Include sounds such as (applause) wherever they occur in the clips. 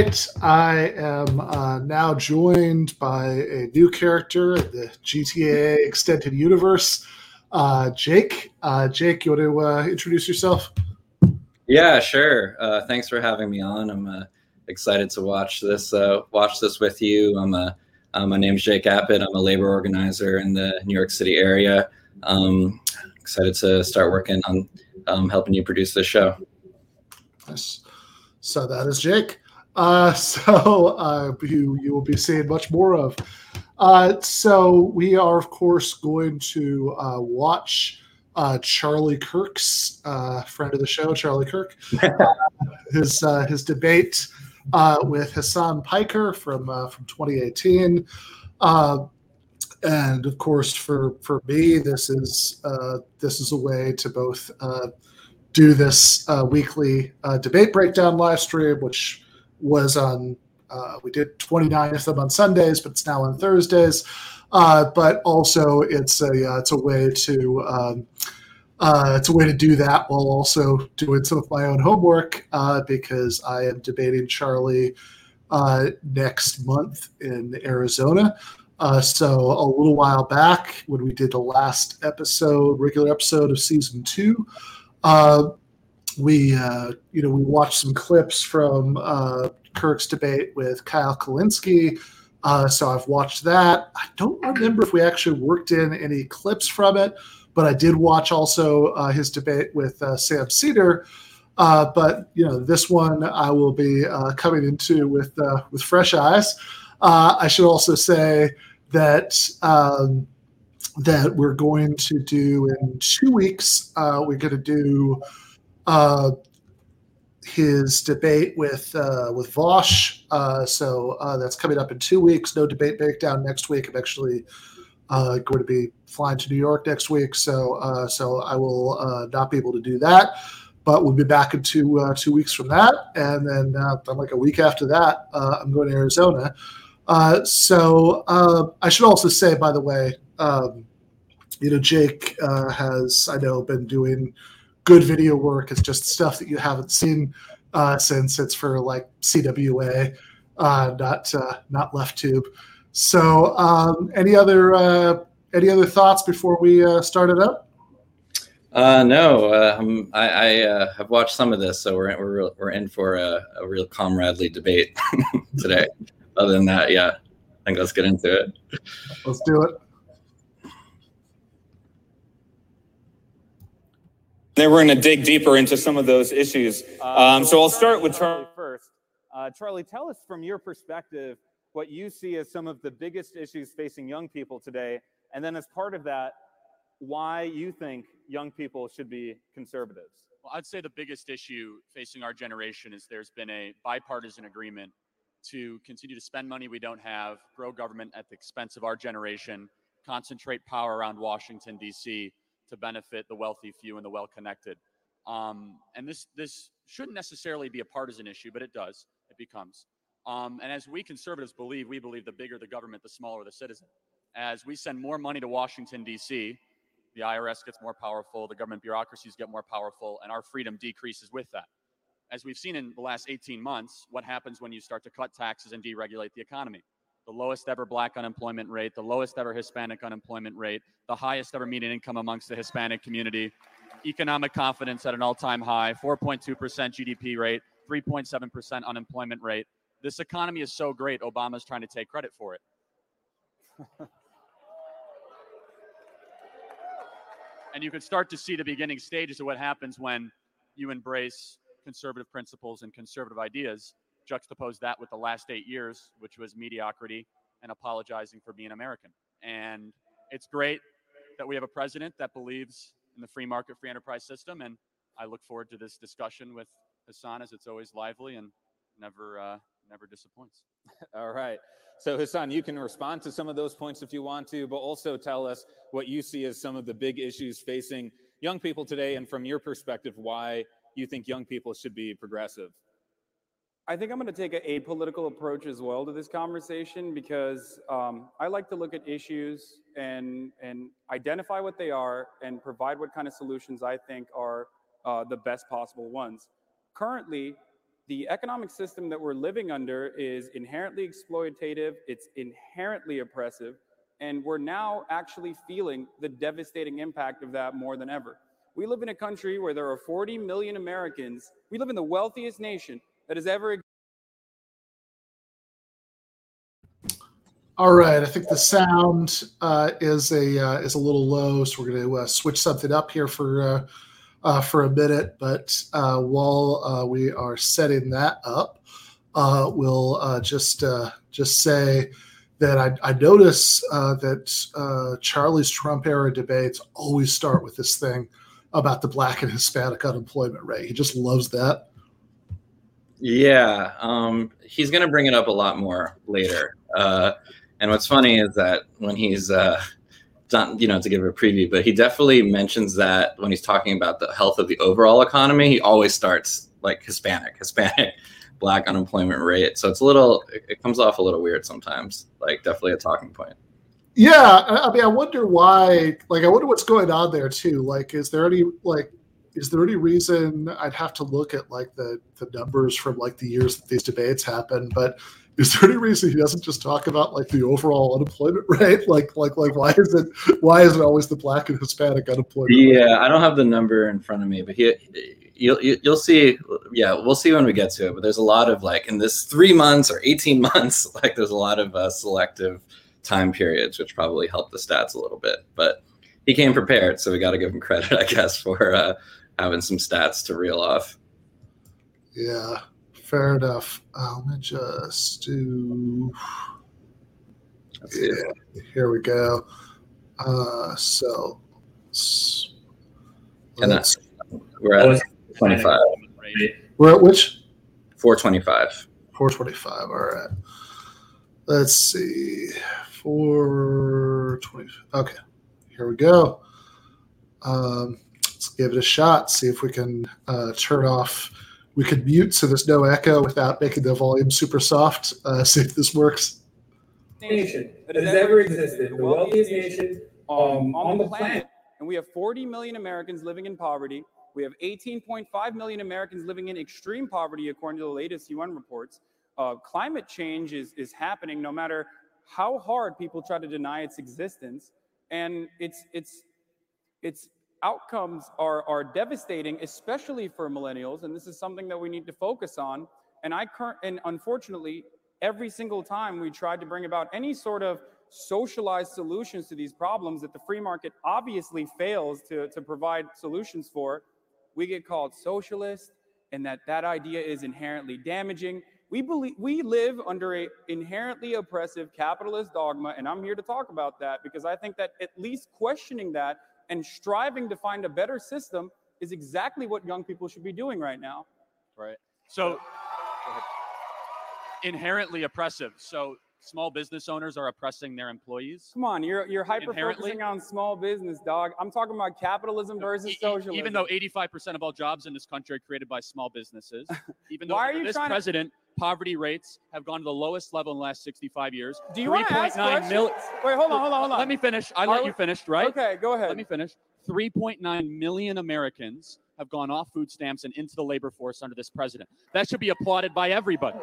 Right, I am uh, now joined by a new character in the GTA Extended Universe, uh, Jake. Uh, Jake, you want to uh, introduce yourself? Yeah, sure. Uh, thanks for having me on. I'm uh, excited to watch this. watch this with you. I'm a. my name's Jake Appet. I'm a labor organizer in the New York City area. Um, excited to start working on um, helping you produce this show. Yes. So that is Jake. Uh, (laughs) so uh, you you will be seeing much more of. Uh, so we are of course going to uh, watch uh, Charlie Kirk's uh, friend of the show, Charlie Kirk, (laughs) his uh, his debate uh, with Hasan Piker from uh, from 2018. Uh, and of course, for for me, this is uh, this is a way to both uh, do this uh, weekly uh, debate breakdown live stream, which was on uh, we did 29 of them on Sundays, but it's now on Thursdays. Uh, but also, it's a it's a way to um, it's a way to do that while also doing some of my own homework because I am debating Charlie next month in Arizona. Uh, so a little while back, when we did the last episode, regular episode of season two, uh, we uh, you know we watched some clips from uh, Kirk's debate with Kyle Kulinski. Uh, so I've watched that. I don't remember if we actually worked in any clips from it, but I did watch also uh, his debate with Sam Seder. but you know this one I will be coming into with with fresh eyes. I should also say that um, that we're going to do in two weeks. Uh, we're going to do uh, his debate with uh, with Vaush. Uh, so uh, that's coming up in two weeks. No debate breakdown next week. I'm actually uh, going to be flying to New York next week, so so I will not be able to do that. But we'll be back in two two weeks from that, and then like a week after that, I'm going to Arizona. Uh, so uh, I should also say, by the way, um, you know, Jake uh, has I know been doing good video work. It's just stuff that you haven't seen uh, since it's for like CWA, uh, not not Left Tube. So, um, any other any other thoughts before we start it up? Uh, no, um, I, I uh, have watched some of this, so we're we're we're in for a, a real comradely debate (laughs) today other than that, yeah, I think let's get into it. Let's do it. Then we're going to dig deeper into some of those issues. Um, so I'll start with Charlie first. Uh, Charlie, tell us from your perspective what you see as some of the biggest issues facing young people today, and then as part of that, why you think young people should be conservatives. Well, I'd say the biggest issue facing our generation is there's been a bipartisan agreement to continue to spend money we don't have, grow government at the expense of our generation, concentrate power around Washington, D.C. to benefit the wealthy few and the well connected. Um, and this, this shouldn't necessarily be a partisan issue, but it does. It becomes. Um, and as we conservatives believe, we believe the bigger the government, the smaller the citizen. As we send more money to Washington, D.C., the IRS gets more powerful, the government bureaucracies get more powerful, and our freedom decreases with that as we've seen in the last 18 months, what happens when you start to cut taxes and deregulate the economy? The lowest ever black unemployment rate, the lowest ever Hispanic unemployment rate, the highest ever median income amongst the Hispanic community, economic confidence at an all time high, 4.2% GDP rate, 3.7% unemployment rate. This economy is so great, Obama's trying to take credit for it. (laughs) and you can start to see the beginning stages of what happens when you embrace conservative principles and conservative ideas, juxtapose that with the last eight years, which was mediocrity and apologizing for being American. And it's great that we have a president that believes in the free market, free enterprise system. And I look forward to this discussion with Hasan as it's always lively and never, uh, never disappoints. (laughs) All right. So, Hasan, you can respond to some of those points if you want to, but also tell us what you see as some of the big issues facing young people today, and from your perspective, why you think young people should be progressive? I think I'm going to take an apolitical approach as well to this conversation because um, I like to look at issues and and identify what they are and provide what kind of solutions I think are uh, the best possible ones. Currently, the economic system that we're living under is inherently exploitative, it's inherently oppressive, and we're now actually feeling the devastating impact of that more than ever. We live in a country where there are 40 million Americans. We live in the wealthiest nation that has ever All right, I think the sound uh, is a uh, is a little low, so we're going to uh, switch something up here for uh, uh, for a minute. But uh, while we are setting that up, we'll just just say that I, I notice that Charlie's Trump era debates always start with this thing about the Black and Hispanic unemployment rate. He just loves that. Yeah, um, he's going to bring it up a lot more later. And what's funny is that when he's uh, done, you know, to give a preview, but he definitely mentions that when he's talking about the health of the overall economy, he always starts like Hispanic, Hispanic, (laughs) black unemployment rate. So it's a little, it, it comes off a little weird sometimes. Like definitely a talking point. Yeah, I mean, I wonder why. Like, I wonder what's going on there too. Like, is there any like is there any reason I'd have to look at like the the numbers from like the years that these debates happen, but is there any reason he doesn't just talk about like the overall unemployment (laughs) rate? Like, like, like, why is it why is it always the black and Hispanic unemployment? Yeah, rate? I don't have the number in front of me, but he, you'll you'll see. Yeah, we'll see when we get to it. But there's a lot of like in this three months or eighteen (laughs) months, like there's a lot of uh, selective time periods, which probably help the stats a little bit. But he came prepared, so we got to give him credit, (laughs) I guess, for uh, having some stats to reel off. Yeah. Fair enough. Uh, let me just do. Yeah, here we go. Uh, so. And that's we're at 25. We're at which? 425. 425. All right. Let's see. 420. Okay. Here we go. Um, let's give it a shot. See if we can uh, turn off we could mute so there's no echo without making the volume super soft. Uh, (laughs) see if this works. Nation that has ever existed, the wealthiest nation um, on the planet. And we have 40 million Americans living in poverty. We have 18.5 million Americans living in extreme poverty, according to the latest UN reports. Uh, climate change is, is happening no matter how hard people try to deny its existence. And it's, it's, it's outcomes are, are devastating, especially for millennials. And this is something that we need to focus on. And I current and unfortunately, every single time we tried to bring about any sort of socialized solutions to these problems that the free market obviously fails to, to provide solutions for, we get called socialist and that that idea is inherently damaging. We believe we live under a inherently oppressive capitalist dogma, and I'm here to talk about that because I think that at least questioning that and striving to find a better system is exactly what young people should be doing right now. Right. So inherently oppressive. So small business owners are oppressing their employees. Come on, you're you're hyper focusing on small business, dog. I'm talking about capitalism versus socialism. Even though 85% of all jobs in this country are created by small businesses, (laughs) even though Why are you this president, to... poverty rates have gone to the lowest level in the last 65 years. Do you want to ask? Mil- Wait, hold on, hold on, hold on. Let me finish. I let we... you finish, right? Okay, go ahead. Let me finish. 3.9 million Americans have gone off food stamps and into the labor force under this president. That should be applauded by everybody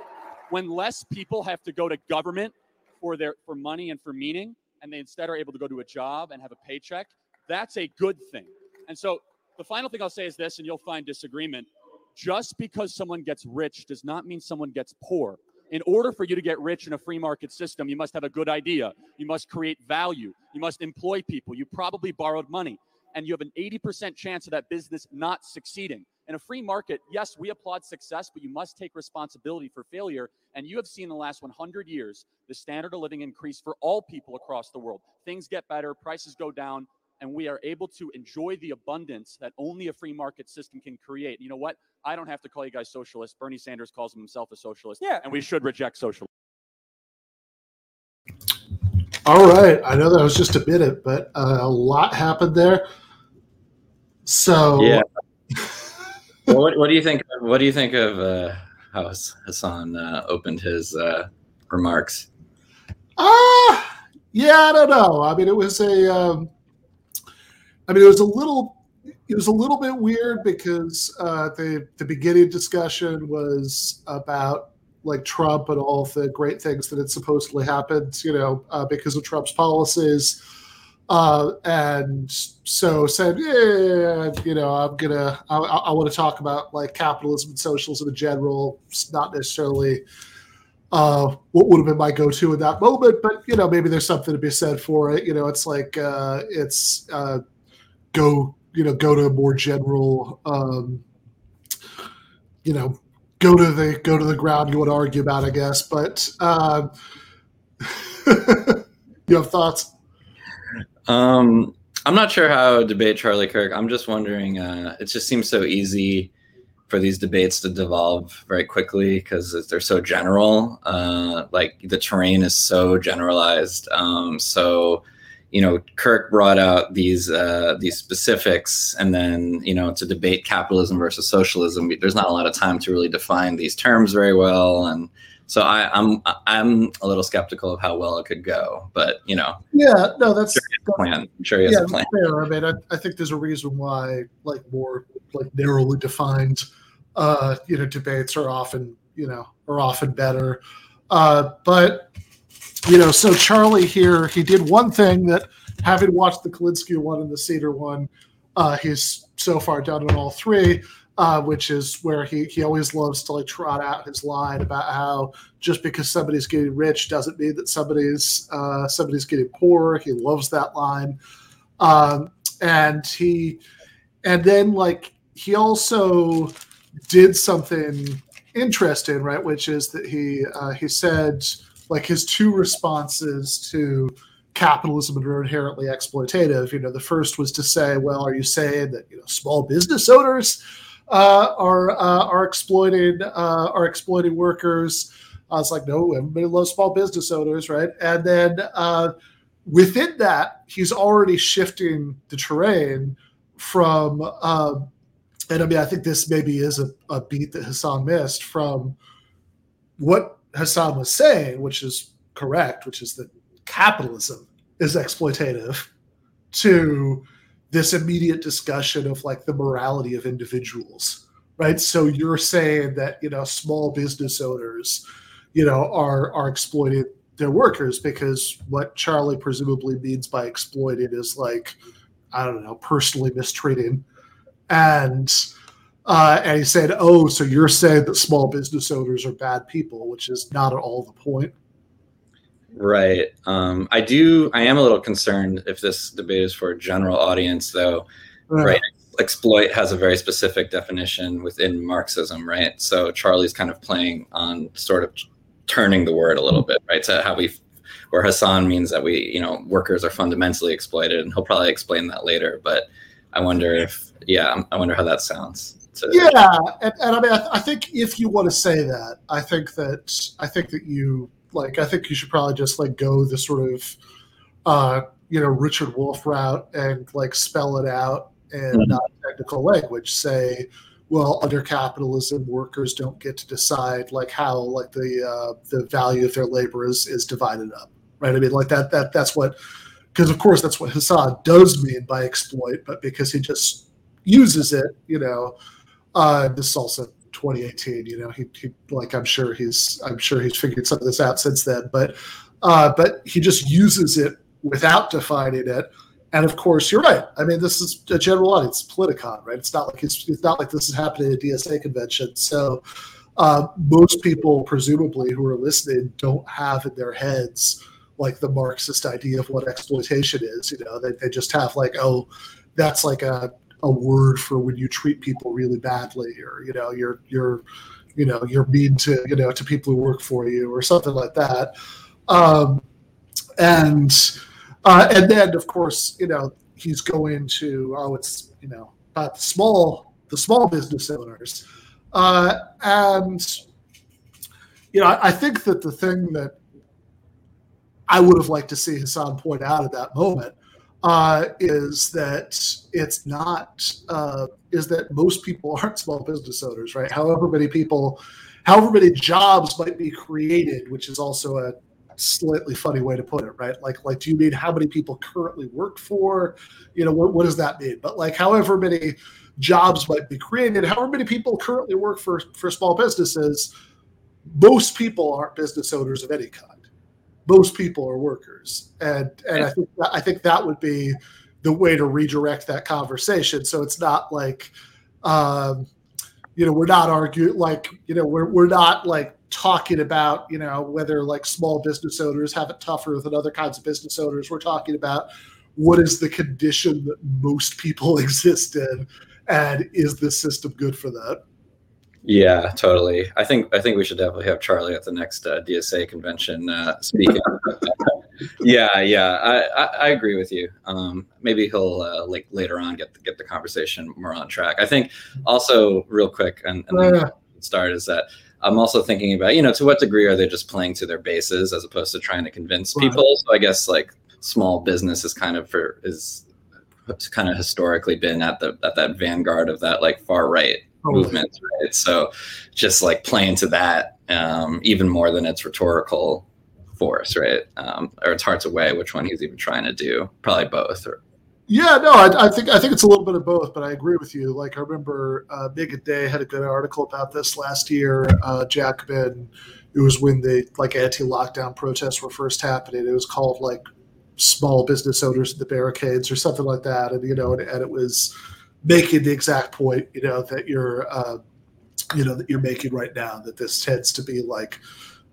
when less people have to go to government for their for money and for meaning and they instead are able to go to a job and have a paycheck that's a good thing and so the final thing i'll say is this and you'll find disagreement just because someone gets rich does not mean someone gets poor in order for you to get rich in a free market system you must have a good idea you must create value you must employ people you probably borrowed money and you have an 80% chance of that business not succeeding in a free market, yes, we applaud success, but you must take responsibility for failure. And you have seen in the last 100 years the standard of living increase for all people across the world. Things get better, prices go down, and we are able to enjoy the abundance that only a free market system can create. You know what? I don't have to call you guys socialists. Bernie Sanders calls himself a socialist. Yeah. And we should reject socialism. All right. I know that was just a bit, but uh, a lot happened there. So yeah (laughs) well, what, what, do you think? What do you think of uh, how Hasan uh, opened his uh, remarks? Ah, uh, yeah, I don't know. I mean, it was a. Um, I mean, it was a little. it was a little bit weird because uh, the the beginning discussion was about like Trump and all the great things that had supposedly happened, you know, uh, because of Trump's policies. Uh, and so said, yeah, you know, I'm gonna, I, I want to talk about like capitalism and socialism in general. It's not necessarily uh, what would have been my go-to in that moment, but you know, maybe there's something to be said for it. You know, it's like uh, it's uh, go, you know, go to a more general, um, you know, go to the go to the ground you want to argue about, I guess. But uh, (laughs) you have thoughts? Um, I'm not sure how to debate Charlie Kirk. I'm just wondering. Uh, it just seems so easy for these debates to devolve very quickly because they're so general. Uh, like the terrain is so generalized. Um, so you know, Kirk brought out these uh, these specifics, and then you know, to debate capitalism versus socialism, there's not a lot of time to really define these terms very well, and so I, am I'm, I'm a little skeptical of how well it could go. But you know, yeah, no, that's sure a plan. I'm sure he has yeah, a plan. Fair. I mean, I, I think there's a reason why like more like narrowly defined, uh, you know, debates are often you know are often better. Uh, but you know, so Charlie here, he did one thing that, having watched the Kulinski one and the Seder one, uh, he's so far done on all three, uh, which is where he, he always loves to like trot out his line about how just because somebody's getting rich doesn't mean that somebody's uh, somebody's getting poor. He loves that line, um, and he and then like he also did something interesting, right? Which is that he uh, he said like his two responses to capitalism are inherently exploitative. You know, the first was to say, well, are you saying that you know small business owners uh, are uh, are exploiting uh, are exploiting workers? I was like, no, everybody loves small business owners, right? And then uh, within that, he's already shifting the terrain from. Um, and I mean, I think this maybe is a, a beat that Hasan missed from what Hasan was saying, which is correct, which is that capitalism is exploitative, to this immediate discussion of like the morality of individuals, right? So you're saying that you know small business owners, you know, are are exploiting their workers because what Charlie presumably means by exploiting is like I don't know, personally mistreating and uh, and he said, "Oh, so you're saying that small business owners are bad people, which is not at all the point." Right. Um, I do. I am a little concerned if this debate is for a general audience, though. Uh, right. Exploit has a very specific definition within Marxism, right? So Charlie's kind of playing on sort of turning the word a little bit, right? To how we, where Hasan means that we, you know, workers are fundamentally exploited, and he'll probably explain that later. But I wonder if, yeah, I wonder how that sounds to yeah and, and i mean I, I, think if you want to say that i think that i think that you like i think you should probably just like go the sort of uh you know richard Wolff route and like spell it out in mm-hmm. not technical language say well under capitalism workers don't get to decide like how like the uh the value of their labor is is divided up right i mean like that that that's what because of course that's what hasan does mean by exploit but because he just uses it you know uh, this is also 2018. You know, he, he like I'm sure he's I'm sure he's figured some of this out since then, but uh, but he just uses it without defining it. And of course, you're right. I mean, this is a general audience, Politicon, right? It's not like it's, it's not like this is happening at a DSA convention. So uh, most people, presumably, who are listening, don't have in their heads like the Marxist idea of what exploitation is. You know, they, they just have like, oh, that's like a a word for when you treat people really badly or you know you're you're you know you're mean to you know to people who work for you or something like that. Um, and uh, and then of course you know he's going to oh it's you know about the small the small business owners. Uh, and you know I, I think that the thing that I would have liked to see Hasan point out at that moment uh, is that it's not uh, is that most people (laughs) aren't small business owners, right? However many people, however many jobs might be created, which is also a slightly funny way to put it, right? Like, like, do you mean how many people currently work for? You know, what, what does that mean? But like, however many jobs might be created, however many people currently work for for small businesses, most people aren't business owners of any kind. Most people are workers, and and I think that, I think that would be the way to redirect that conversation. So it's not like, um, you know, we're not arguing like you know we're we're not like talking about you know whether like small business owners have it tougher than other kinds of business owners. We're talking about what is the condition that most people (laughs) exist in, and is the system good for that? Yeah, totally. I think I think we should definitely have Charlie at the next uh, DSA convention uh, speaking. (laughs) yeah, yeah, I, I, I, agree with you. Um, maybe he'll uh, like later on get the, get the conversation more on track. I think also real quick and, and start is that I'm also thinking about you know to what degree are they just playing to their bases as opposed to trying to convince people. So I guess like small business is kind of for is kind of historically been at the at that vanguard of that like far right movements, right? So just like playing to that um, even more than its rhetorical force, right? Um, or it's hard to weigh which one he's even trying to do. Probably both. Or, yeah, no, I, I, think I think it's a little bit of both, but I agree with you. Like I remember uh, Meagan Day had a good article about this last year. Uh, Jacobin, it was when the like anti-lockdown protests were first happening. It was called like small business owners in the barricades or something like that, and you know, and, and it was making the exact point, you know, that you're, uh, you know, that you're making right now. That this tends to be like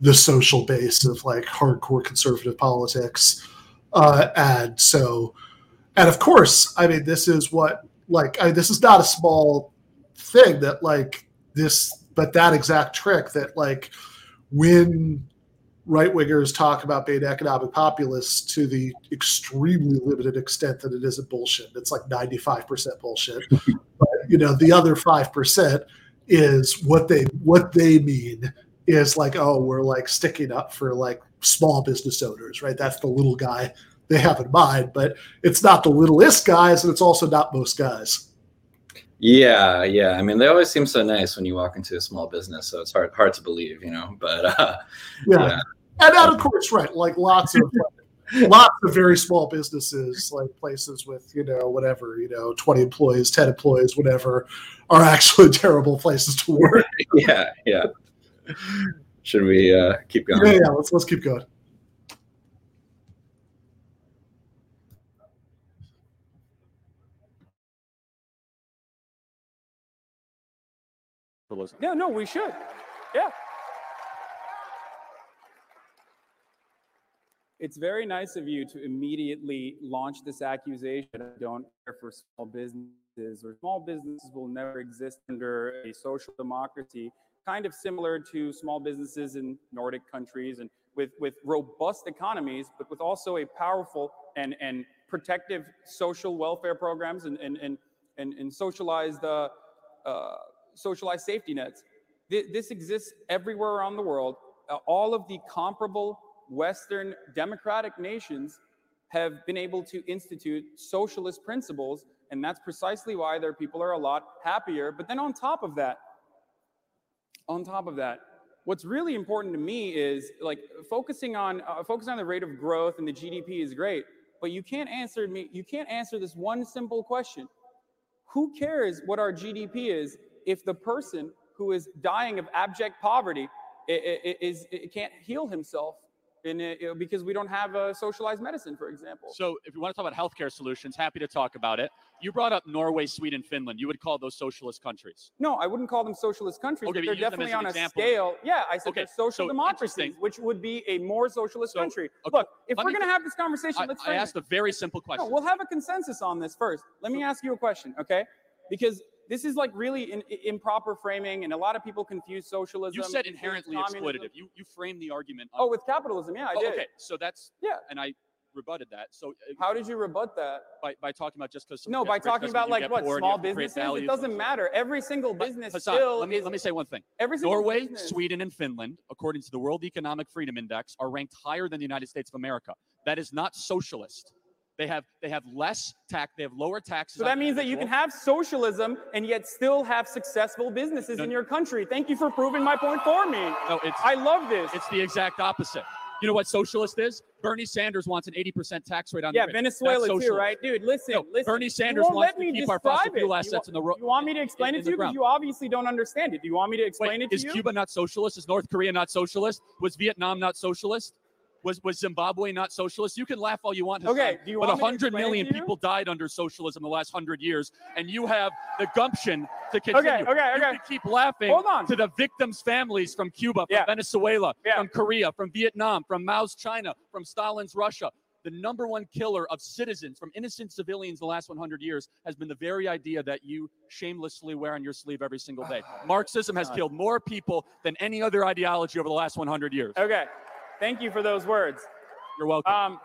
the social base of like hardcore conservative politics, uh, and so, and of course, I mean, this is what like I this is not a small thing that like this, but that exact trick that like when right wingers talk about being economic populists to the extremely limited extent that it isn't bullshit. It's like 95% bullshit. (laughs) but you know, the other 5% is what they what they mean is like, oh, we're like sticking up for like small business owners, right? That's the little guy they have in mind, but it's not the littlest guys and it's also not most guys. Yeah, yeah. I mean, they always seem so nice when you walk into a small business, so it's hard hard to believe, you know. But uh, yeah. yeah. and, and of course, right, like lots of like, lots of very small businesses, like places with you know whatever, you know, twenty employees, ten employees, whatever, are actually (laughs) terrible places to work. (laughs) yeah, yeah. Should we uh, keep going? Yeah, yeah. Let's let's keep going. Yeah, no, we should. Yeah. It's very nice of you to immediately launch this accusation. I don't care for small businesses, or small businesses will never exist under a social democracy, kind of similar to small businesses in Nordic countries and with, with robust economies, but with also a powerful and, and protective social welfare programs and, and, and, and, and socialized uh, uh, socialized safety nets. This exists everywhere around the world. Uh, all of the comparable Western democratic nations have been able to institute socialist principles, and that's precisely why their people are a lot happier. But then on top of that, on top of that, what's really important to me is like focusing on uh, focusing on the rate of growth and the GDP is great, but you can't answer me. You can't answer this one simple question: Who cares what our GDP is if the person who is dying of abject poverty is, is can't heal himself in it, uh, because we don't have a socialized medicine, for example. So, if you want to talk about healthcare solutions, happy to talk about it. You brought up Norway, Sweden, Finland. You would call those socialist countries? No, I wouldn't call them socialist countries. Okay, but they're definitely on example. a scale. Yeah, I said okay, social so democracies, which would be a more socialist so, country. Okay, Look, if we're going to have this conversation, I, let's. I asked it. a very simple question. No, we'll have a consensus on this first. Let so, me ask you a question, okay? Because this is like really in, improper framing, and a lot of people confuse socialism. You said inherently exploitative. You you framed the argument. oh, with capitalism, yeah, I oh, did. Okay, so that's yeah, and I rebutted that. So uh, how did you rebut that? By, by talking about just because no, by talking about like what small businesses. It doesn't matter. Every single business Hasan, still. Let me is, let me say one thing. Every Norway, business. Sweden, and Finland, according to the World Economic Freedom Index, are ranked higher than the United States of America. That is not socialist. They have they have less tax. They have lower taxes. So that means that you can have socialism and yet still have successful businesses no, in your country. Thank you for proving my point for me. No, it's I love this. It's the exact opposite. You know what socialist is? Bernie Sanders wants an 80% tax rate on Yeah, the rich. Venezuela too, right, dude? Listen, No, listen. Bernie Sanders wants to keep our fossil fuel assets in the ro- You want me to explain in it to you because you obviously don't understand it. Do you want me to explain Wait, it to is you? Cuba not socialist? Is North Korea not socialist? Was Vietnam not socialist? Was was Zimbabwe not socialist? You can laugh all you want. Okay, do you but want me to hundred explain it million to you? people died under socialism the last hundred years, and you have the gumption to continue. Okay, okay, okay. keep laughing Hold on. to the victims' families from Cuba, from Yeah. Venezuela, Yeah. from Korea, from Vietnam, from Mao's China, from Stalin's Russia. The number one killer of citizens, from innocent civilians, the last 100 years has been the very idea that you shamelessly wear on your sleeve every single day. Oh, Marxism has killed more people than any other ideology over the last 100 years. Okay, thank you for those words. You're welcome. Um,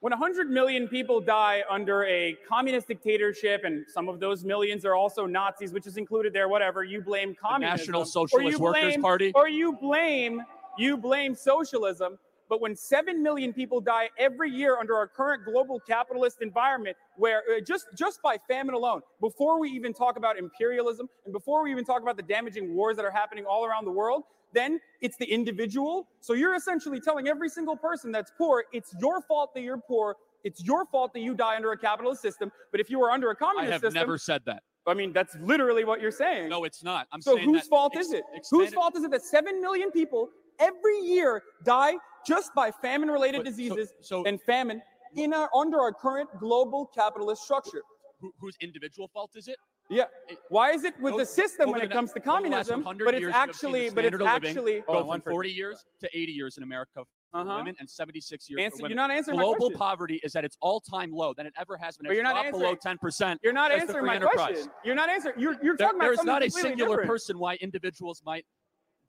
when 100 million people die under a communist dictatorship, and some of those millions are also Nazis, which is included there, whatever, you blame communism. National or Socialist you Workers blame, Party. Or you blame, you blame socialism. But when 7 million people die every year under our current global capitalist environment, where uh, just, just by famine alone, before we even talk about imperialism, and before we even talk about the damaging wars that are happening all around the world, then it's the individual. So you're essentially telling every single person that's poor, it's your fault that you're poor. It's your fault that you die under a capitalist system. But if you were under a communist system I have system, never said that. I mean, that's literally what you're saying. No, it's not. I'm so whose fault ex- is it? Whose fault is it that 7 million people every year die just by famine related But- so- diseases so- and famine in our, under our current global capitalist structure? Who, whose individual fault is it? Yeah. Why is it with the system when it comes to over the last communism, but it's years, you have seen the actually, but it's standard of living actually, go oh, from 40 years to 80 years in America for Uh-huh. women and 76 years Answer, for you're women. not answering my Global question. poverty is at its all-time low than it ever has been. But you're not dropped below answering- 10%. You're not answering my enterprise. question. You're not answering. You're, you're There- talking about there is not a singular different. person why individuals might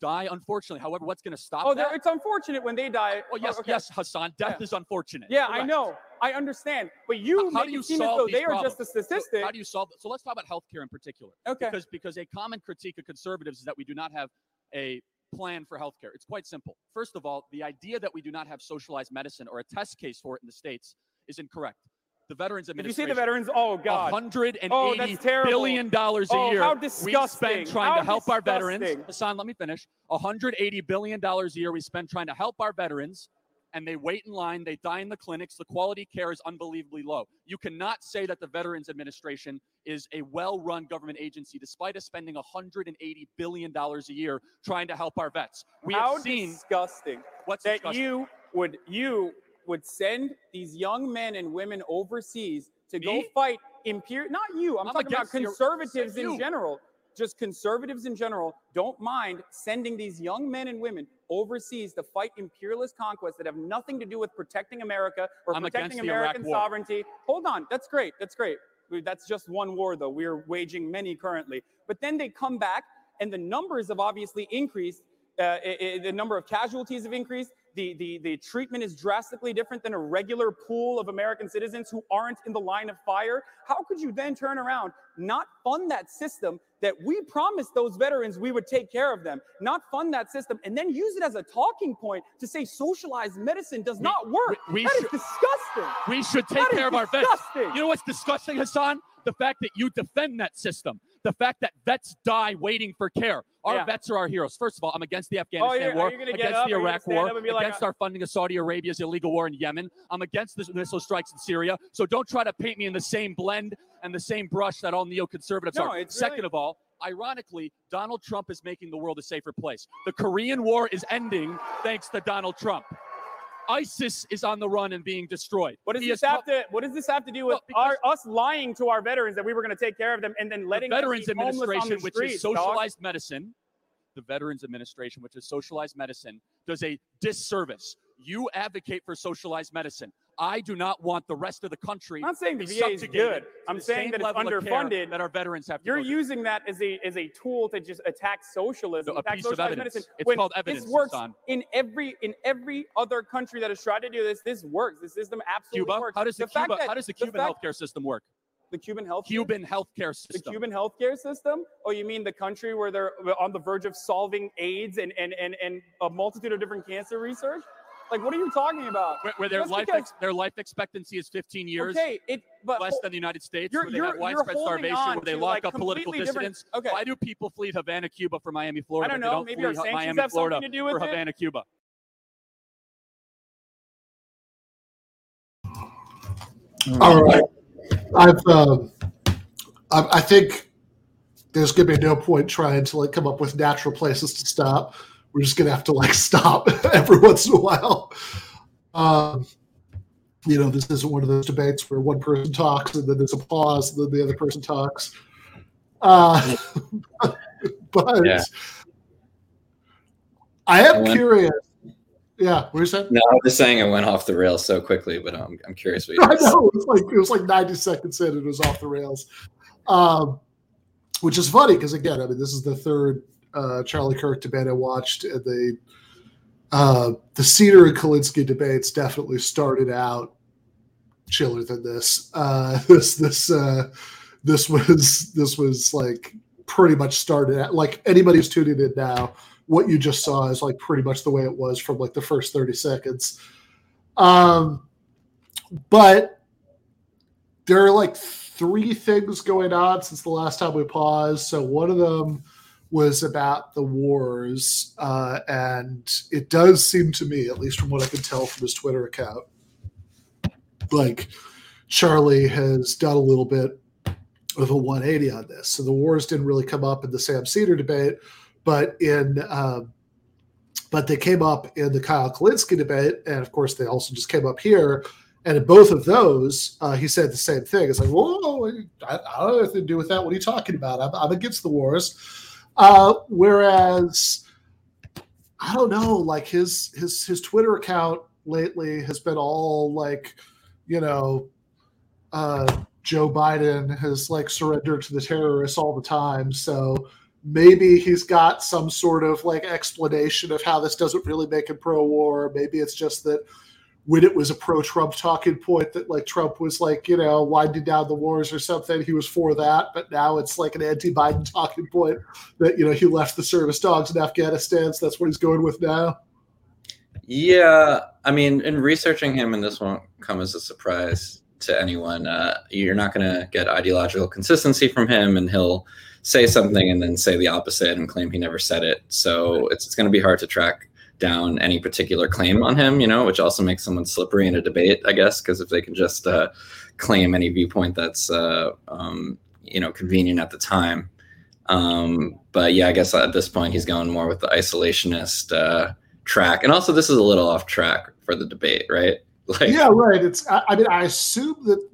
die, unfortunately. However, what's going to stop Oh, that? it's unfortunate when they die. Oh, yes, Oh, okay. yes, Hasan. Death Yeah. is unfortunate. Yeah, I know. I understand. But you How make do you it seem as though they are just a problems? So statistic. how do you solve it? So let's talk about healthcare in particular. Okay. Because because a common critique of conservatives is that we do not have a plan for healthcare. It's quite simple. First of all, the idea that we do not have socialized medicine or a test case for it in the states is incorrect. The Veterans Did you Administration. see the veterans? Oh God. hundred and Oh, eighty that's billion dollars a Oh, year how we spend trying How to help our veterans. Hasan, let me finish. 180 billion dollars a year we spend trying to help our veterans, and they wait in line. They die in the clinics. The quality care is unbelievably low. You cannot say that the Veterans Administration is a well-run government agency, despite us spending 180 billion dollars a year trying to help our vets. We how have seen disgusting what's that disgusting. you would you would send these young men and women overseas to go fight imperial. Not you. I'm, I'm talking about conservatives in you. general. Just conservatives in general don't mind sending these young men and women overseas to fight imperialist conquests that have nothing to do with protecting America or I'm protecting against the Iraq American sovereignty. Hold on, that's great. That's great. That's just one war, though. We're waging many currently. But then they come back, and the numbers have obviously increased. Uh, i- i- the number of casualties have increased. The, the, the treatment is drastically different than a regular pool of American citizens who aren't in the line of fire. How could you then turn around, not fund that system that we promised those veterans we would take care of them, not fund that system, and then use it as a talking point to say socialized medicine does not work? we- we That is should- disgusting. We should take That is care of our vets. disgusting. You know what's disgusting, Hasan? The fact that you defend that system. The fact that vets die waiting for care. Our Yeah. vets are our heroes. First of all, I'm against the Afghanistan you're- war, against up? the Are you gonna Iraq war, be like, against uh, our funding of Saudi Arabia's illegal war in Yemen. I'm against the missile strikes in Syria. So don't try to paint me in the same blend and the same brush that all neoconservatives No, are. Second really- of all, ironically, Donald Trump is making the world a safer place. The Korean War is ending thanks to Donald Trump. ISIS is on the run and being destroyed. What does He this have to? What does this have to do with Well, our us lying to our veterans that we were going to take care of them and then letting them Veterans be homeless on the Administration, which streets, is dog? socialized medicine, the Veterans Administration, which is socialized medicine, does a disservice. You advocate for socialized medicine. I do not want the rest of the country. I'm not saying the to VA is good. I'm saying that it's level of care underfunded. That our veterans have. To You're to. using that as a as a tool to just attack socialism, No, a attack piece of evidence. medicine. It's when called evidence, This works in every in every other country that has tried to do this. This works. This system absolutely Cuba. works. How does the, fact Cuba? How does the Cuban fact- healthcare system work? The Cuban health Cuban healthcare system. the. Cuban healthcare system? Oh, you mean the country where they're on the verge of solving AIDS and and and, and a multitude of different cancer research? Like, what are you talking about? Where, where their life because, their life expectancy is 15 years. Okay, it but less than the United States, you're, where they you're, have widespread starvation, where they lock like up political dissidents. Okay. Why do people flee Havana, Cuba, for Miami, Florida? I don't know. Don't Maybe our sanctions Miami, have Florida something to do with for it? Havana, Cuba. All right, I've uh, I, I think there's going to be no point trying to like come up with natural places to stop. We're just gonna have to like (laughs) stop (laughs) every once in a while. Um, you know, this isn't one of those debates where one person talks and then there's a pause and then the other person talks. Uh, (laughs) but Yeah. I am I went- curious. Yeah, what you? No, I'm just saying it went off the rails so quickly, but I'm, I'm curious what you I know it was like it was like 90 seconds in and it was off the rails. Um, which is funny because again, I mean, this is the third uh, Charlie Kirk debate I watched, and the uh, the Seder and Kulinski debates definitely started out chiller than this. Uh, (laughs) this this uh, this was this was like pretty much started at like anybody who's tuning in now. What you just saw is like pretty much the way it was from like the first 30 seconds. Um, but there are like three things going on since the last time we paused. So one of them was about the wars, uh, and it does seem to me, at least from what I can tell from his Twitter account, like Charlie has done a little bit of a 180 on this. So the wars didn't really come up in the Sam Seder debate, but in um, but they came up in the Kyle Kulinski debate, and of course they also just came up here. And in both of those, uh, he said the same thing. It's like, whoa, I, I don't have anything to do with that. What are you talking about? I'm, I'm against the wars. Uh, whereas, I don't know, like his his his Twitter account lately has been all like, you know, uh, Joe Biden has like surrendered to the terrorists all the time. So maybe he's got some sort of like explanation of how this doesn't really make him pro-war. Maybe it's just that when it was a pro-Trump talking point that like Trump was like, you know, winding down the wars or something, he was for that. But now it's like an anti-Biden talking point that, you know, he left the service dogs in Afghanistan. So that's what he's going with now. Yeah, I mean, in researching him, and this won't come as a surprise to anyone, uh, you're not going to get ideological consistency from him, and he'll say something and then say the opposite and claim he never said it. So it's, it's going to be hard to track down any particular claim on him, you know, which also makes someone slippery in a debate, I guess, because if they can just uh, claim any viewpoint that's, uh, um, you know, convenient at the time. Um, but yeah, I guess at this point he's going more with the isolationist uh, track, and also this is a little off track for the debate, right? (laughs) Like, yeah, right. It's, I, I mean, I assume that,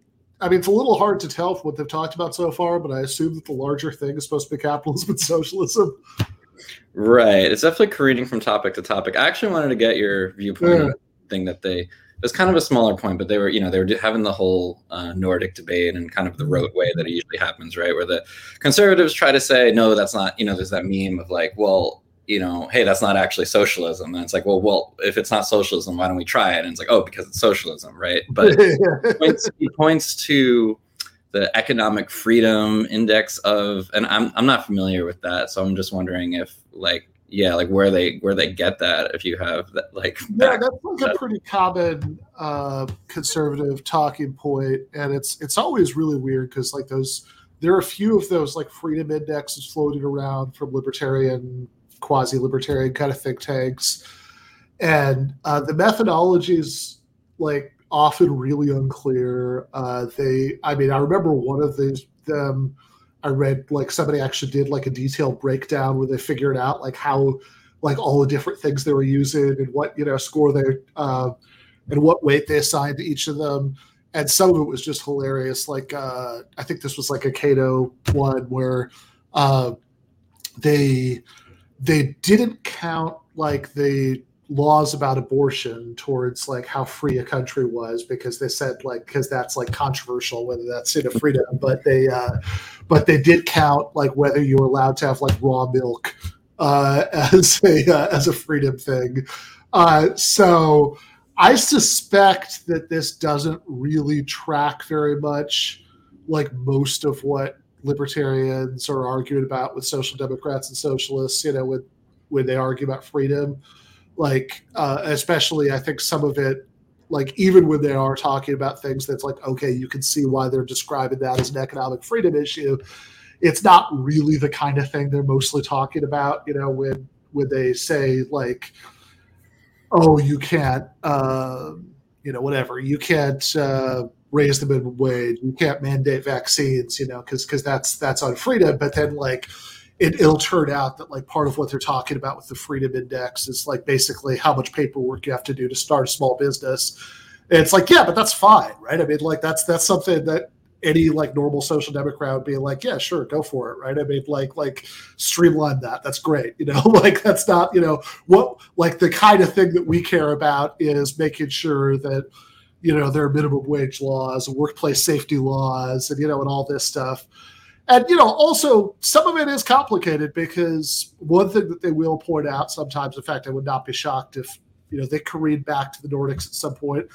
I mean, it's a little hard to tell from what they've talked about so far, but I assume that the larger thing is supposed to be capitalism and socialism. Right. It's definitely careening from topic to topic. I actually wanted to get your viewpoint Yeah. on the thing that they it was kind of a smaller point, but they were, you know, they were having the whole uh, Nordic debate and kind of the rote way that it usually happens, right? Where the conservatives try to say, no, that's not, you know, there's that meme of like, well, you know, hey, that's not actually socialism. And it's like, well, well, if it's not socialism, why don't we try it? And it's like, oh, because it's socialism, right? But (laughs) points, he points to the economic freedom index of and I'm I'm not familiar with that. So I'm just wondering if like yeah like where they where they get that if you have that like Yeah, back- that's like a pretty common uh, conservative talking point, and it's it's always really weird because like those there are a few of those like freedom indexes floating around from libertarian, quasi-libertarian kind of think tanks, and uh, the methodologies like often really unclear. Uh, they, I mean, I remember one of these them. I read like somebody actually did like a detailed breakdown where they figured out like how like all the different things they were using and what you know score they uh, and what weight they assigned to each of them and some of it was just hilarious like uh, i think this was like a cato one where uh, they they didn't count like the laws about abortion towards like how free a country was because they said like because that's like controversial whether that's in a freedom but they uh but they did count like whether you were allowed to have like raw milk uh (laughs) as a uh, as a freedom thing. Uh so i suspect that this doesn't really track very much like most of what libertarians are arguing about with social democrats and socialists you know with when they argue about freedom like uh, especially i think some of it like even when they are talking about things that's like okay you can see why they're describing that as an economic freedom issue it's not really the kind of thing they're mostly talking about you know when when they say like oh you can't uh, you know whatever you can't uh, raise the minimum wage. You can't mandate vaccines, you know, because because that's that's on freedom. But then like it, will turn out that like part of what they're talking about with the freedom index is like basically how much paperwork you have to do to start a small business. And it's like, yeah, but that's fine, right? I mean, like that's that's something that any like normal social democrat would be like, yeah, sure, go for it, right? I mean, like like streamline that. That's great, you know. (laughs) like that's not, you know, what like the kind of thing that we care about is making sure that you know there are minimum wage laws, workplace safety laws, and you know, and all this stuff. And you know, also some of it is complicated because one thing that they will point out sometimes, in fact, I would not be shocked if you know they careened back to the Nordics at some point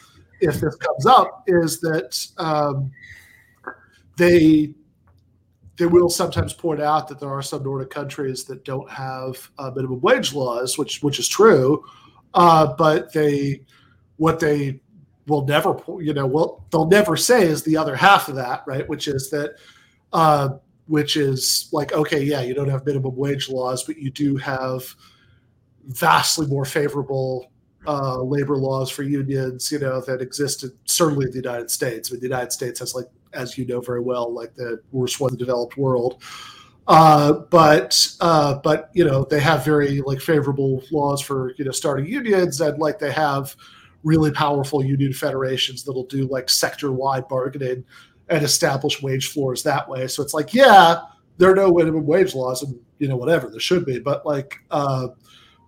if this comes up, is that um, they they will sometimes point out that there are some Nordic countries that don't have uh, minimum wage laws, which which is true, uh, but they what they will never you know well they'll never say is the other half of that right, which is that uh, which is like okay yeah you don't have minimum wage laws, but you do have vastly more favorable uh, labor laws for unions, you know, that existed certainly in the United States. I mean, the United States has like as you know very well, like the worst one in the developed world. Uh, but uh, but you know they have very like favorable laws for you know starting unions and like they have really powerful union federations that'll do like sector wide bargaining and establish wage floors that way. So it's like yeah, there are no minimum wage laws and you know whatever there should be, but like uh,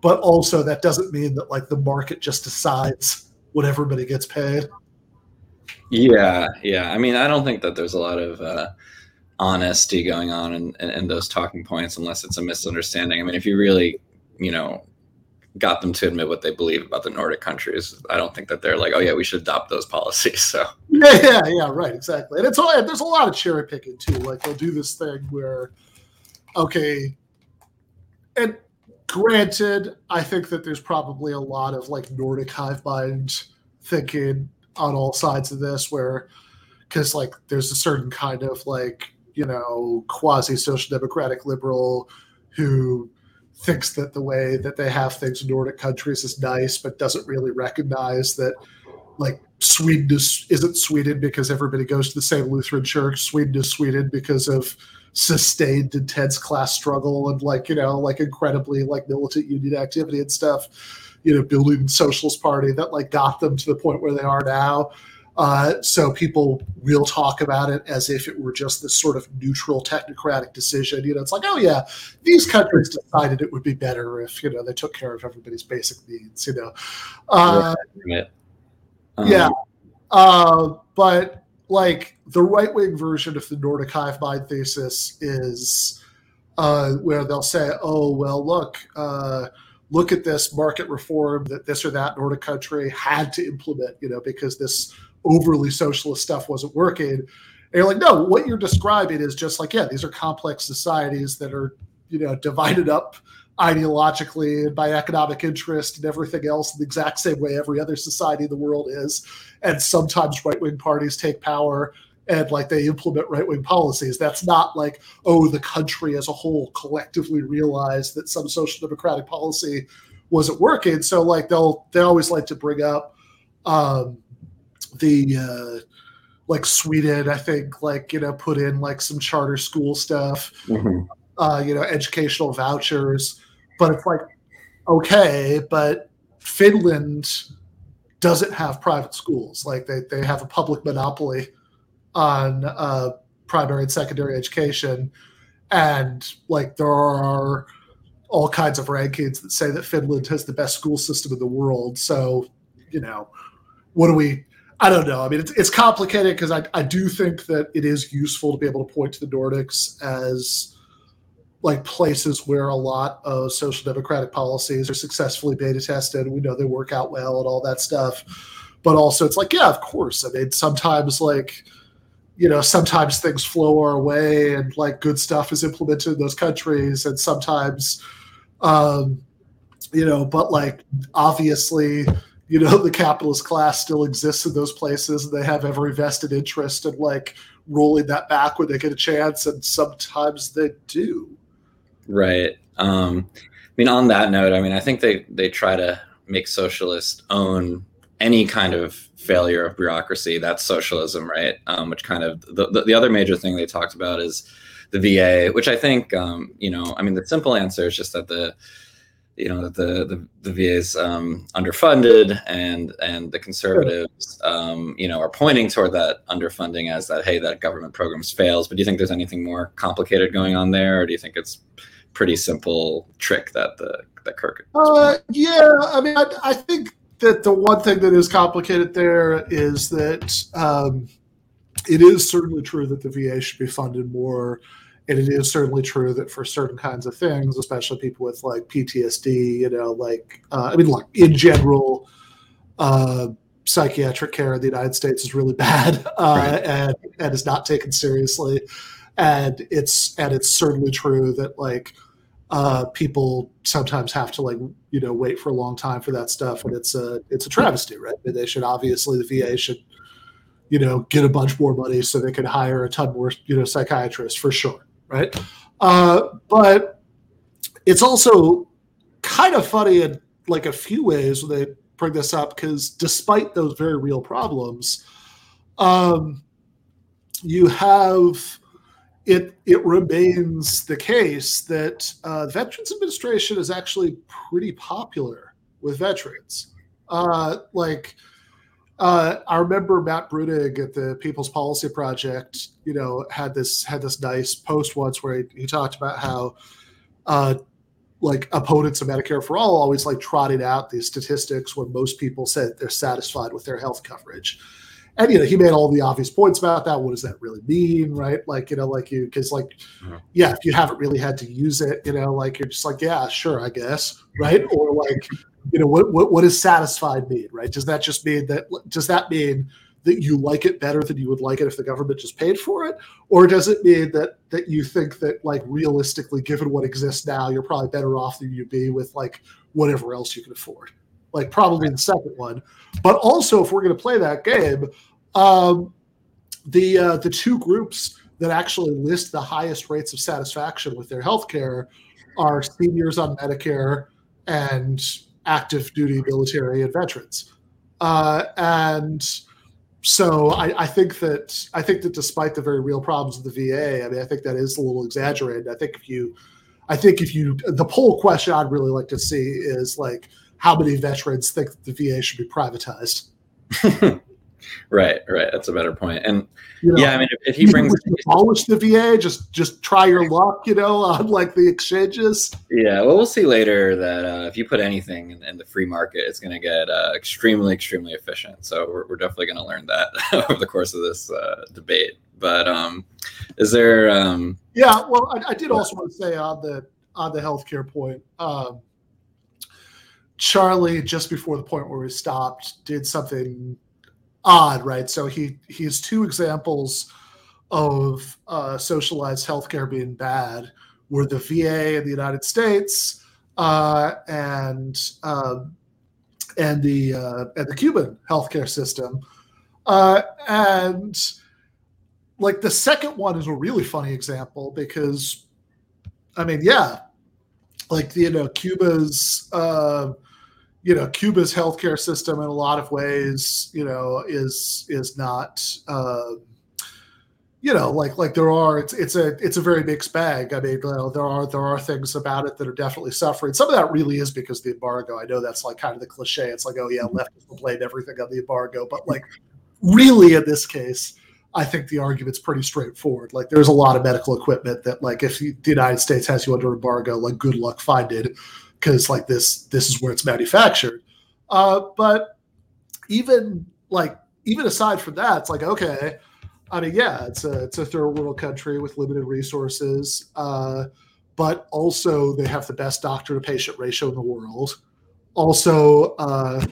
but also that doesn't mean that like the market just decides what everybody gets paid. Yeah, yeah. I mean, I don't think that there's a lot of uh, honesty going on in, in, in, those talking points unless it's a misunderstanding. I mean, if you really, you know, got them to admit what they believe about the Nordic countries, I don't think that they're like, oh yeah, we should adopt those policies. (laughs) So yeah, yeah, yeah, right, exactly. And it's all there's a lot of cherry picking too. Like they'll do this thing where, okay, and granted, I think that there's probably a lot of like Nordic hive mind thinking on all sides of this where because like there's a certain kind of like you know quasi social democratic liberal who thinks that the way that they have things in nordic countries is nice but doesn't really recognize that like sweden is, isn't sweden because everybody goes to the same lutheran church sweden is sweden because of sustained intense class struggle and like you know like incredibly like militant union activity and stuff you know, building socialist party that like got them to the point where they are now. Uh, so people will talk about it as if it were just this sort of neutral technocratic decision. You know, it's like, oh yeah, these countries decided it would be better if you know they took care of everybody's basic needs. You know, uh, um, yeah, uh, but like the right wing version of the Nordic hive mind thesis is uh, where they'll say, oh well, look uh, look at this market reform that this or that Nordic country had to implement, you know, because this overly socialist stuff wasn't working. And you're like, no, what you're describing is just like, yeah, these are complex societies that are, you know, divided up ideologically and by economic interest and everything else in the exact same way every other society in the world is. And sometimes right wing parties take power and like they implement right wing policies. That's not like, oh, the country as a whole collectively realized that some social democratic policy wasn't working. So like they'll they always like to bring up um, the uh, like Sweden, I think like you know put in like some charter school stuff, mm-hmm. uh, you know, educational vouchers. But it's like okay, but Finland doesn't have private schools. Like they they have a public monopoly on uh, primary and secondary education, and like there are all kinds of rankings that say that Finland has the best school system in the world. So, you know, what do we? I don't know. I mean, it's, it's complicated because I, I do think that it is useful to be able to point to the Nordics as like places where a lot of social democratic policies are successfully beta tested. We know they work out well and all that stuff. But also, it's like, yeah, of course. I mean, sometimes like you know, sometimes things flow our way and like good stuff is implemented in those countries, and sometimes, um, you know, but like obviously, you know, (laughs) the capitalist class still exists in those places, and they have every vested interest in like rolling that back when they get a chance, and sometimes they do. Right. Um, I mean, on that note, I mean, I think they they try to make socialists own any kind of failure of bureaucracy, that's socialism, right? Um, which kind of the, the, the, other major thing they talked about is the VA, which I think, um, you know, I mean, the simple answer is just that the, you know, the, the, the VA is um, underfunded and, and the conservatives, um, you know, are pointing toward that underfunding as that, hey, that government programs fails. But do you think there's anything more complicated going on there? Or do you think it's pretty simple trick that the, that Kirk? Uh, yeah, I mean, I, I think that the one thing that is complicated there is that um, it is certainly true that the VA should be funded more. And it is certainly true that for certain kinds of things, especially people with like PTSD, you know, like, uh, I mean, like in general, uh, psychiatric care in the United States is really (laughs) bad uh, right. and, and is not taken seriously. And it's, and it's certainly true that like, uh, people sometimes have to like you know wait for a long time for that stuff, and it's a it's a travesty, right? They should obviously the VA should you know get a bunch more money so they can hire a ton more you know psychiatrists for sure, right? Uh, but it's also kind of funny in like a few ways when they bring this up because despite those very real problems, um, you have it it remains the case that uh, Veterans Administration is actually pretty popular with veterans. Uh, like, uh, I remember Matt Bruenig at the People's Policy Project, you know, had this had this nice post once where he, he talked about how, uh, like opponents of Medicare for all always like trotted out these statistics when most people said they're satisfied with their health coverage. And you know he made all the obvious points about that. What does that really mean right? Like you know like you because like uh-huh. yeah if you haven't really had to use it you know like you're just like yeah sure i guess right? Or like you know what what, what does satisfied mean right? Does that just mean that does that mean that you like it better than you would like it if the government just paid for it? Or does it mean that that you think that like realistically given what exists now you're probably better off than you'd be with like whatever else you can afford? Like probably the second one. But also, if we're going to play that game, um, the uh, the two groups that actually list the highest rates of satisfaction with their health care are seniors on Medicare and active duty military and veterans. Uh, and so I, I, think that I think that despite the very real problems of the VA, I mean, I think that is a little exaggerated. I think if you, I think if you, the poll question I'd really like to see is like, how many veterans think the VA should be privatized? (laughs) right, right. That's a better point. And you know, yeah, I mean, if, if he brings abolish the VA, just just try your luck, you know, (laughs) on like the exchanges. Yeah, well, we'll see later that uh, if you put anything in, in the free market, it's going to get uh, extremely, extremely efficient. So we're, we're definitely going to learn that (laughs) over the course of this uh, debate. But um, is there? Um, yeah, well, I, I did also want to say on the on the healthcare point. Um, Charlie, just before the point where we stopped, did something odd, right? So he he has two examples of uh, socialized healthcare being bad, were the VA in the United States uh, and uh, and the uh, and the Cuban healthcare system, uh, and like the second one is a really funny example because, I mean, yeah, like you know Cuba's uh, you know Cuba's healthcare system in a lot of ways, you know, is is not. Uh, you know, like like there are, it's it's a it's a very mixed bag. I mean, you know, there are there are things about it that are definitely suffering. Some of that really is because of the embargo. I know that's like kind of the cliche. It's like, oh yeah, leftists will blame everything on the embargo, but like really in this case, I think the argument's pretty straightforward. Like there's a lot of medical equipment that like if the United States has you under embargo, like good luck finding because like this this is where it's manufactured. Uh, but even like even aside from that, it's like okay. I mean, yeah, it's a it's a third world country with limited resources, uh, but also they have the best doctor to patient ratio in the world. Also, uh,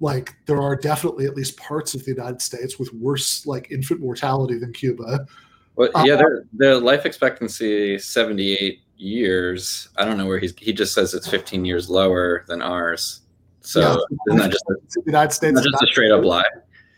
like there are definitely at least parts of the United States with worse like infant mortality than Cuba. Well, yeah, their, the life expectancy seventy eight years. I don't know where he's. He just says it's 15 years lower than ours. So yeah, isn't that just a, (laughs) the United States? just a straight up lie.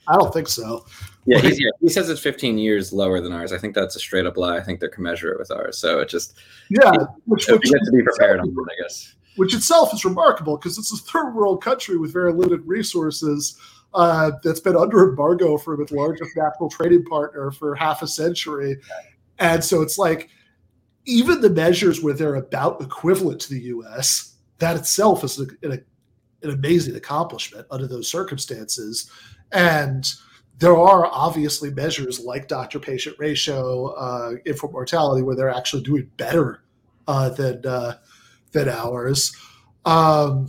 I don't think so. Yeah, yeah, he says it's 15 years lower than ours. I think that's a straight up lie. I think they're commensurate with ours. So it just yeah, which, which get to be prepared on it, I guess. Which itself is remarkable because it's a third world country with very limited resources. uh, that's been under embargo from its largest natural trading partner for half a century. And so it's like, even the measures where they're about equivalent to the US, that itself is an, an, amazing accomplishment under those circumstances. And there are obviously measures like doctor patient ratio, uh, infant mortality, where they're actually doing better uh, than uh, than ours. Um,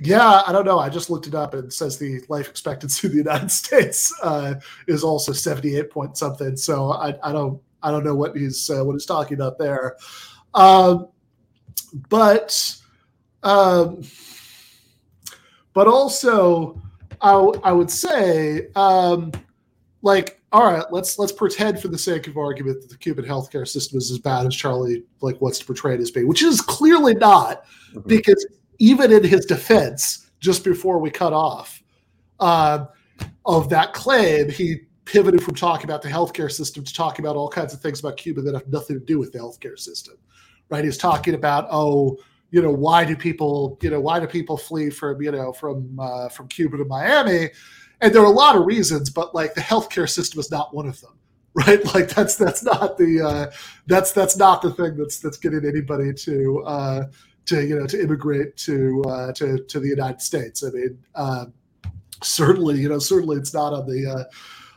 yeah, I don't know. I just looked it up and it says the life expectancy of the United (laughs) States uh, is also seventy eight point something. So I, I don't I don't know what he's uh, what he's talking about there. Um, but um, but also I, I would say, um, like, all right, let's let's pretend for the sake of argument that the Cuban healthcare system is as bad as Charlie like wants to portray it as being, which is clearly not, mm-hmm. because even in his defense, just before we cut off uh, of that claim, he pivoted from talking about the healthcare system to talking about all kinds of things about Cuba that have nothing to do with the healthcare system. Right? He's talking about oh you know why do people you know why do people flee from you know from uh, from Cuba to Miami and there are a lot of reasons but like the healthcare system is not one of them (laughs) right like that's that's not the uh, that's that's not the thing that's that's getting anybody to uh, to you know to immigrate to uh, to to the United States I mean uh, certainly you know certainly it's not on the uh,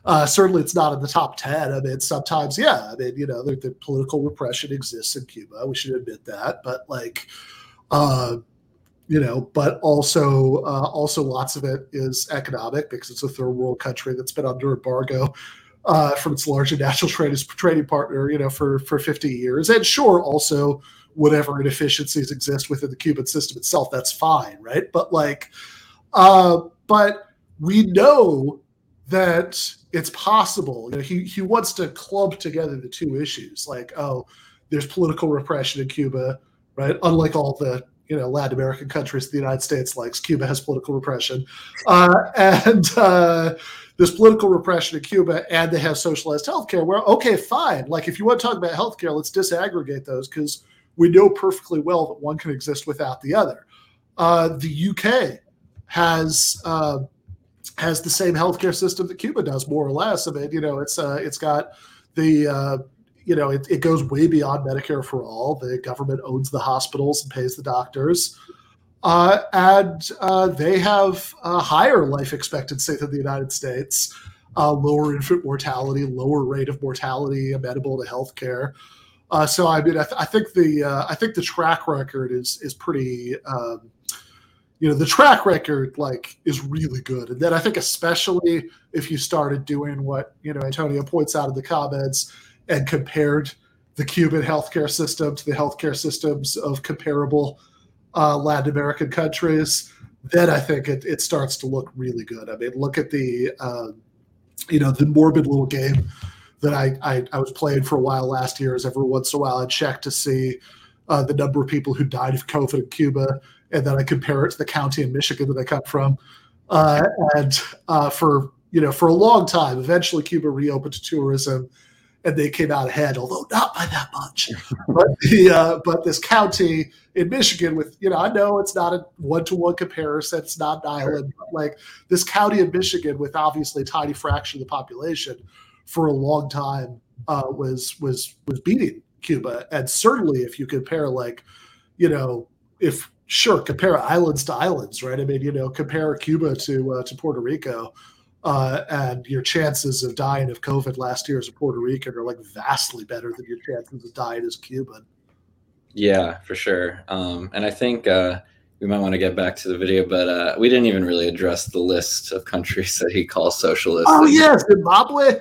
uh, certainly, it's not in the top ten. I mean, sometimes, yeah. I mean, you know, the, the political repression exists in Cuba. We should admit that. But like, uh, you know, but also uh, also lots of it is economic because it's a third world country that's been under embargo uh, from its national (laughs) trading, trading partner, you know, for for 50 years. And sure, also whatever inefficiencies exist within the Cuban system itself, that's fine, right? But like, uh, but we know that it's possible. You know, he he wants to club together the two issues, like, oh, there's political repression in Cuba right? Unlike all the you know Latin American countries the United States likes, Cuba has political repression, uh, and uh, there's political repression in Cuba, and they have socialized healthcare. Where okay, fine. Like if you want to talk about healthcare, let's disaggregate those because we know perfectly well that one can exist without the other. Uh, the UK has uh, has the same healthcare system that Cuba does, more or less. I mean, you know, it's uh, it's got the uh, you know, it, it goes way beyond Medicare for all. The government owns the hospitals and pays the doctors. Uh, and uh, they have a higher life expectancy than the United States, uh, lower infant mortality, lower rate of mortality amenable to healthcare. Uh, so I mean, I, th- I think the uh, I think the track record is is pretty. Um, you know, the track record like is really good, and then I think especially if you started doing what you know Antonio points out in the comments and compared the Cuban healthcare system to the healthcare systems of comparable uh, Latin American countries, then I think it, it starts to look really good. I mean, look at the uh, you know the morbid little game that I, I, I was playing for a while last year. Is every once in a while I check to see uh, the number of people who died of COVID in Cuba, and then I compare it to the county in Michigan that I come from. Uh, and uh, for you know for a long time, eventually Cuba reopened to tourism and they came out ahead, although not by that much. (laughs) but the uh, but this county in Michigan, with you know, I know it's not a one to one comparison, it's not an island, but like this county in Michigan, with obviously a tiny fraction of the population, for a long time uh, was was was beating Cuba, and certainly if you compare like, you know, if sure compare islands to islands, right? I mean, you know, compare Cuba to uh, to Puerto Rico uh, and your chances of dying of COVID last year as a Puerto Rican are like vastly better than your chances of dying as a Cuban. Yeah, for sure. Um, and I think uh, we might want to get back to the video, but uh, we didn't even really address the list of countries (laughs) that he calls socialist. Oh yeah, Zimbabwe,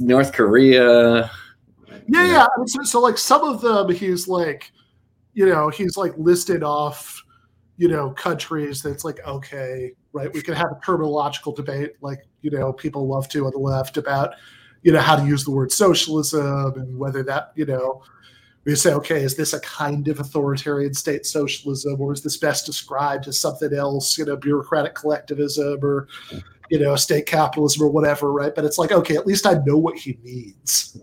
North Korea. Yeah, yeah. I mean, so, so like some of them, he's like, you know, he's like listed off, you know, countries that's like okay, right? We can have a terminological debate, like you know people love to on the left about you know how to use the word socialism and whether that you know we say okay is this a kind of authoritarian state socialism or is this best described as something else you know bureaucratic collectivism or you know state capitalism or whatever right but it's like okay at least i know what he means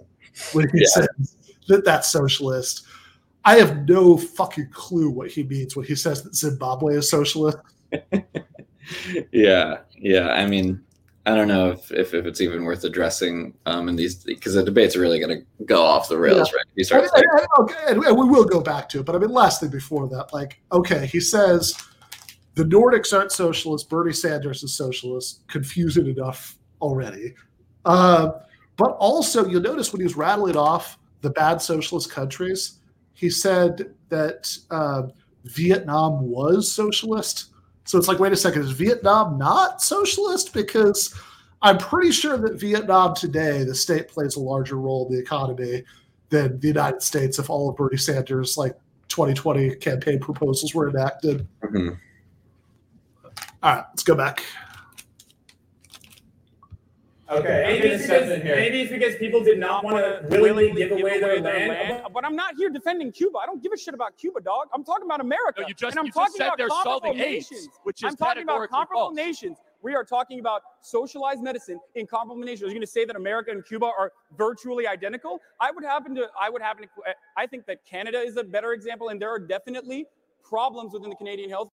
when he yeah. says that that's socialist i have no fucking clue what he means when he says that zimbabwe is socialist (laughs) yeah, yeah. I mean, I don't know if, if, if it's even worth addressing um, in these because the debate's really going to go off the rails, yeah. right? He starts and, and, okay, and, we will go back to it, but I mean, lastly, before that, like, okay, he says the Nordics aren't socialist, Bernie Sanders is socialist. Confusing enough already. Uh, but also, you'll notice when he was rattling off the bad socialist countries, he said that uh, Vietnam was socialist. So it's like, wait a second, is Vietnam not socialist? Because I'm pretty sure that Vietnam today, the state plays a larger role in the economy than the United States if all of Bernie Sanders' like 2020 campaign proposals were enacted. Mm-hmm. All right, let's go back. Okay, maybe it's, because, maybe it's because people did not want to willingly give away their land. land. But I'm not here defending Cuba. I don't give a shit about Cuba, dog. I'm talking about America. No, you just, and I'm you talking just said about they're solving nations. AIDS, which is I'm talking about comparable false. nations. We are talking about socialized medicine in comparable nations. Are you going to say that America and Cuba are virtually identical? I would happen to. I would happen to. I think that Canada is a better example, and there are definitely problems within the Canadian health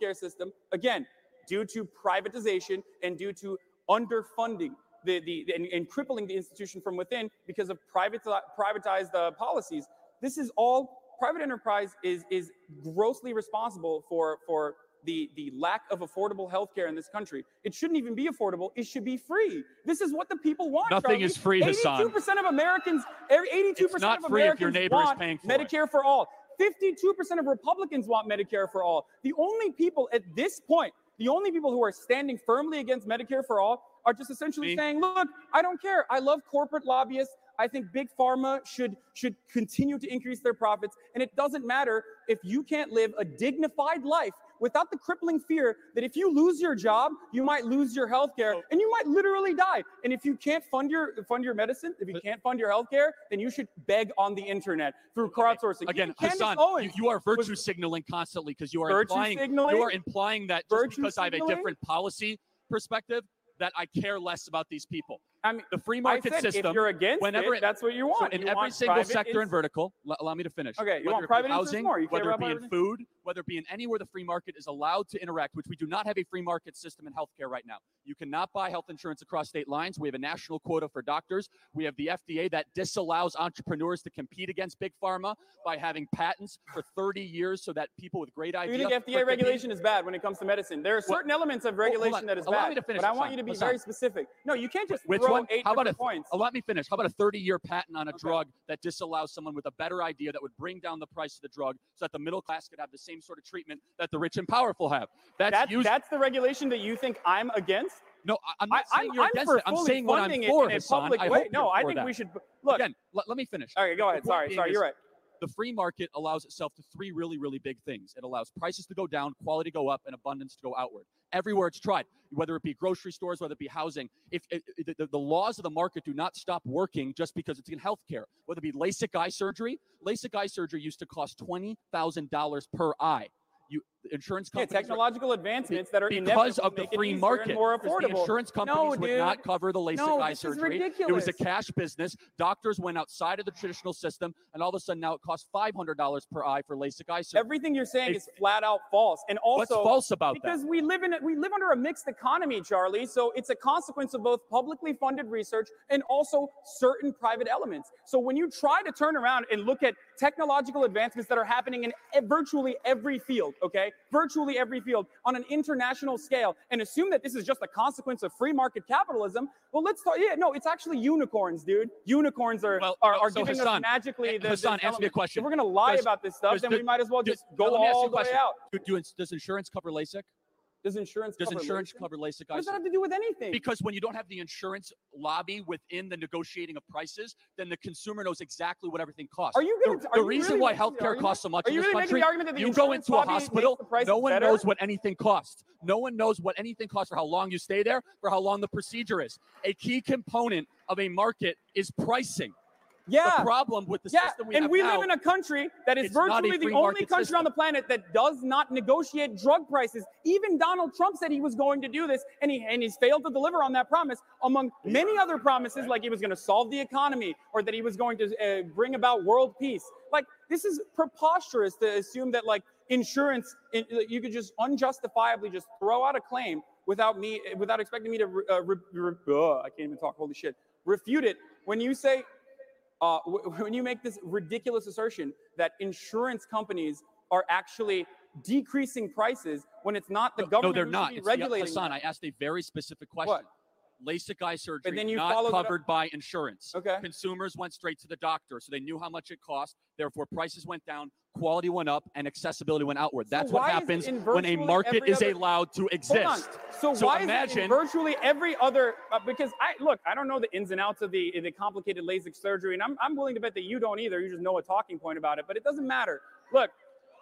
care system. Again, due to privatization and due to underfunding the, the, and, and, crippling the institution from within because of private, privatized uh, policies. This is all private enterprise is, is grossly responsible for, for the, the lack of affordable healthcare in this country. It shouldn't even be affordable. It should be free. This is what the people want. Nothing Charlie. is free, Hasan. 82% of Americans, 82% it's not of free Americans if your neighbor want is paying for Medicare it. for all. 52% of Republicans want Medicare for all. The only people at this point, the only people who are standing firmly against Medicare for all are just essentially Me? saying, look, I don't care. I love corporate lobbyists. I think big pharma should should continue to increase their profits and it doesn't matter if you can't live a dignified life without the crippling fear that if you lose your job, you might lose your health care oh. and you might literally die. And if you can't fund your fund your medicine, if you can't fund your health care, then you should beg on the internet through crowdsourcing. Again, Hasan, you, you, are virtue signaling constantly because you are implying signaling? you are implying that just because signaling? I have a different policy perspective that I care less about these people. I mean, the free market said, system. If you're against whenever it, that's what you want. So in you every single sector ins- and vertical, l- allow me to finish. Okay, you whether want it private housing, more. You whether it be in food, whether it be in anywhere the free market is allowed to interact, which we do not have a free market system in healthcare right now. You cannot buy health insurance across state lines. We have a national quota for doctors. We have the FDA that disallows entrepreneurs to compete against big pharma by having patents for 30 years so that people with great ideas. You think FDA regulation is bad when it comes to medicine? There are certain well, elements of regulation that is allow bad. Me to finish, but I want you to be very specific. No, you can't just Which throw one? eight How about a, points. Allow me finish. How about a 30-year patent on a okay. drug that disallows someone with a better idea that would bring down the price of the drug so that the middle class could have the same sort of treatment that the rich and powerful have? That's, that's, used- that's the regulation that you think I'm against? No, I'm not I, saying you're I'm against it. I'm saying what I'm for, in Hasan. public I way. hope no, I think that. we should look. Again, let, let me finish. Okay, go ahead. Sorry, sorry, you're right. The free market allows itself to three really, really big things. It allows prices to go down, quality to go up, and abundance to go outward. Everywhere it's tried, whether it be grocery stores, whether it be housing, if, if, the, the, laws of the market do not stop working just because it's in healthcare, whether it be LASIK eye surgery, LASIK eye surgery used to cost twenty thousand dollars per eye you insurance companies yeah, technological are, advancements that are because of the free market more affordable. The insurance companies no, would not cover the LASIK no, eye surgery. Ridiculous. It was a cash business. Doctors went outside of the traditional system, and all of a sudden now it costs five hundred dollars per eye for LASIK eye surgery. Everything you're saying is flat out false, and also what's false about because that? we live in a, we live under a mixed economy, Charlie. So it's a consequence of both publicly funded research and also certain private elements. So when you try to turn around and look at technological advancements that are happening in virtually every field, okay, virtually every field on an international scale, and assume that this is just a consequence of free market capitalism, well, let's talk. Yeah, no, it's actually unicorns, dude. Unicorns are well, are, uh, are so giving Hasan, us magically eh, the. Hasan, answer me a question. If we're gonna lie about this stuff, then does, we might as well just go no, all the way out. Do, do, does insurance cover LASIK? Does insurance does cover insurance LASIK? cover LASIK? What does that have to do with anything? Because when you don't have the insurance lobby within the negotiating of prices, then the consumer knows exactly what everything costs. Are you gonna, the, are the you reason really why healthcare costs so much are in you this really country? Making the argument that the you go into a hospital, no one better? knows what anything costs. No one knows what anything costs for how long you stay there, for how long the procedure is. A key component of a market is pricing. Yeah. The problem with the Yeah, system we and have we now, live in a country that is it's not a virtually the only country on the planet that does not negotiate drug prices. Even Donald Trump said he was going to do this, and he and he's failed to deliver on that promise. Among many other promises, like he was going to solve the economy or that he was going to uh, bring about world peace. Like this is preposterous to assume that like insurance, in, you could just unjustifiably just throw out a claim without me, without expecting me to. Uh, re, re, uh, I can't even talk. Holy shit! Refute it when you say uh, w- (laughs) when you make this ridiculous assertion that insurance companies are actually decreasing prices when it's not the no, government no, they're not. It's, regulating Hasan. I asked a very specific question. What? LASIK eye surgery then you not followed it up- covered by insurance. Okay. Consumers went straight to the doctor, so they knew how much it cost. Therefore, prices went down, quality went up, and accessibility went outward. That's what is it happens when a market is other- allowed to exist. So, So why is imagine- in virtually every other? Uh, because I look, I don't know the ins and outs of the the complicated LASIK surgery, and I'm I'm willing to bet that you don't either. You just know a talking point about it, but it doesn't matter. Look,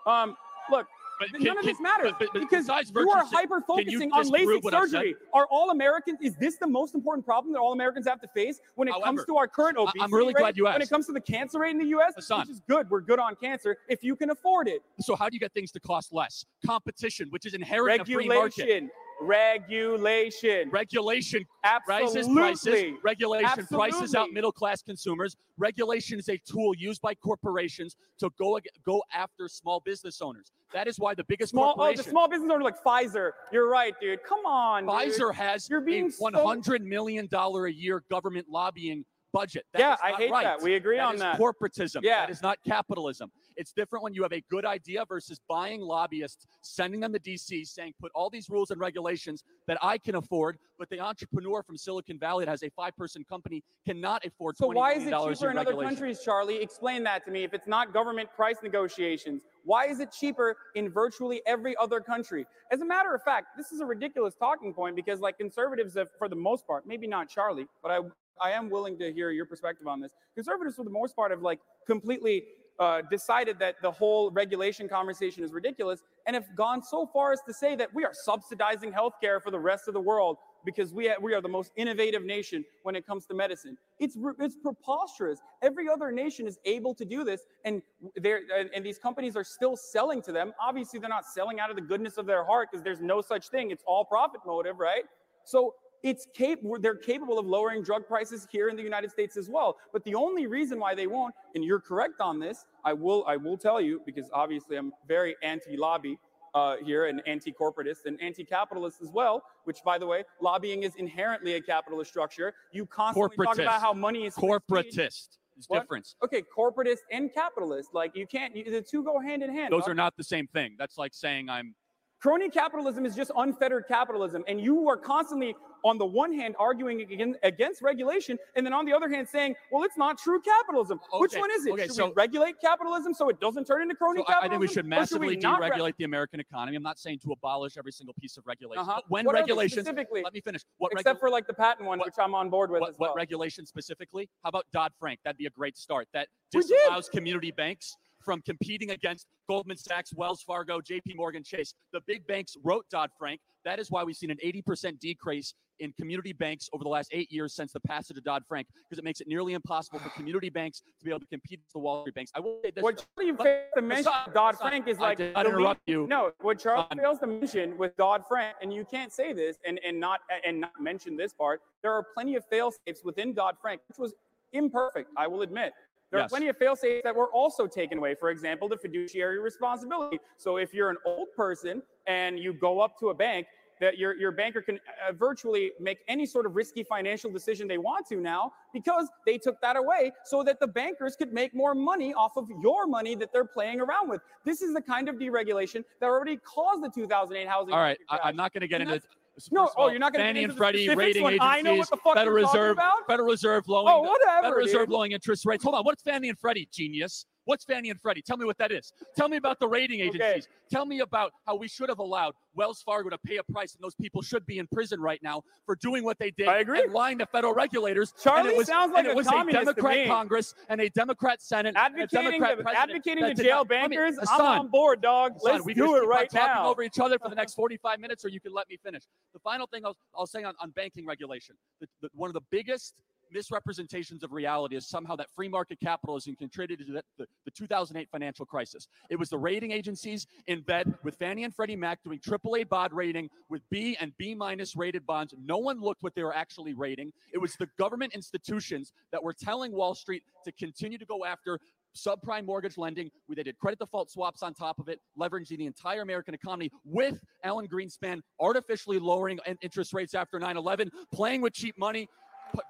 um, look. But None can- of this matters but- but because you are hyper focusing on LASIK what I've said? surgery. Are all Americans? Is this the most important problem that all Americans have to face when it comes to our current I- I'm really rate, glad you asked. When it comes to the cancer rate in the U.S., Hasan. which is good. We're good on cancer if you can afford it. So how do you get things to cost less? Competition, which is inherent in a free market. Regulation. Regulation. Absolutely. rises prices. Regulation prices out middle class consumers. Regulation is a tool used by corporations to go go after small business owners. That is why the biggest Small, oh, the small business owner like Pfizer. You're right, dude. Come on. dude. Pfizer, has You're being a one hundred million dollar a year government lobbying budget. That Yeah, I hate right. that. We agree on is that. Corporatism. Yeah. That is not capitalism. It's different when you have a good idea versus buying lobbyists, sending them to DC, saying put all these rules and regulations that I can afford, but the entrepreneur from Silicon Valley that has a five-person company cannot afford. So $20 why is it cheaper in other countries, Charlie? Explain that to me. If it's not government price negotiations, why is it cheaper in virtually every other country? As a matter of fact, this is a ridiculous talking point because, like conservatives, have, for the most part, maybe not Charlie, but I I am willing to hear your perspective on this. Conservatives, for the most part, have like completely uh, decided that the whole regulation conversation is ridiculous and have gone so far as to say that we are subsidizing healthcare for the rest of the world because we, ha- we are the most innovative nation when it comes to medicine. It's, re- it's preposterous. Every other nation is able to do this, and, they're, and, and these companies are still selling to them. Obviously, they're not selling out of the goodness of their heart because there's no such thing. It's all profit motive, right? So it's cap- they're capable of lowering drug prices here in the United States as well. But the only reason why they won't, and you're correct on this, I will I will tell you because obviously I'm very anti-lobby uh, here and anti-corporatist and anti-capitalist as well. Which, by the way, lobbying is inherently a capitalist structure. You constantly talk about how money is. Corporatist. What? difference. Okay, corporatist and capitalist. Like you can't. You, the two go hand in hand. Those dog. are not the same thing. That's like saying I'm Crony capitalism is just unfettered capitalism. And you are constantly, on the one hand, arguing against, regulation, and then on the other hand, saying, well, it's not true capitalism. Which one is it? okay, should so- we regulate capitalism so it doesn't turn into crony So I- capitalism? I think we should Or we massively re- deregulate the American economy. I'm not saying to abolish every single piece of regulation. Uh-huh. When What regulations, specifically? let me finish. What, regu- Except for like the patent one, what- which I'm on board with what, as well. what regulation specifically? How about Dodd Frank? That'd be a great start. That disallows community banks from competing against Goldman Sachs, Wells Fargo, JP Morgan Chase. The big banks wrote Dodd Frank. That is why we've seen an 80% decrease in community banks over the last eight years since the passage of Dodd Frank, because it makes it nearly impossible for community banks to be able to compete with the Wall Street banks. I will say this. what Charlie fails to mention Dodd Frank is I like did not the lead- you. No, what Charlie Hasan. fails to mention with Dodd Frank, and you can't say this and, and not and not mention this part. There are plenty of fail safes within Dodd Frank, which was imperfect. I will admit. There are plenty of fail safes that were also taken away. For example, the fiduciary responsibility. So if you're an old person and you go up to a bank, that your, your banker can uh, virtually make any sort of risky financial decision they want to now because they took that away so that the bankers could make more money off of your money that they're playing around with. This is the kind of deregulation that already caused the 2008 housing All right, I, I'm not going to get And into. No, oh, you're not gonna get Fannie and Freddie rating agencies. I know what the fuck Federal Reserve. about? Federal Reserve lowering. Oh, whatever, Federal Reserve dude. lowering interest rates. Hold on. What's Fannie and Freddie? Genius. What's Fannie and Freddie? Tell me what that is. Tell me about the rating Okay. agencies. Tell me about how we should have allowed Wells Fargo to pay a price, and those people should be in prison right now for doing what they did I agree. and lying to federal regulators. Charlie and it was, sounds like a was communist to Democrat. Congress and a Democrat Senate, and a advocating Democrat to, president advocating did jail not- bankers. I'm Hasan, on board, dog. Hasan, Let's we do it right talking now. over each other for the next 45 minutes, or you can let me finish. The final thing I'll, I'll say on, on banking regulation, the, the, one of the biggest misrepresentations of reality is somehow that free market capitalism contributed to the, the, the, 2008 financial crisis. It was the rating agencies in bed with Fannie and Freddie Mac doing AAA bond rating with B and B minus rated bonds. No one looked what they were actually rating. It was the government institutions that were telling Wall Street to continue to go after subprime mortgage lending. We they did credit default swaps on top of it, leveraging the entire American economy with Alan Greenspan artificially lowering interest rates after 9/11, playing with cheap money,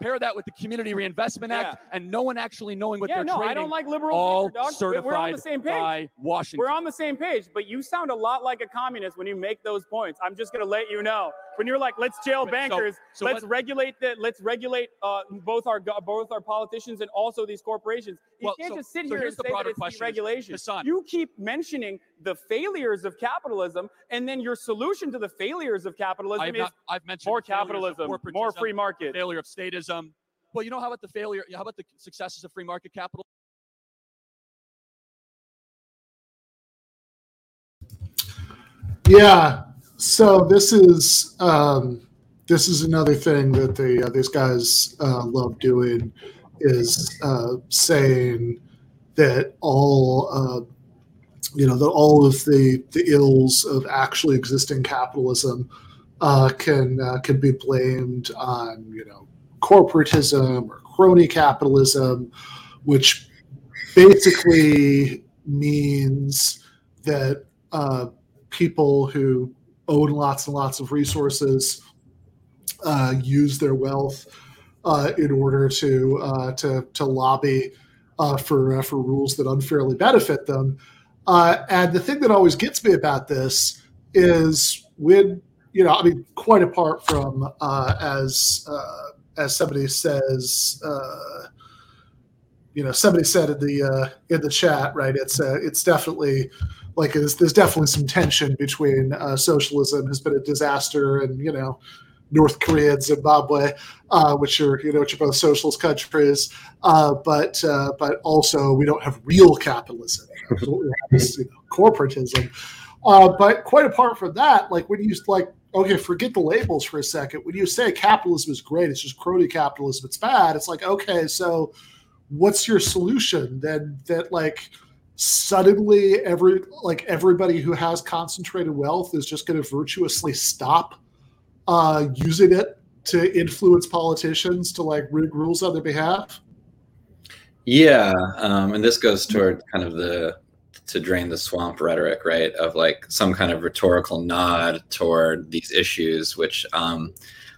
pair that with the Community Reinvestment Act, yeah. and no one actually knowing what yeah, they're no, trading. I don't like liberal all dog. certified We're on the same page. by Washington. We're on the same page, but you sound a lot like a communist when you make those points. I'm just going to let you know. When you're like, let's jail bankers, so, so let's what, regulate the, let's regulate uh, both our both our politicians and also these corporations. You well, can't so, just sit so here and say that it's regulation. You keep mentioning the failures of capitalism, and then your solution to the failures of capitalism I've is not, I've mentioned more capitalism, more free market, failure of statism, well, you know, how about the failure? How about the successes of free market capital? Yeah. So this is um, this is another thing that the uh, these guys uh, love doing is uh, saying that all uh, you know that all of the the ills of actually existing capitalism uh, can uh, can be blamed on you know corporatism or crony capitalism, which basically means that people who own lots and lots of resources uh, use their wealth uh, in order to uh, to to lobby uh, for uh, for rules that unfairly benefit them. and the thing that always gets me about this is when you know, I mean, quite apart from as as somebody says, you know, somebody said in the uh, in the chat, right? It's uh, it's definitely like there's, there's definitely some tension between uh, socialism has been a disaster, and you know, North Korea and Zimbabwe, uh, which are you know which are both socialist countries, uh, but uh, but also we don't have real capitalism, (laughs) you know, corporatism. Uh, but quite apart from that, like when you like okay, forget the labels for a second. When you say capitalism is great, it's just crony capitalism, it's bad. It's like, okay, so what's your solution? Then that like suddenly every like everybody who has concentrated wealth is just going to virtuously stop uh, using it to influence politicians to like rig rules on their behalf. Yeah, um, and this goes toward kind of the to drain the swamp rhetoric, right? Of like some kind of rhetorical nod toward these issues, which um,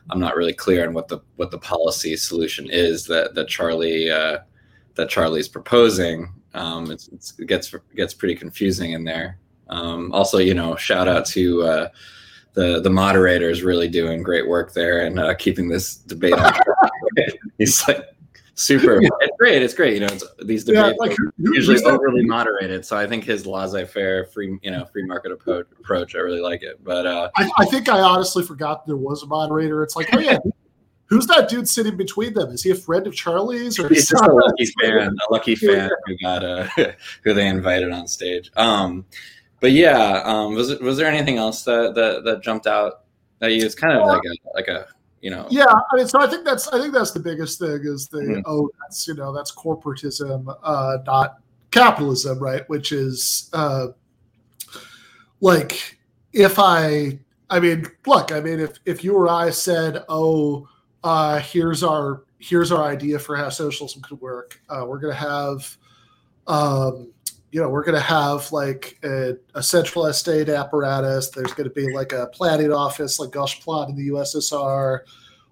I'm not really clear on what the what the policy solution is that that Charlie uh, that Charlie's proposing. Um, it's, it's, it gets gets pretty confusing in there. Um, also, you know, shout out to uh, the the moderators really doing great work there and uh, keeping this debate on. (laughs) He's like super. it's great. It's great. You know, it's, these debates yeah, like, usually overly moderated. So I think his laissez-faire, free, you know, free market approach. I really like it. But uh, I, I think I honestly forgot there was a moderator. It's like, oh yeah. Who's that dude sitting between them? Is he a friend of Charlie's, or he's just a lucky fan? A lucky fan who got uh, (laughs) who they invited on stage. Um, but yeah, um, was was there anything else that, that that jumped out that you? It's kind of like a like a you know yeah i mean so i think that's i think that's the biggest thing is the mm-hmm. oh that's you know that's corporatism uh not capitalism right which is uh like if i i mean look i mean if if you or i said oh uh, here's our here's our idea for how socialism could work. Uh, we're gonna have, um, you know, we're gonna have like a, a, centralized state apparatus. There's gonna be like a planning office, like Gosplan in the USSR.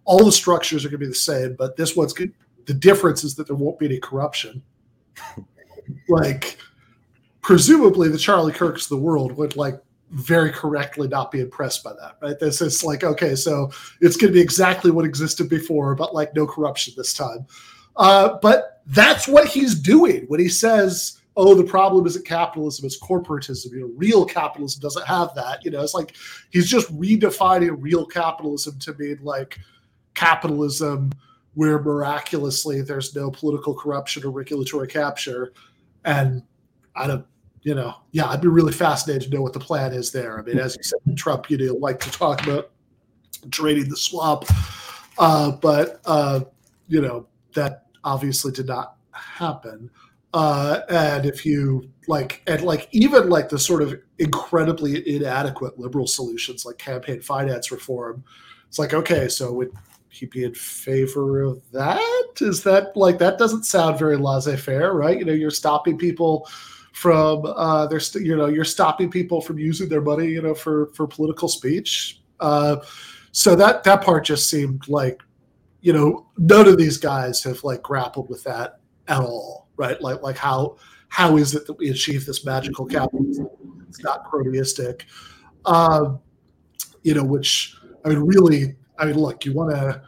All the structures are gonna be the same, but this one's good. The difference is that there won't be any corruption. (laughs) like, presumably, the Charlie Kirks of the world would like very correctly not be impressed by that, right? This is like, okay, so it's going to be exactly what existed before, but like no corruption this time. Uh, but that's what he's doing when he says oh, the problem isn't capitalism, it's corporatism. You know, real capitalism doesn't have that. You know, it's like he's just redefining real capitalism to mean like capitalism where miraculously there's no political corruption or regulatory capture. And I don't, you know, yeah, I'd be really fascinated to know what the plan is there. I mean, as you said, Trump, you know, like to talk about draining the swamp. Uh, but, uh, you know, that obviously did not happen. Uh, and if you like, and like even like the sort of incredibly inadequate liberal solutions like campaign finance reform, it's like okay, so would he be in favor of that? Is that like that doesn't sound very laissez-faire, right? You know, you're stopping people from uh, they're st- you know you're stopping people from using their money, you know, for for political speech. Uh, so that that part just seemed like you know none of these guys have like grappled with that at all right like like how how is it that we achieve this magical capitalism it's not cronyistic um you know which i mean really i mean look you want to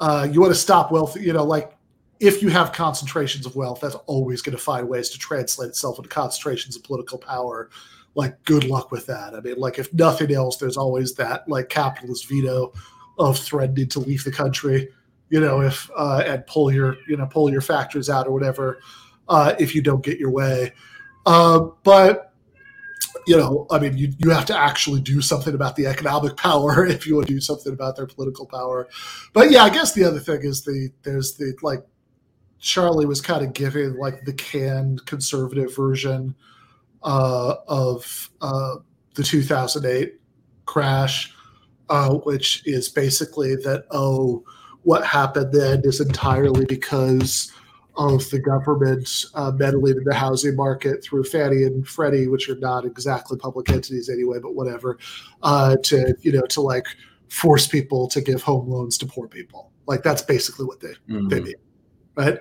uh you want to stop wealth you know like if you have concentrations of wealth that's always going to find ways to translate itself into concentrations of political power like good luck with that i mean like if nothing else there's always that like capitalist veto of threatening to leave the country, you know, if uh, and pull your you know pull your factories out or whatever uh, if you don't get your way. Uh, but you know, I mean, you you have to actually do something about the economic (laughs) power if you want to do something about their political power. But yeah, I guess the other thing is the there's the like Charlie was kind of giving like the canned conservative version uh, of uh, the 2008 crash uh, which is basically that oh, what happened then is entirely because of the government uh, meddling in the housing market through Fannie and Freddie, which are not exactly public entities anyway, but whatever, uh, to you know to like force people to give home loans to poor people. Like that's basically what they mm-hmm. they mean, right?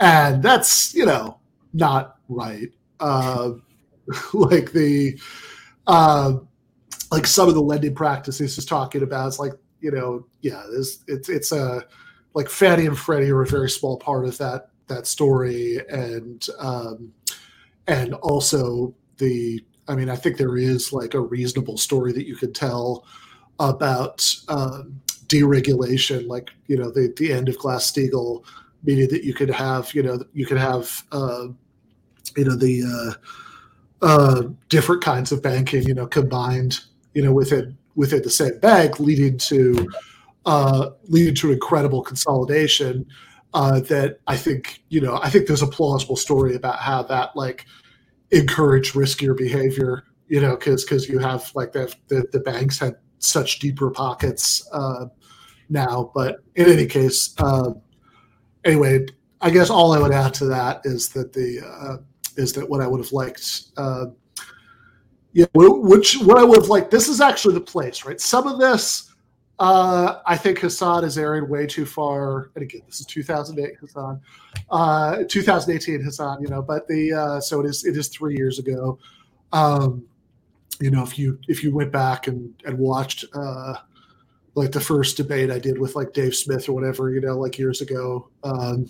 And that's you know not right. Uh, (laughs) like the uh, like some of the lending practices he's talking about. It's like you know, yeah, it's it's it's a like Fannie and Freddie are a very small part of that that story, and um, and also the. I mean, I think there is like a reasonable story that you could tell about um, deregulation, like you know, the the end of Glass Steagall, meaning that you could have you know you could have uh, you know the uh, uh, different kinds of banking, you know, combined you know, within within the same bank, leading to uh, leading to incredible consolidation. Uh, that I think you know, I think there's a plausible story about how that like encouraged riskier behavior. You know, because because you have like the, the the banks had such deeper pockets uh, now. But in any case, uh, anyway, I guess all I would add to that is that the uh, is that what I would have liked uh, yeah, which what I would have liked. This is actually the place, right? Some of this, uh, I think Hasan is airing way too far. And again, this is 2008 Hasan, uh, 2018 Hasan. You know, but the uh, so it is it is three years ago. Um, you know, if you if you went back and and watched uh, like the first debate I did with like Dave Smith or whatever, you know, like years ago, um,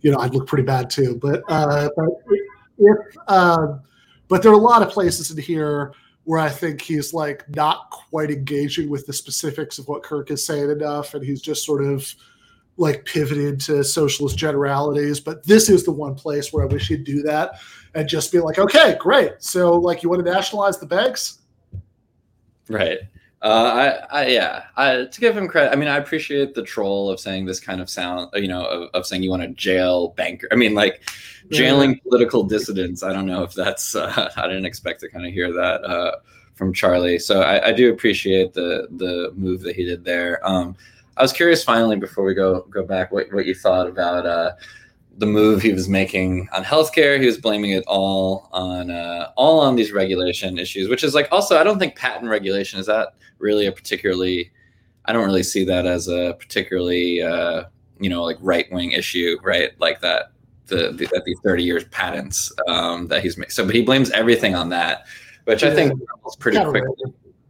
you know, I'd look pretty bad too. But uh, but um, but there are a lot of places in here where I think he's like not quite engaging with the specifics of what Kirk is saying enough, and he's just sort of like pivoted to socialist generalities. But this is the one place where I wish he'd do that and just be like, okay, great. So like you want to nationalize the banks? Right. Uh, I, I, yeah, I, to give him credit, I mean, I appreciate the troll of saying this kind of sound, you know, of, of saying you want to jail banker. I mean, like jailing yeah. political dissidents. I don't know if that's, uh, (laughs) I didn't expect to kind of hear that uh, from Charlie. So I, I, do appreciate the the move that he did there. Um, I was curious, finally, before we go go back, what what you thought about uh, the move he was making on healthcare. He was blaming it all on uh, all on these regulation issues, which is like also I don't think patent regulation is that really a particularly I don't really see that as a particularly uh, you know like right wing issue, right? Like that the, the that these thirty years patents um, that he's made. So, but he blames everything on that, which yeah. I think is pretty quick.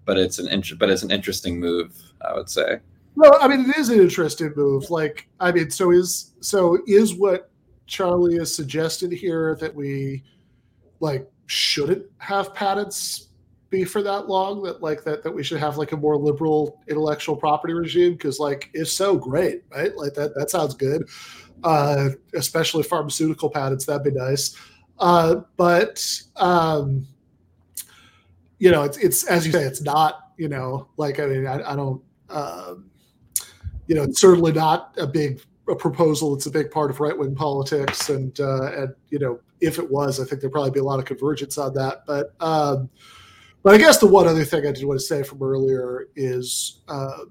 But it's an int- but it's an interesting move, I would say. Well, I mean, it is an interesting move. Like, I mean, so is so is what Charlie has suggested here that we like shouldn't have patents be for that long that like that that we should have like a more liberal intellectual property regime? Because like if so great right? Like that that sounds good. Uh especially pharmaceutical patents that'd be nice. Uh but um you know it's it's as you say it's not you know like i mean i, I don't um you know it's certainly not a big a proposal that's a big part of right wing politics, and uh, and you know if it was, I think there'd probably be a lot of convergence on that. But um, but I guess the one other thing I did want to say from earlier is uh,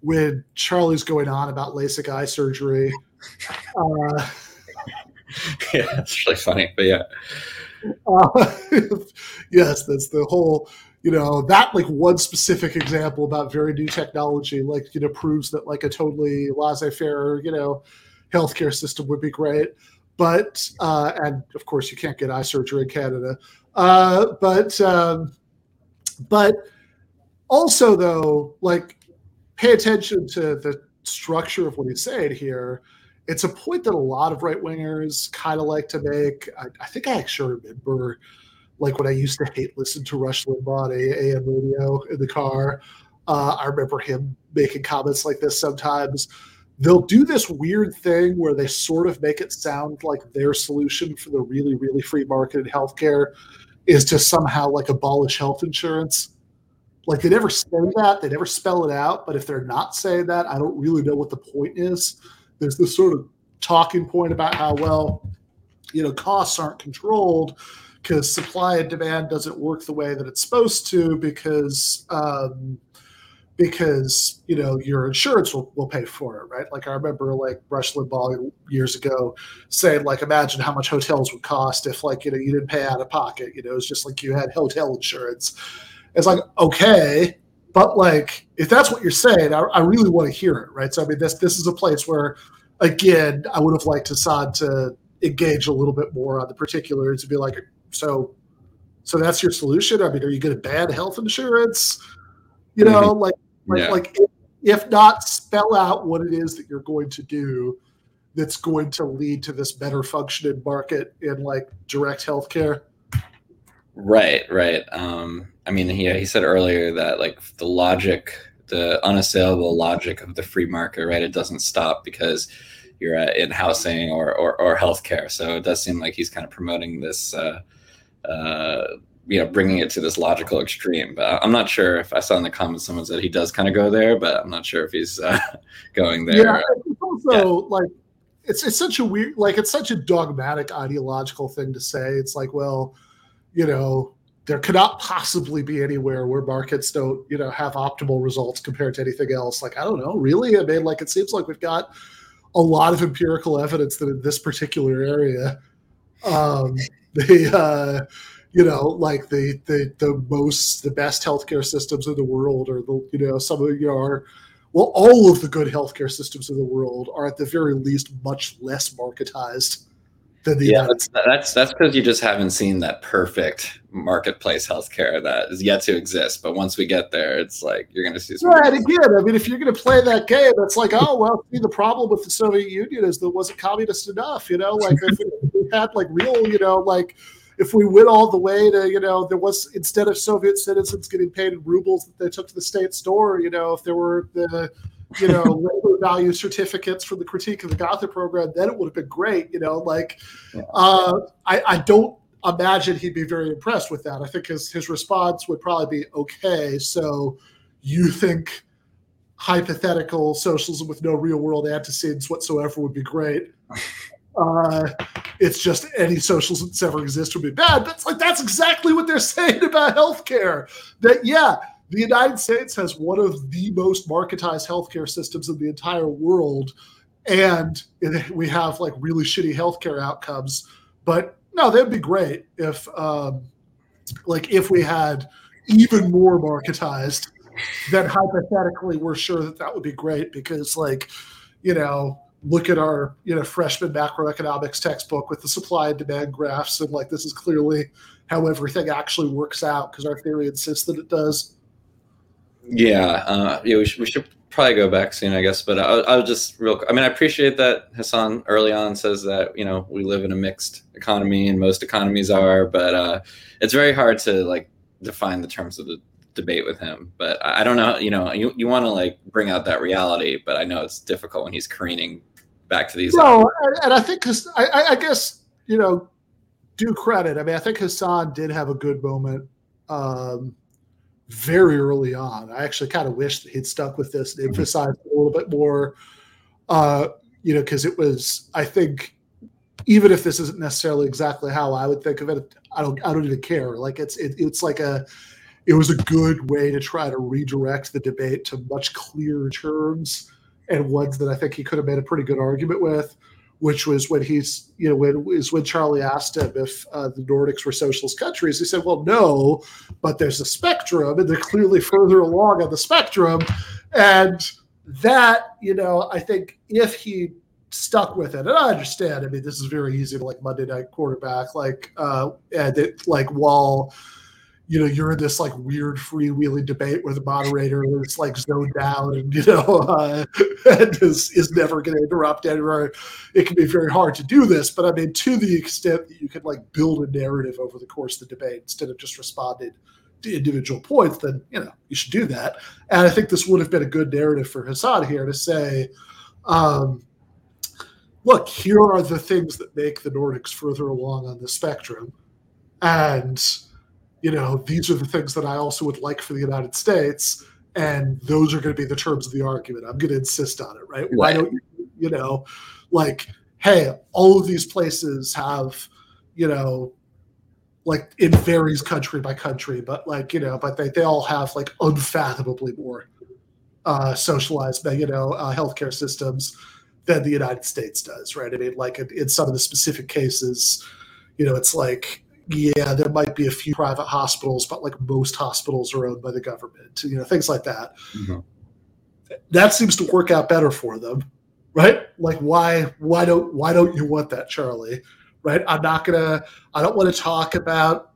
when Charlie's going on about LASIK eye surgery. Uh, (laughs) yeah, it's really funny, but yeah. (laughs) Uh, (laughs) yes, that's the whole you know that like one specific example about very new technology like you know proves that like a totally laissez-faire you know healthcare system would be great. But uh and of course you can't get eye surgery in canada. Uh but um but also though like pay attention to the structure of what he's saying here. It's a point that a lot of right wingers kind of like to make. I, I think i actually remember like when I used to hate listen to Rush Limbaugh on AM radio in the car. Uh, I remember him making comments like this sometimes. They'll do this weird thing where they sort of make it sound like their solution for the really, really free market in healthcare is to somehow like abolish health insurance. Like they never say that, they never spell it out. But if they're not saying that, I don't really know what the point is. There's this sort of talking point about how, well, you know, costs aren't controlled because supply and demand doesn't work the way that it's supposed to because um, because you know your insurance will, will pay for it right? Like i remember like rush limbaugh years ago saying like imagine how much hotels would cost if like you know you didn't pay out of pocket you know? It's just like you had hotel insurance. It's like okay but like if that's what you're saying i, I really want to hear it right? So i mean this this is a place where again i would have liked hasan to engage a little bit more on the particulars and be like so, so that's your solution. I mean, are you going to ban health insurance? You know, mm-hmm. like, like, yeah. like if, if not, spell out what it is that you're going to do that's going to lead to this better functioning market in like direct healthcare. Right, right. Um, I mean, he he said earlier that like the logic, the unassailable logic of the free market, right? It doesn't stop because you're uh, in housing or, or or healthcare. So it does seem like he's kind of promoting this uh, uh, you know, bringing it to this logical extreme. But I'm not sure if I saw in the comments someone said he does kind of go there, but I'm not sure if he's uh, (laughs) going there. Yeah, it's also yeah. like it's it's such a weird, like it's such a dogmatic ideological thing to say. It's like, well, you know, there cannot possibly be anywhere where markets don't, you know, have optimal results compared to anything else. Like, I don't know, really. I mean, like it seems like we've got a lot of empirical evidence that in this particular area, um, (laughs) the uh, you know like the the the most the best healthcare systems in the world or the you know some of you are well all of the good healthcare systems in the world are at the very least much less marketized than the yeah that's that's that's because you just haven't seen that perfect marketplace healthcare that is yet to exist but once we get there it's like you're going to see some right again i mean if you're going to play that (laughs) game it's like oh well see the problem with the soviet union is that it wasn't communist enough you know like if we had like real you know like if we went all the way to, you know, there was instead of Soviet citizens getting paid in rubles that they took to the state store, you know, if there were the, you know, (laughs) labor value certificates for the critique of the Gotha program, then it would have been great. You know, like uh, I, I don't imagine he'd be very impressed with that. I think his his response would probably be okay. So you think hypothetical socialism with no real world antecedents whatsoever would be great. (laughs) Uh, it's just any socialism that's ever existed would be bad. That's like that's exactly what they're (laughs) saying about healthcare. That yeah, the United States has one of the most marketized healthcare systems in the entire world, and we have like really shitty healthcare outcomes. But no, that'd be great if, um, like, if we had even more marketized. Then hypothetically, we're sure that that would be great because, like, you know, look at our you know freshman macroeconomics textbook with the supply and demand graphs and like this is clearly how everything actually works out because our theory insists that it does yeah uh, yeah we should, we should probably go back soon i guess but I'll, I'll just real i mean i appreciate that hasan early on says that you know we live in a mixed economy and most economies are but uh, it's very hard to like define the terms of the debate with him. But I don't know, you know, you, you want to like bring out that reality, but I know it's difficult when he's careening back to these. No, and, and I think because I, I, guess you know, do credit. I mean, I think Hasan did have a good moment um, very early on. I actually kind of wish that he'd stuck with this and emphasized a little bit more. Uh, you know, because it was, I think, even if this isn't necessarily exactly how I would think of it, I don't, I don't even care. Like it's, it, it's like a, it was a good way to try to redirect the debate to much clearer terms and ones that I think he could have made a pretty good argument with which was when he's, you know, when is when Charlie asked him if uh, the Nordics were socialist countries. He said, "Well, no, but there's a spectrum, and they're clearly further along on the spectrum." And that, you know, I think if he stuck with it, and I understand. I mean, this is very easy to like Monday night quarterback, like, uh, and it like while you know you're in this like weird freewheeling debate where the moderator is like zoned out and you know (laughs) uh, (laughs) and is, is never going to interrupt anyone it can be very hard to do this but i mean to the extent that you can like build a narrative over the course of the debate instead of just responding to individual points then you know you should do that. And i think this would have been a good narrative for hasan here to say um, look here are the things that make the nordics further along on the spectrum and you know, these are the things that I also would like for the United States, and those are going to be the terms of the argument. I'm going to insist on it, right? right. Why don't you, you know, like, hey, all of these places have, you know, like it varies country by country, but like, you know, but they, they all have like unfathomably more uh, socialized, you know, uh, healthcare systems than the United States does, right? I mean, like in, in some of the specific cases, you know, it's like yeah, there might be a few private hospitals, but like most hospitals are owned by the government, you know, things like that. Mm-hmm. That seems to work out better for them, right? Like why why don't why don't you want that, Charlie? Right? I'm not gonna I don't want to talk about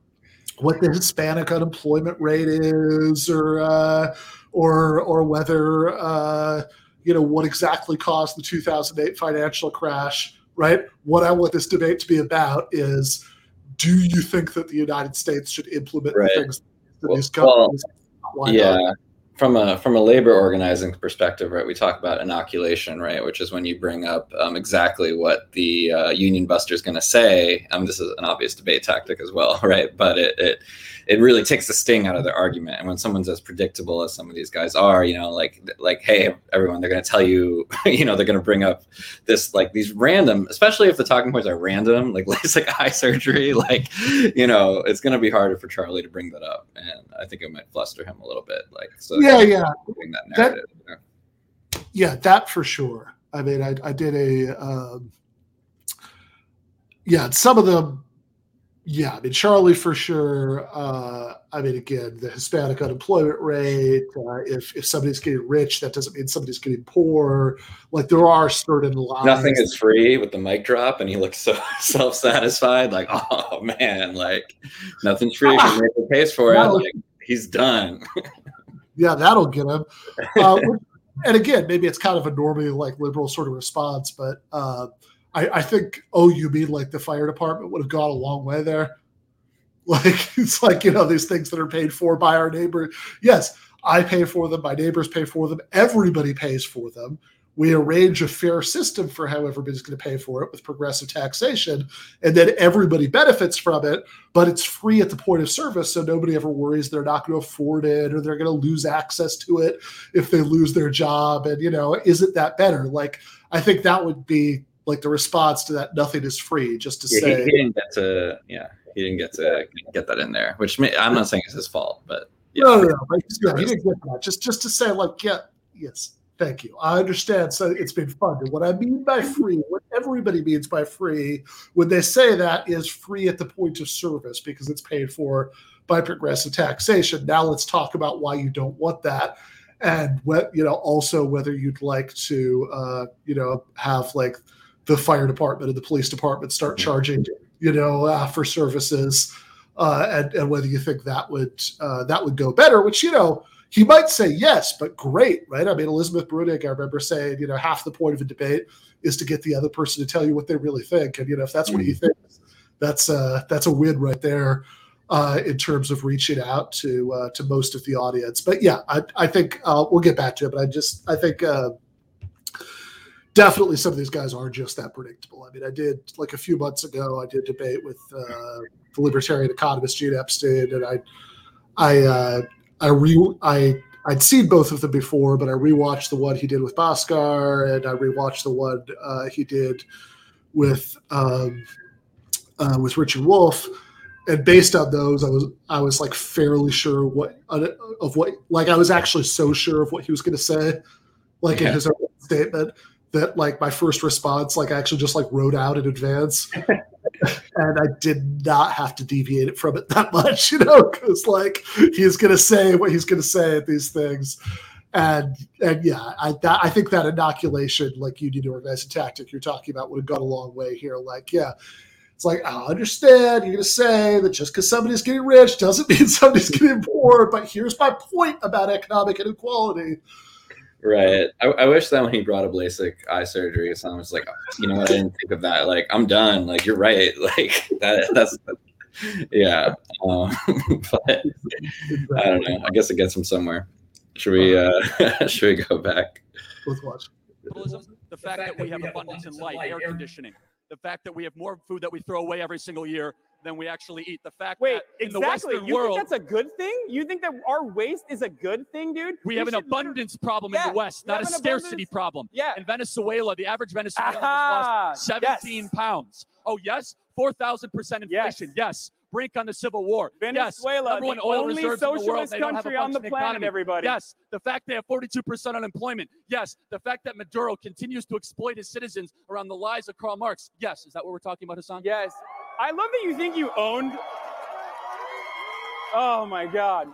what the Hispanic unemployment rate is or uh, or or whether uh, you know what exactly caused the 2008 financial crash, right? What I want this debate to be about is do you think that the United States should implement right. the things that well, these companies? Well, yeah. Not? From a from a labor organizing perspective, right? We talk about inoculation, right? Which is when you bring up um, exactly what the uh, union buster is going to say. Um, this is an obvious debate tactic as well, (laughs) right? But it, it it really takes the sting out of their argument. And when someone's as predictable as some of these guys are, you know, like like hey everyone, they're going to tell you, (laughs) you know, they're going to bring up this like these random, especially if the talking points are random, like (laughs) LASIK eye surgery, like you know, it's going to be harder for Charlie to bring that up, and I think it might fluster him a little bit. Like so, yeah, yeah, that narrative. That, yeah, that for sure. I mean, I, I did a, um, yeah, some of the yeah, I mean Charlie for sure. Uh, I mean, again, the Hispanic unemployment rate. Uh, if if somebody's getting rich, that doesn't mean somebody's getting poor. Like there are certain lines. Nothing is free with the mic drop, and he looks so (laughs) self satisfied. Like, oh man, like nothing's free. Ah, he pays for it. Like he's done. yeah, that'll get him. Uh, (laughs) and again, maybe it's kind of a normally like liberal sort of response, but. I, I think oh you mean like the fire department would have gone a long way there. (laughs) Like it's like you know these things that are paid for by our neighbor. Yes, I pay for them. My neighbors pay for them. Everybody pays for them. We arrange a fair system for how everybody's going to pay for it with progressive taxation, and then everybody benefits from it. But it's free at the point of service, so nobody ever worries they're not going to afford it or they're going to lose access to it if they lose their job. And you know, isn't that better? Like I think that would be like the response to that nothing is free just to yeah, say he, he, didn't get to yeah he didn't get to get that in there which may, i'm not saying it's his fault but yeah, no, no, no, but, yeah, he didn't get that just just to say like yeah yes thank you i understand so it's been fun and what i mean by free what everybody means by free when they say that is free at the point of service because it's paid for by progressive taxation now let's talk about why you don't want that and what you know also whether you'd like to uh, you know have like the fire department and the police department start charging, you know, uh, for services, uh, and, and, whether you think that would uh, that would go better. Which you know he might say yes, but great, right? I mean, Elizabeth Bruenig, I remember saying, you know, half the point of a debate is to get the other person to tell you what they really think, and you know, if that's what he mm-hmm. thinks, that's uh, that's a win right there. Uh, in terms of reaching out to uh, to most of the audience, but yeah, I, I think uh, we'll get back to it. But I just I think uh, definitely some of these guys are just that predictable. I mean, I did like a few months ago, I did debate with uh, the libertarian economist Gene Epstein, and I, I, uh, I re I I'd seen both of them before, but I rewatched the one he did with Bhaskar, and I rewatched the one uh, he did with um, uh, with Richard Wolff. And based on those, I was I was like fairly sure what of what like I was actually so sure of what he was going to say, like Yeah. in his own statement that like my first response like I actually just like wrote out in advance (laughs) and I did not have to deviate it from it that much, (laughs) you know, because like he's gonna say what he's gonna say at these things, and and yeah, I that, I think that inoculation, like you need to organize a tactic you're talking about, would have gone a long way here. Like, yeah, it's like I understand you're gonna say that just because somebody's getting rich doesn't (laughs) mean somebody's getting poor, but here's my point about economic inequality. Right. I, I wish that when he brought up LASIK eye surgery, someone was like, you know what, I didn't think of that. Like, I'm done. Like, you're right. (laughs) Like that. That's yeah. Um, (laughs) but I don't know. I guess it gets him somewhere. Should we? uh (laughs) Should we go back? Let's watch. the fact that we have abundance in light, air conditioning, the fact that we have more food that we throw away every single year than we actually eat, the fact Wait, that in the exactly. Western You world think that's a good thing? You think that our waste is a good thing, dude? we have an abundance problem in the West, we not a scarcity abundance- problem. Yeah. In Venezuela, the average Venezuelan has lost 17 pounds. Oh, yes? 4,000% inflation. Yes. Brink on the Civil War. Venezuela, yes. Number one the oil only reserves in the world. socialist They don't have a country on the planet, economy. everybody. Yes. The fact they have 42% unemployment. Yes. The fact that Maduro continues to exploit his citizens around the lies of Karl Marx. Yes. Is that what we're talking about, Hasan? Yes. I love that you think you owned. Oh my God.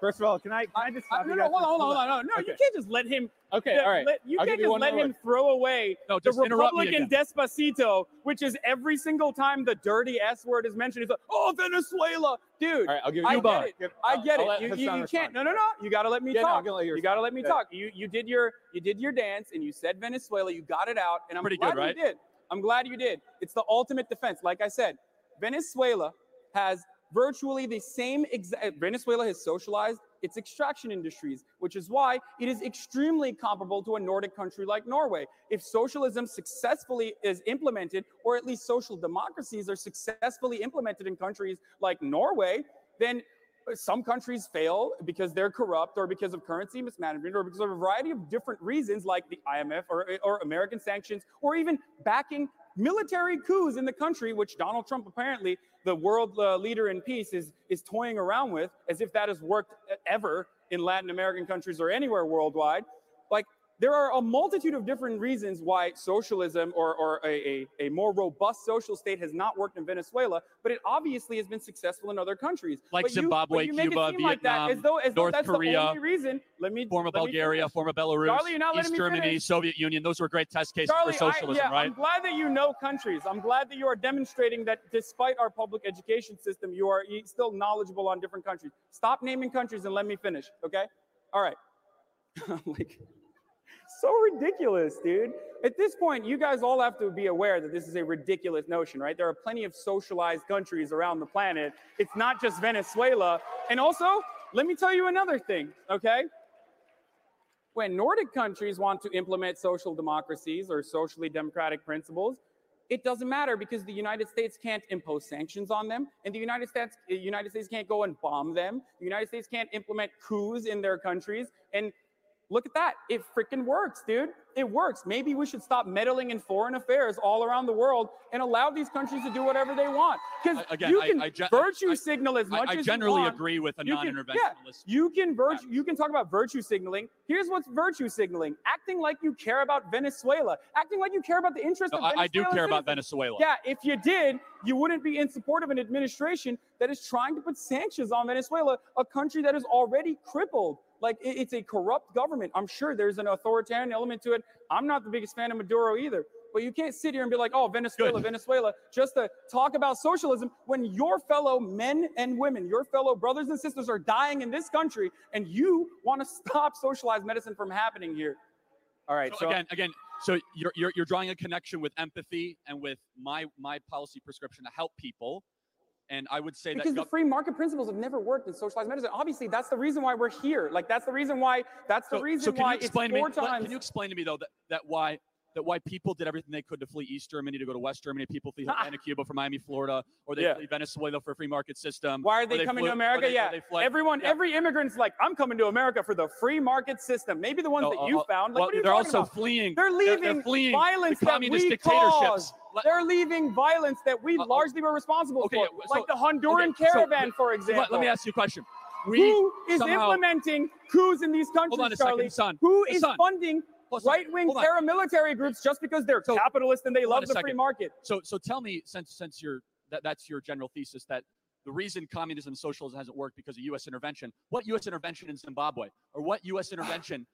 First of all, can I, can I just I- stop no, you no, guys hold on, hold on, hold on. No, no, Okay. you can't just let him. Okay, the- all right. let- you I'll can't just let him throw away No, the just interrupt me Republican. Despacito, which is every single time the dirty S word is mentioned, he's like, "Oh, Venezuela, dude." All right, I'll give you I Cuba. get it. I get I'll it. You, you, you can't. No, no, no. You got to let me Yeah, no, talk. gonna let you you got to let me Yeah. talk. You you did your you did your dance and you said Venezuela. You got it out, and I'm Pretty glad good, right? you did. I'm glad you did. It's the ultimate defense. Like I said, Venezuela has virtually the same exact. Eh, Venezuela has socialized its extraction industries, which is why it is extremely comparable to a Nordic country like Norway. If socialism successfully is implemented, or at least social democracies are successfully implemented in countries like Norway, then uh, some countries fail because they're corrupt or because of currency mismanagement or because of a variety of different reasons like the IMF or, or American sanctions or even backing military coups in the country, which Donald Trump apparently, the world uh, leader in peace, is, is toying around with as if that has worked ever in Latin American countries or anywhere worldwide. There are a multitude of different reasons why socialism or, or a, a, a more robust social state has not worked in Venezuela, but it obviously has been successful in other countries. Like But Zimbabwe, you it Cuba, seem like that Vietnam, as though, as North that's Korea, the only reason. Let me Former let Bulgaria, finish. former Belarus, Charlie, East me Germany. Soviet Union. Those were great test cases Charlie, for socialism, I, yeah, right? I'm glad that you know countries. I'm glad that you are demonstrating that despite our public education system, you are still knowledgeable on different countries. Stop naming countries and let me finish, okay? All right. (laughs) Like, so ridiculous, dude. At this point, you guys all have to be aware that this is a ridiculous notion, right? There are plenty of socialized countries around the planet. It's not just Venezuela. And also, let me tell you another thing, okay? when Nordic countries want to implement social democracies or socially democratic principles, it doesn't matter because the United States can't impose sanctions on them, and the United States, United States can't go and bomb them. The United States can't implement coups in their countries. And look at that, it freaking works, dude. It works. Maybe we should stop meddling in foreign affairs all around the world and allow these countries to do whatever they want. Because again, you can I gen- virtue I- signal as I, much I as you generally want. agree with a You can- yeah, you can virtue, you can talk about virtue signaling. Here's what's virtue signaling: acting like you care about Venezuela, acting like you care about the interests No, of I, I do care about. Venezuela. Yeah, if you did, you wouldn't be in support of an administration that is trying to put sanctions on Venezuela, a country that is already crippled. Like it's a corrupt government. I'm sure there's an authoritarian element to it. I'm not the biggest fan of Maduro either. But you can't sit here and be like, oh, Venezuela, Good. Venezuela, just to talk about socialism when your fellow men and women, your fellow brothers and sisters are dying in this country and you want to (laughs) stop socialized medicine from happening here. All right. So, again, again, so you're, you're you're drawing a connection with empathy and with my my policy prescription to help people, and I would say Because that the free market principles have never worked in socialized medicine. Obviously, that's the reason why we're here. Like that's the reason why. That's the so, reason so can why you explain it's to me? times. Can you explain to me though that, that why that white people did everything they could to flee East Germany to go to West Germany. People flee (laughs) Havana, Cuba from Miami, Florida, or they Yeah. flee Venezuela for a free market system. Why are or they, coming flew- to America? they- yeah. Everyone, yeah. every immigrant's like, I'm coming to America for the free market system. Maybe the ones No, that uh, you uh, found. Like, well, you they're also about? fleeing. They're leaving they're fleeing violence the that we dictatorships. caused. They're leaving violence that we Uh, uh, largely were responsible okay, for, yeah, so- like the Honduran okay, so- caravan, for example. Let, let me ask you a question. We Who is somehow, implementing coups in these countries, on a second, Charlie? Who is funding Right-wing paramilitary groups just because they're So- capitalist and they love the free market? So, so tell me, since since you're that, that's your general thesis that the reason communism and socialism hasn't worked because of U.S. intervention. What U.S. intervention in Zimbabwe, or what U.S. intervention?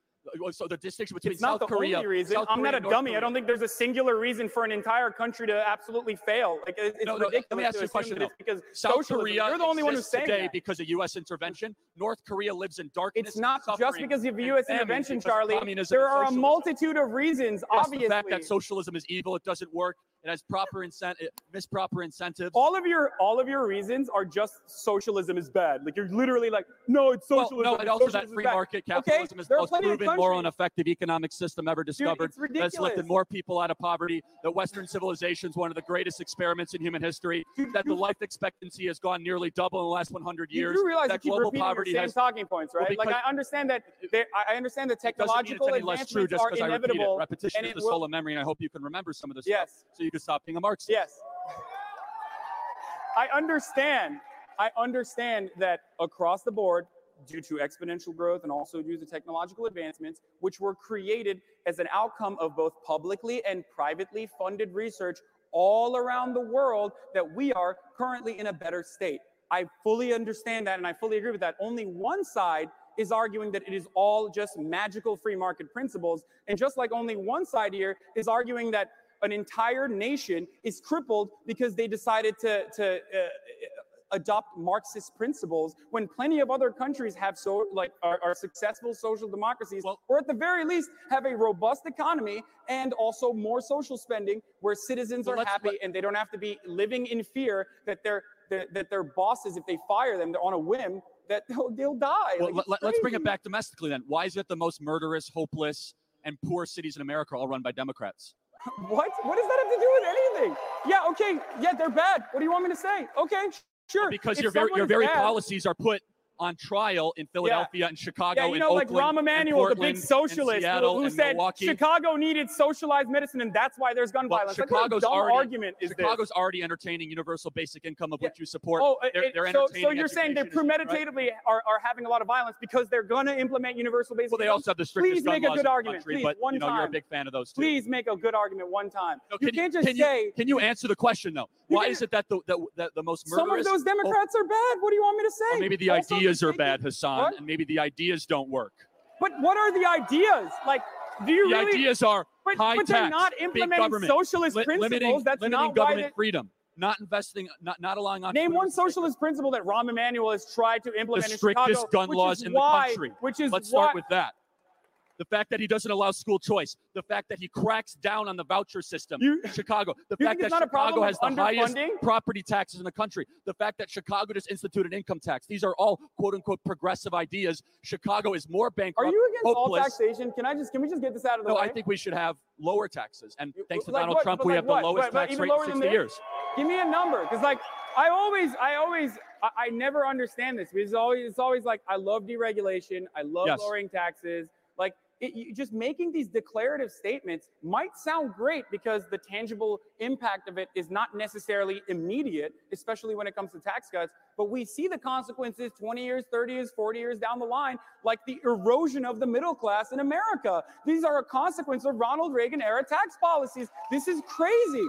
So the distinction between It's not South the Korea, only reason. South I'm Korea not a North dummy. I don't think there's a singular reason for an entire country to absolutely fail. Like it's No, no, let me ridiculous ask you a question, because South socialism. Korea You're the only one who's saying today that. because of U.S. intervention. North Korea lives in darkness. It's not just suffering because of U.S. intervention, Charlie. There are a multitude of reasons. Yes, obviously, the fact that socialism is evil, it doesn't work. It has proper incentive, misproper incentives. all of your all of your reasons are just socialism is bad. Like you're literally like, no, it's Well, socialism. no, and also that free market Okay, capitalism is the most proven, moral, and effective economic system ever discovered. it's That's lifted more people out of poverty. That Western civilization is one of the greatest experiments in human history. That the life expectancy has gone nearly double in the last 100 You years. do realize you that keep global poverty your same has talking points, right? like I understand that I understand that It technological any less true advancements just are because I inevitable. Repetition and is the will- soul of memory, and I hope you can remember some of this Yes. stuff so you can stop being a Marxist. Yes. I understand. I understand that across the board, due to exponential growth and also due to technological advancements, which were created as an outcome of both publicly and privately funded research all around the world, that we are currently in a better state. I fully understand that and I fully agree with that. Only one side is arguing that it is all just magical free market principles. And just like only one side here is arguing that an entire nation is crippled because they decided to, to uh, adopt Marxist principles when plenty of other countries have so like are, are successful social democracies Well- or at the very least have a robust economy and also more social spending where citizens Well, are happy let- and they don't have to be living in fear that their that, that their bosses if they fire them they're on a whim that they'll, they'll die Well, Like, let, us bring it back domestically then. Why is it the most murderous, hopeless, and poor cities in America are all run by Democrats? (laughs) What? What does that have to do with anything? Yeah, okay. Yeah, they're bad. What do you want me to say? Okay, sure. Because If your very your very bad- policies are put on trial in Philadelphia and Chicago Yeah, you know, like Rahm Emanuel, the big socialist, Seattle who, said Milwaukee. Chicago needed socialized medicine, and that's why there's gun Well, violence. Chicago's a dumb already argument is Chicago's this? already entertaining universal basic income of Yeah. which you support. Oh, they're, it- they're so, so you're saying education issues, right? are, are having a lot of violence because they're going to implement universal basic Well, they also have the strictest Please gun make a laws good in the argument. country, Please, but one you know you're a big fan of those too. Please make a good argument one time. No, you can can't just say you, can you answer the question though? Why is it that the that, that the most murderous some of those oh Democrats are bad. What do you want me to say? maybe the Also, ideas you're bad, Hasan, What? and maybe the ideas don't work. But what are the ideas? Like, do you The really? ideas are but, high but tax, they're not implementing socialist li- principles. limiting, That's limiting not government They, freedom, not investing, not not allowing on. name one socialist principle that Rahm Emanuel has tried to the implement in strictest Chicago, gun laws in why, the country. Which is Let's why, start with that. The fact that he doesn't allow school choice, the fact that he cracks down on the voucher system You- in Chicago, the fact that it's not a Chicago has the highest property taxes in the country, the fact that Chicago just instituted income tax. These are all quote unquote progressive ideas. Chicago is more bankrupt. Are you against all taxation? Can I just can we just get this out of the No, way? I think we should have lower taxes. And thanks to Like Donald what? Trump, But we like have what? the lowest but tax rate in 60 years. Give me a number, because like I always, I always, I, I never understand this. Because it's always, it's always like I love deregulation, I love Yes. lowering taxes. It, you, just making these declarative statements might sound great because the tangible impact of it is not necessarily immediate, especially when it comes to tax cuts. But we see the consequences 20 years, 30 years, 40 years down the line, like the erosion of the middle class in America. These are a consequence of Ronald Reagan era tax policies. This is crazy.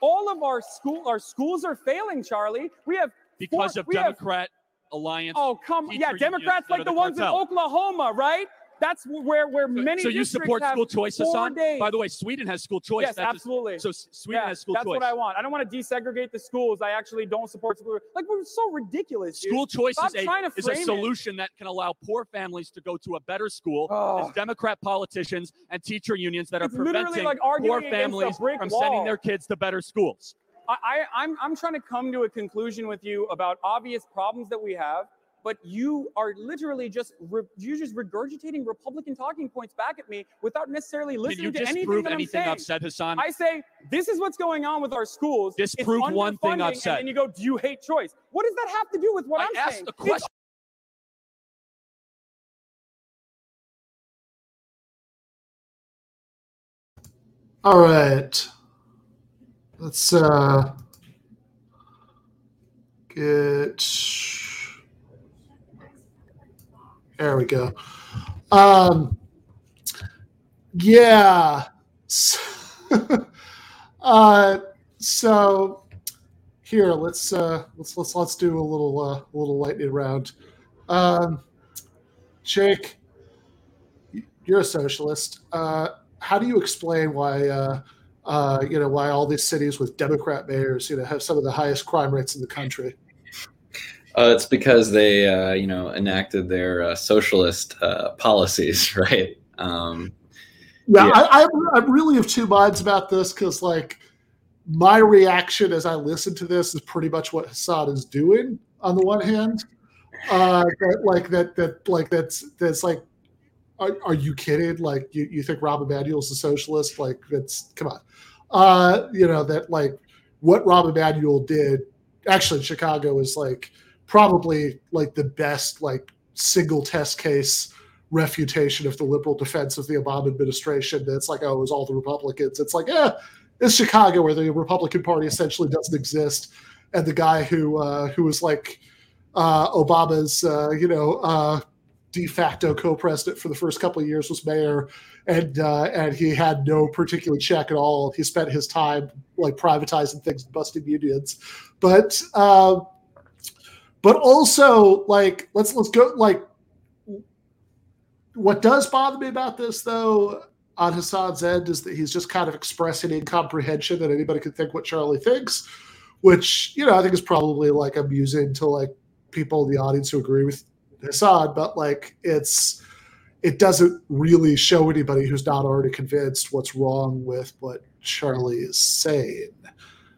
All of our school, our schools are failing, Charlie. We have Because four- of we have- Democrat alliance. Oh come, yeah, Democrats like the, the ones in Oklahoma, right? That's where where many. so you support school choice, Hasan? days. By the way, Sweden has school choice. Yes, That's absolutely. so Sweden yeah, has school that's choice. That's what I want. I don't want to desegregate the schools. I actually don't support school. Like we're so ridiculous. dude. School choice Stop is a, trying to is a frame it. solution that can allow poor families to go to a better school. Oh. There's Democrat politicians and teacher unions that are It's literally preventing like poor families from wall. sending their kids to better schools. I, I, I'm, I'm trying to come to a conclusion with you about obvious problems that we have. But you are literally just re- you're just regurgitating Republican talking points back at me without necessarily Can listening you to anything disprove that I'm anything saying. I've said, Hasan? I say this is what's going on with our schools. It's Disprove one thing I've said. And then you go, do you hate choice? What does that have to do with what I am asked saying? a It's question. All right. Let's uh get there we go. Um yeah. So, (laughs) uh so here let's uh let's let's let's do a little uh a little lightning round. Um Jake, you're a socialist. Uh how do you explain why uh, uh, you know why all these cities with Democrat mayors you know have some of the highest crime rates in the country? Uh, it's because they, uh, you know, enacted their uh, socialist uh, policies, (laughs) right? Um, Yeah, Yeah. I, I'm really of two minds about this because like my reaction as I listen to this is pretty much what Hasan is doing. On the one hand, uh, that, like that that like that's that's like. Are, are you kidding? Like you, you think Rahm Emanuel's a socialist? Like that's come on. Uh, you know that like what Rahm Emanuel did actually in Chicago is like probably like the best like single test case refutation of the liberal defense of the Obama administration. It's like, oh, it was all the Republicans. It's like, yeah, it's Chicago where the Republican Party essentially doesn't exist, and the guy who uh, who was like uh, Obama's, uh, you know, uh, de facto co-president for the first couple of years was mayor, and uh, and he had no particular check at all. He spent his time like privatizing things, busting unions, but. Um, but also, like, let's let's go. Like, what does bother me about this, though, on Hasan's end, is that he's just kind of expressing incomprehension that anybody could think what Charlie thinks, which you know I think is probably like amusing to like people in the audience who agree with Hasan, but like it's it doesn't really show anybody who's not already convinced what's wrong with what Charlie is saying.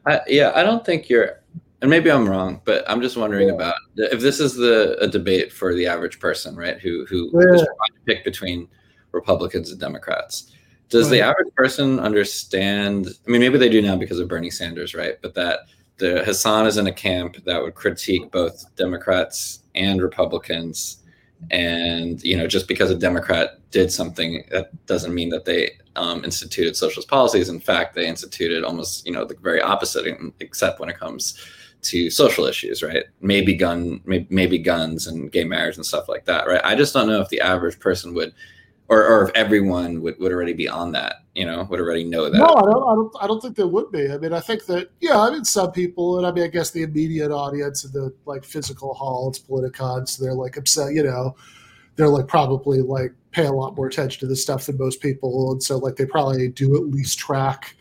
I, yeah, I don't think you're, and maybe I'm wrong, but I'm just wondering about if this is the a debate for the average person, right? Who who Yeah. is trying to pick between Republicans and Democrats. Does the average person understand? I mean, maybe they do now because of Bernie Sanders, right? But that the Hasan is in a camp that would critique both Democrats and Republicans, and you know, just because a Democrat did something, that doesn't mean that they um, instituted socialist policies. In fact, they instituted almost you know the very opposite, except when it comes to social issues, right? Maybe gun, maybe, guns and gay marriage and stuff like that, right? I just don't know if the average person would, or, or if everyone would, would already be on that, you know, would already know that. No, I don't, I don't. I don't think there would be. I mean, I think that yeah. I mean, some people, and I mean, I guess the immediate audience of the like physical hall, it's. They're like upset. You know, they're like probably like pay a lot more attention to this stuff than most people, and so like they probably do at least track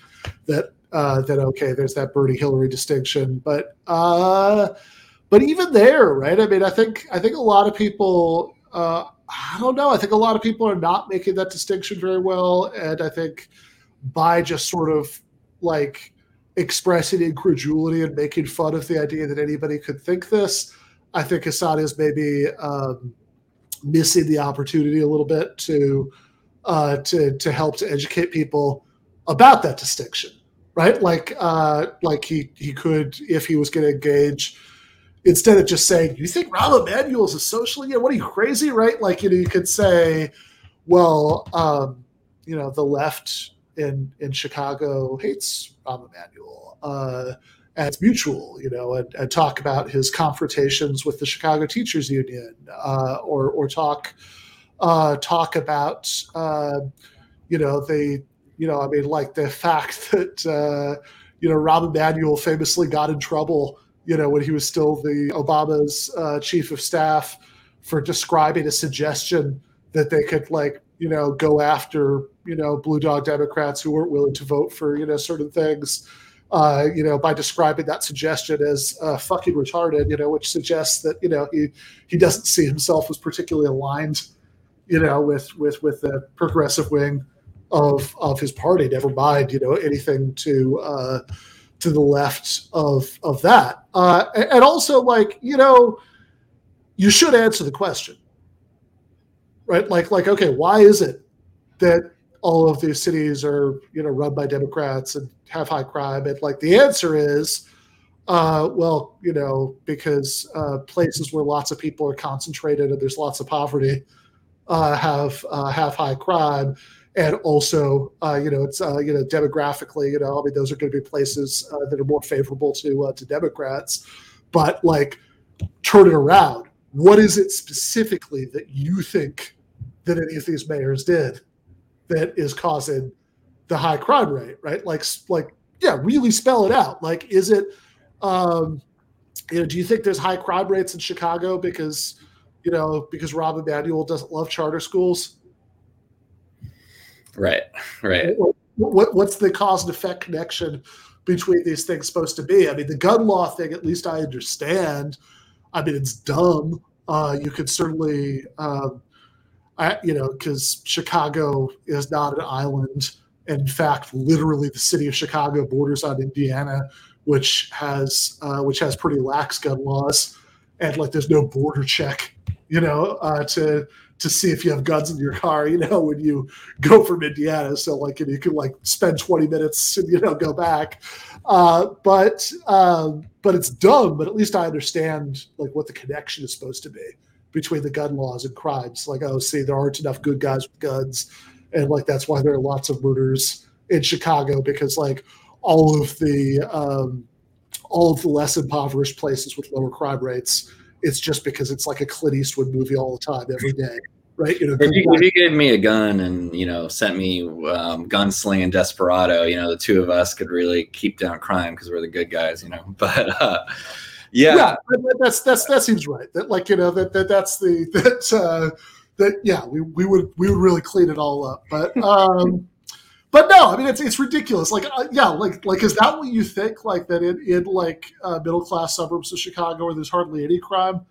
that. Uh, that okay, there's that Bernie Hillary distinction, but uh, but even there, right? I mean, I think I think a lot of people. Uh, I don't know. I think a lot of people are not making that distinction very well, and I think by just sort of like expressing incredulity and making fun of the idea that anybody could think this, I think Hasan is maybe um, missing the opportunity a little bit to uh, to to help to educate people about that distinction, right? Like uh, like he he could if he was going to engage instead of just saying, "You think Rahm Emanuel is a socialist? Yeah, what are you crazy?" Right? Like you know, you could say, "Well, um, you know, the left in in Chicago hates Rahm Emanuel, uh, and it's mutual." You know, and, and talk about his confrontations with the Chicago Teachers Union, uh, or or talk uh, talk about uh, you know the you know I mean like the fact that uh, you know Rahm Emanuel famously got in trouble you know, when he was still the Obama's uh, chief of staff for describing a suggestion that they could like, you know, go after, you know, blue dog Democrats who weren't willing to vote for, you know, certain things, uh, you know, by describing that suggestion as uh, fucking retarded, you know, which suggests that, you know, he, he doesn't see himself as particularly aligned, you know, with, with, with the progressive wing of, of his party, never mind, you know, anything to, uh, to the left of of that uh, and also like you know you should answer the question, right? Like, like, okay, why is it that all of these cities are, you know, run by Democrats and have high crime? And like, the answer is, uh, well, you know, because uh, places where lots of people are concentrated and there's lots of poverty uh, have uh, have high crime, and also, uh, you know, it's uh, you know demographically, you know, I mean, those are going to be places that are more favorable to to Democrats. But like, turn it around. What is it specifically that you think that any of these mayors did that is causing the high crime rate? Right? Like, like, yeah, really spell it out. Like, is it um, you know, do you think there's high crime rates in Chicago because, you know, because Rahm Emanuel doesn't love charter schools? Right, right. What, what, what's the cause and effect connection between these things supposed to be? I mean, the gun law thing, at least I understand. I mean, it's dumb. Uh, you could certainly, um, I, you know, because Chicago is not an island. In fact, literally, the city of Chicago borders on Indiana, which has uh, which has pretty lax gun laws, and like there's no border check, you know, uh, to to see if you have guns in your car, you know, when you go from Indiana. So like you can like spend 20 minutes and you know go back. Uh, but um, but it's dumb. But at least I understand like what the connection is supposed to be between the gun laws and crimes. Like oh, see, there aren't enough good guys with guns, and like that's why there are lots of murders in Chicago because like all of the um, all of the less impoverished places with lower crime rates. It's just because it's like a Clint Eastwood movie all the time, every day, right? You know, if you, if you gave me a gun and you know sent me um, gunslinging desperado, you know, the two of us could really keep down crime because we're the good guys, you know. (laughs) But uh, yeah, yeah, that's that's that seems right. That like you know that, that that's the (laughs) that uh, that yeah we, we would we would really clean it all up. But um, but no, I mean it's it's ridiculous. Like uh, yeah, like like is that what you think? Like that in in like uh, middle class suburbs of Chicago where there's hardly any crime,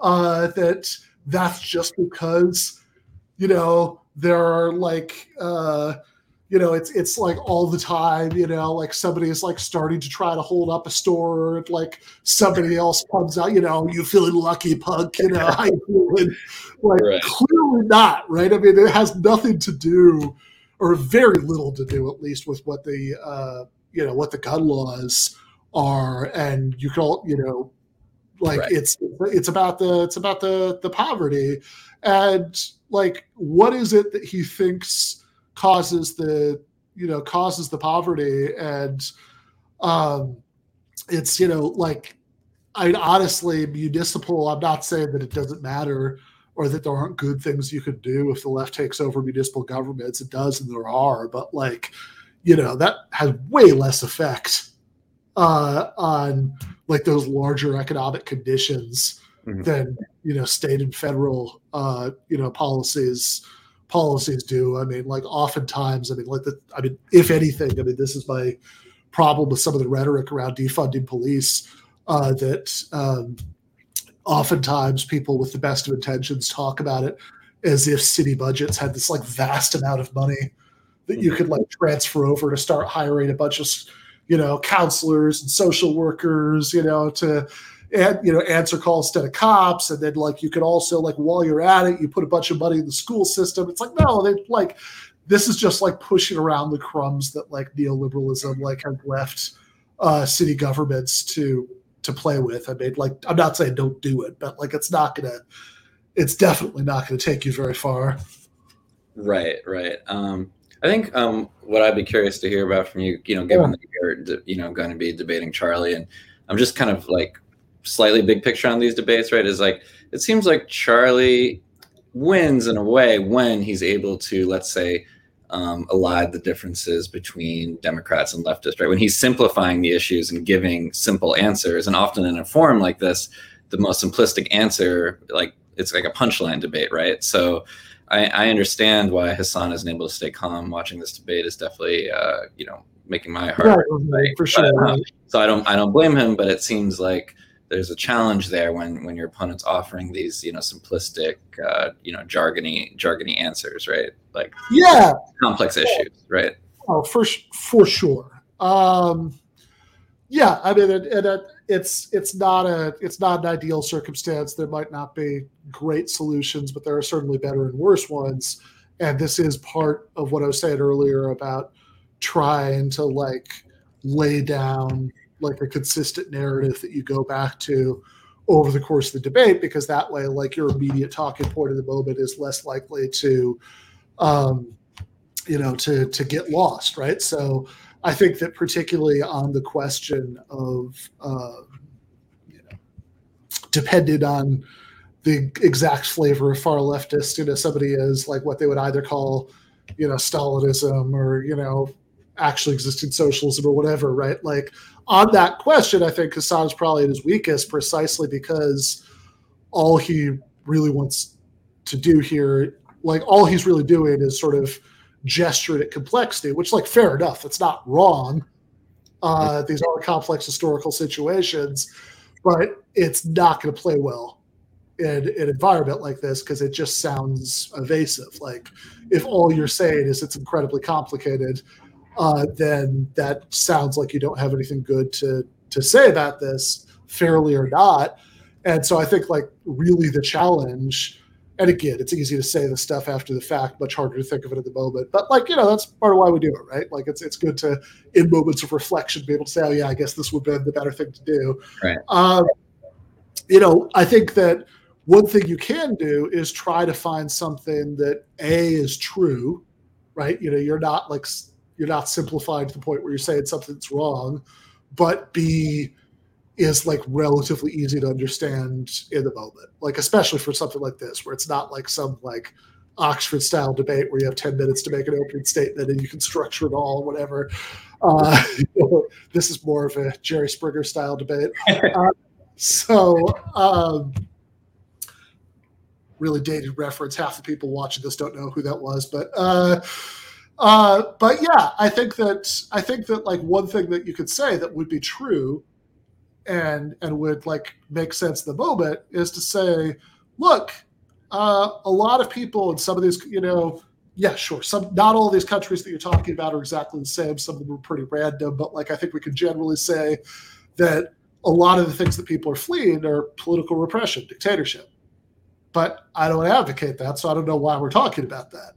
uh, that that's just because you know there are like uh, you know it's it's like all the time you know like somebody is like starting to try to hold up a store and like somebody else comes out you know you feeling lucky punk you know (laughs) feeling like right. clearly not right i mean it has nothing to do or very little to do, at least, with what the uh, you know what the gun laws are, and you can all you know, like right. it's it's about the it's about the the poverty, and like what is it that he thinks causes the you know causes the poverty, and um, it's you know like I honestly municipal. I'm not saying that it doesn't matter or that there aren't good things you could do if the left takes over municipal governments. It does, and there are, but like, you know, that has way less effect uh, on like those larger economic conditions mm-hmm. than you know state and federal uh, you know policies policies do. I mean, like oftentimes, I mean, like the, I mean, if anything, I mean, this is my problem with some of the rhetoric around defunding police uh, that um, oftentimes people with the best of intentions talk about it as if city budgets had this like vast amount of money that you could like transfer over to start hiring a bunch of you know counselors and social workers you know to and you know answer calls instead of cops. And then like you could also like while you're at it you put a bunch of money in the school system. It's like no they like this is just like pushing around the crumbs that like neoliberalism like has left uh, city governments to to play with. I mean, like I'm not saying don't do it, but like it's not gonna, it's definitely not gonna take you very far. Right, right. Um, I think um, what I'd be curious to hear about from you, you know, given yeah. that you're, you know, going to be debating Charlie, and I'm just kind of like slightly big picture on these debates, right? Is like it seems like Charlie wins in a way when he's able to, let's say, um, elide the differences between Democrats and leftists, right? When he's simplifying the issues and giving simple answers, and often in a forum like this, the most simplistic answer, like it's like a punchline debate, right? So I, I understand why Hasan isn't able to stay calm watching this debate is definitely, uh, you know, making my heart right, for sure. But, uh, so I don't, I don't blame him, but it seems like there's a challenge there when when your opponent's offering these you know simplistic uh, you know jargony jargony answers right? Like yeah. complex issues right? Oh for for sure. Um yeah i mean and, and it's it's not a it's not an ideal circumstance. There might not be great solutions, but there are certainly better and worse ones. And this is part of what I was saying earlier about trying to like lay down like a consistent narrative that you go back to over the course of the debate because that way like your immediate talking point of the moment is less likely to um you know to to get lost right? So i think that particularly on the question of uh you know depended on the exact flavor of far leftist you know somebody is like what they would either call you know stalinism or you know actually existing socialism or whatever right like on that question, I think Hasan is probably at his weakest precisely because all he really wants to do here, like all he's really doing is sort of gesturing at complexity, which, like, fair enough, it's not wrong. Uh, these are complex historical situations, but it's not going to play well in an environment like this because it just sounds evasive. Like, if all you're saying is it's incredibly complicated, uh, then that sounds like you don't have anything good to to say about this, fairly or not. And so I think like really the challenge, and again, it's easy to say the stuff after the fact, much harder to think of it at the moment. But like you know, that's part of why we do it, right? Like it's it's good to in moments of reflection be able to say, oh yeah, I guess this would have been the better thing to do. Right. Um, you know, I think that one thing you can do is try to find something that a is true, right? You know, you're not like you're not simplifying to the point where you're saying something's wrong, but B is like relatively easy to understand in the moment. Like especially for something like this, where it's not like some like Oxford style debate where you have 10 minutes to make an opening statement and you can structure it all whatever. Uh, (laughs) this is more of a Jerry Springer style debate. (laughs) Uh, so, um, really dated reference. Half the people watching this don't know who that was, but uh, uh, but yeah, I think that I think that like one thing that you could say that would be true, and and would like make sense the moment is to say, look, uh, a lot of people in some of these, you know, yeah, sure, some not all these countries that you're talking about are exactly the same. Some of them are pretty random, but like I think we can generally say that a lot of the things that people are fleeing are political repression, dictatorship. But I don't advocate that, so I don't know why we're talking about that.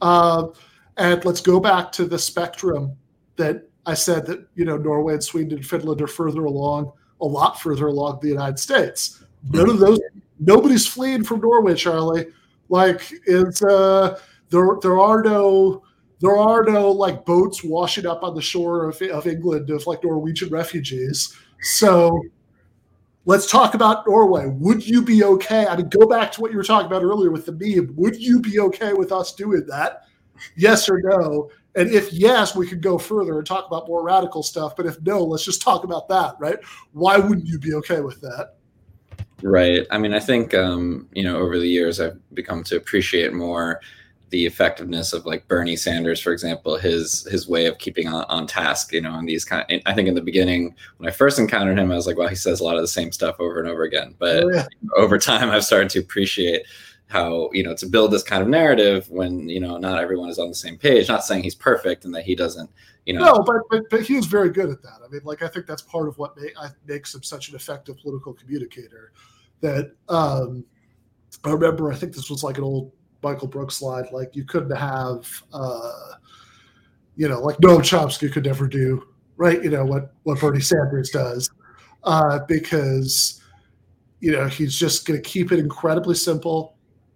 Uh, and let's go back to the spectrum that I said that, you know, Norway and Sweden and Finland are further along, a lot further along the United States. None of those, nobody's fleeing from Norway, Charlie. Like it's, uh, there, there are no, there are no like boats washing up on the shore of, of England of like Norwegian refugees. So let's talk about Norway. Would you be okay? I mean, go back to what you were talking about earlier with the meme. Would you be okay with us doing that? Yes or no. And if yes, we could go further and talk about more radical stuff. But if no, let's just talk about that, right? Why wouldn't you be okay with that? Right. I mean, I think um, you know over the years I've become to appreciate more the effectiveness of like Bernie Sanders, for example, his his way of keeping on, on task. You know, on these kind. Of, I think in the beginning when I first encountered him, I was like, well, he says a lot of the same stuff over and over again. But oh, yeah. over time, I've started to appreciate how you know to build this kind of narrative when you know not everyone is on the same page. Not saying he's perfect and that he doesn't you know. No but but, but he's very good at that. I mean like i think that's part of what make, makes him such an effective political communicator that um i remember i think this was like an old michael brooks slide like you couldn't have uh you know like noam chomsky could never do right? You know what what bernie sanders does uh because you know he's just going to keep it incredibly simple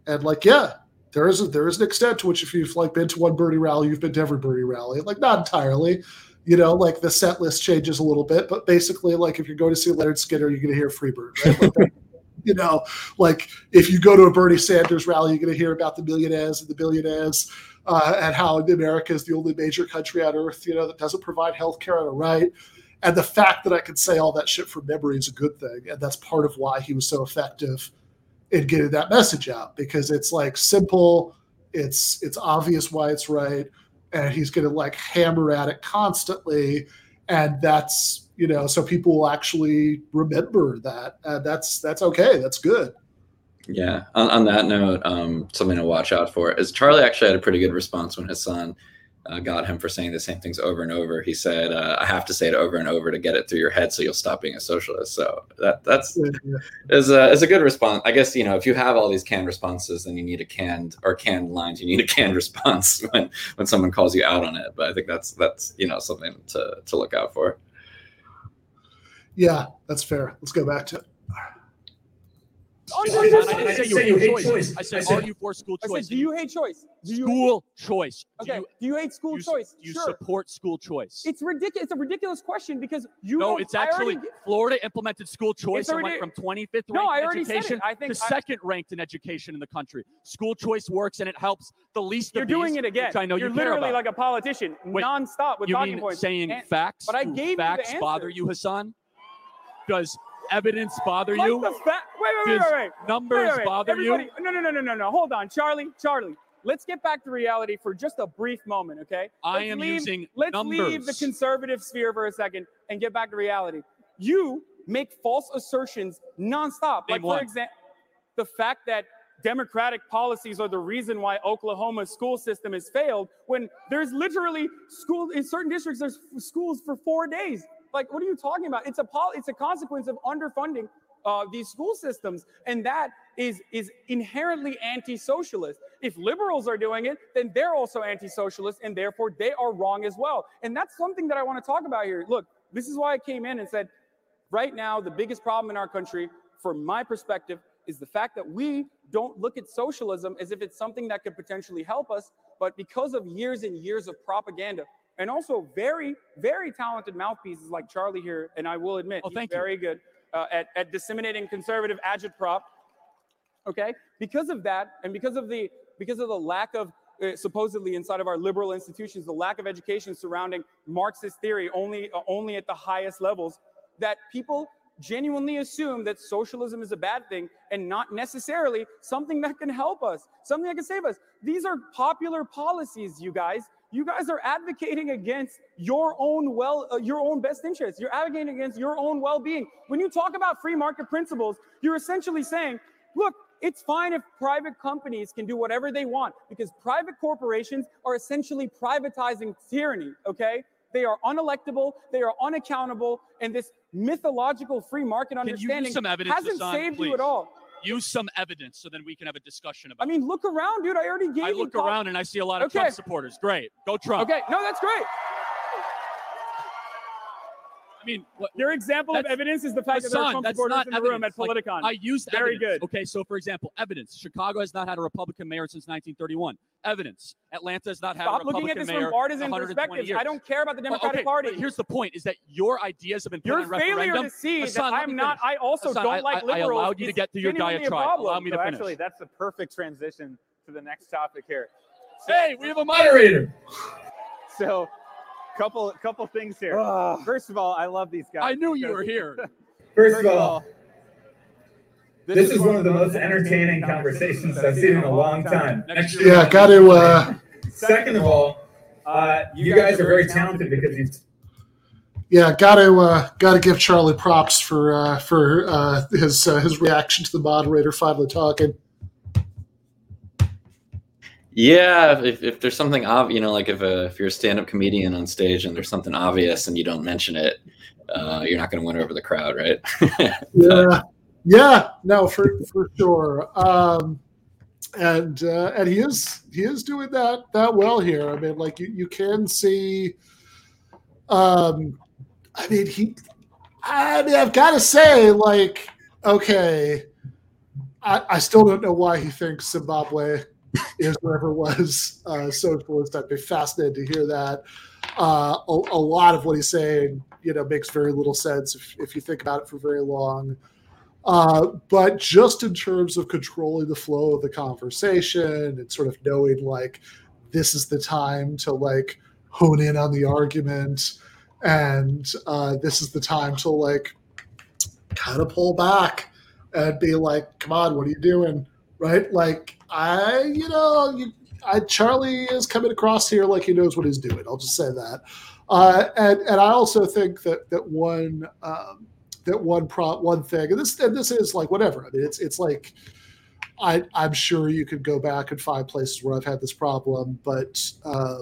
and like, yeah, there is a, there is an extent to which if you've like been to one Bernie rally, you've been to every Bernie rally. Like not entirely, you know, like the set list changes a little bit, but basically, like if you're going to see Lynyrd Skynyrd, you're going to hear Freebird, right? Like (laughs) you know, like if you go to a Bernie Sanders rally, you're going to hear about the millionaires and the billionaires. Uh, and how America is the only major country on earth, you know, that doesn't provide health care on a right. And the fact that I can say all that shit from memory is a good thing. And that's part of why he was so effective in getting that message out because it's like simple, it's it's obvious why it's right, and he's going to like hammer at it constantly, and that's you know so people will actually remember that, and that's that's okay, that's good. Yeah. On, on that note, um, something to watch out for is Charlie actually had a pretty good response when Hasan uh, got him for saying the same things over and over. He said, uh, "I have to say it over and over to get it through your head, so you'll stop being a socialist." So that that's is a is a good response. I guess you know if you have all these canned responses, then you need a canned or canned lines. You need a canned (laughs) response when when someone calls you out on it. But I think that's that's you know something to to look out for. Yeah, that's fair. Let's go back to I didn't say you hate choice. choice. I said, are you for school choice? I said, do you hate choice? Do you school choice? okay? Do Do you, hate school you, choice? you sure. support school choice? It's ridiculous. It's a ridiculous question because you. no, it's actually Florida implemented school choice and went from 25th ranked No, I in already said it. education I think to I- second ranked in education in the country. School choice works and it helps the least You're doing it again. I know You're you literally like a politician, nonstop with you talking points. saying facts? but I gave you facts bother you, Hasan? Does evidence bother you? fa- wait, wait, wait, Does wait, wait. numbers Wait, wait, wait. bother Everybody, you? No, no, no, no, no, no. Hold on, Charlie, Charlie. Let's get back to reality for just a brief moment, okay? I am leave, using Let's leave the conservative sphere for a second and get back to reality. You make false assertions nonstop. Name like, one. for example, the fact that democratic policies are the reason why Oklahoma's school system has failed when there's literally school in certain districts there's schools for 4 days. Like what are you talking about? It's a pol- it's a consequence of underfunding uh, these school systems and that is is inherently anti-socialist. If liberals are doing it, then they're also anti-socialist and therefore they are wrong as well. And that's something that I want to talk about here. Look, this is why I came in and said right now the biggest problem in our country from my perspective is the fact that we don't look at socialism as if it's something that could potentially help us but because of years and years of propaganda and also very very talented mouthpieces like charlie here and i will admit Oh, he's thank you. very good uh, at, at disseminating conservative agitprop okay? Because of that and because of the because of the lack of uh, supposedly inside of our liberal institutions the lack of education surrounding marxist theory only uh, only at the highest levels that people genuinely assume that socialism is a bad thing and not necessarily something that can help us something that can save us. These are popular policies you guys you guys are advocating against your own well uh, your own best interests. You're advocating against your own well-being. When you talk about free market principles you're essentially saying look it's fine if private companies can do whatever they want because private corporations are essentially privatizing tyranny okay? They are unelectable they are unaccountable and this mythological free market understanding use some evidence, hasn't Hasan, saved you at all Use some evidence so then we can have a discussion about i mean look around dude i already gave I look around and I see a lot of Okay. Trump supporters. Great. Go Trump. okay no that's great mean, what, Your example of evidence is the fact that there are Trump supporters not in the room at evidence. Like, Politicon. I used Very evidence. good. Okay, so for example, evidence. Chicago has not had a Republican mayor since 1931. Evidence. Atlanta has not had Stop a Republican mayor. Stop looking at this from partisan in 120 perspectives. years. I don't care about the Well, Democratic okay, Party. but here's the point: is that your ideas have been put Your on failure to see Hasan, that I'm not. I also Hasan, don't I- like I- I liberals. allowed you to get through your diatribe. problem. Allow me to finish. actually, that's the perfect transition to the next topic here. Hey, we have a moderator. So, couple couple things here. First of all, I love these guys. I knew you were here. (laughs) First of all, this is one of the most entertaining conversations I've seen in a long time. Next year, yeah. Got to. Uh, Second of all, uh, you guys are very talented because you've yeah. Got to. Uh, got to give Charlie props for uh, for uh, his uh, his reaction to the moderator finally talking. Yeah, if, if there's something obvious, you know, like if, a, if you're a stand-up comedian on stage and there's something obvious and you don't mention it, uh, you're not going to win over the crowd, right? (laughs) Yeah. Yeah. No, for for sure. Um, and uh, and he is he is doing that that well here. I mean, like you you can see. Um, I mean he. I mean, I've got to say, like, okay, I, I still don't know why he thinks Zimbabwe is or ever was uh, socialist. I'd be fascinated to hear that. Uh, a, a lot of what he's saying, you know, makes very little sense if, if you think about it for very long. Uh, but just in terms of controlling the flow of the conversation and sort of knowing like this is the time to like hone in on the argument and uh, this is the time to like kind of pull back and be like come on what are you doing right like i you know you, I, charlie is coming across here like he knows what he's doing. I'll just say that. Uh, and and i also think that that one um, that one pro one thing and this and this is like whatever. I mean it's it's like i i'm sure you could go back and find places where i've had this problem but uh,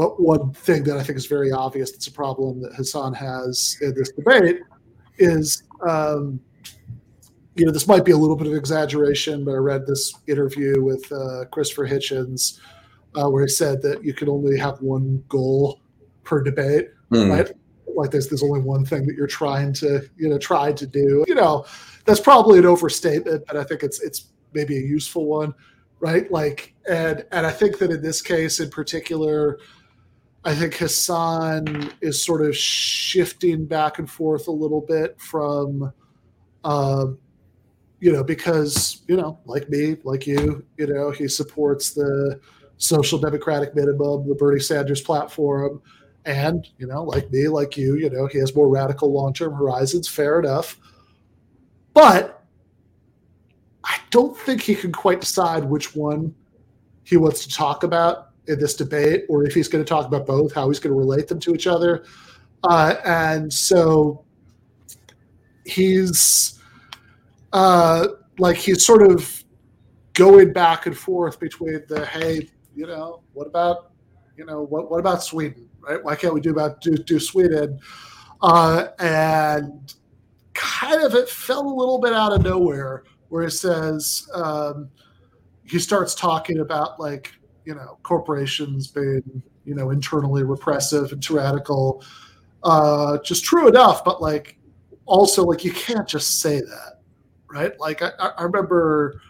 but one thing that I think is very obvious that's a problem that Hasan has in this debate is, um, you know, this might be a little bit of exaggeration, but I read this interview with uh, Christopher Hitchens uh, where he said that you can only have one goal per debate, mm. right? Like there's there's only one thing that you're trying to you know try to do. You know, that's probably an overstatement, but I think it's it's maybe a useful one, right? Like and and I think that in this case in particular. I think Hasan is sort of shifting back and forth a little bit from, uh, you know, because you know, like me, like you, you know, he supports the social democratic minimum, the Bernie Sanders platform, and you know, like me, like you, you know, he has more radical long-term horizons. Fair enough, but I don't think he can quite decide which one he wants to talk about in this debate, or if he's going to talk about both, how he's going to relate them to each other. Uh, and so he's uh, like he's sort of going back and forth between the hey, you know, what about you know what what about Sweden, right? Why can't we do about do, do Sweden? Uh, and kind of it fell a little bit out of nowhere where it says um, he starts talking about like you know corporations being you know internally repressive and tyrannical uh just true enough but like also like you can't just say that right? Like i, I remember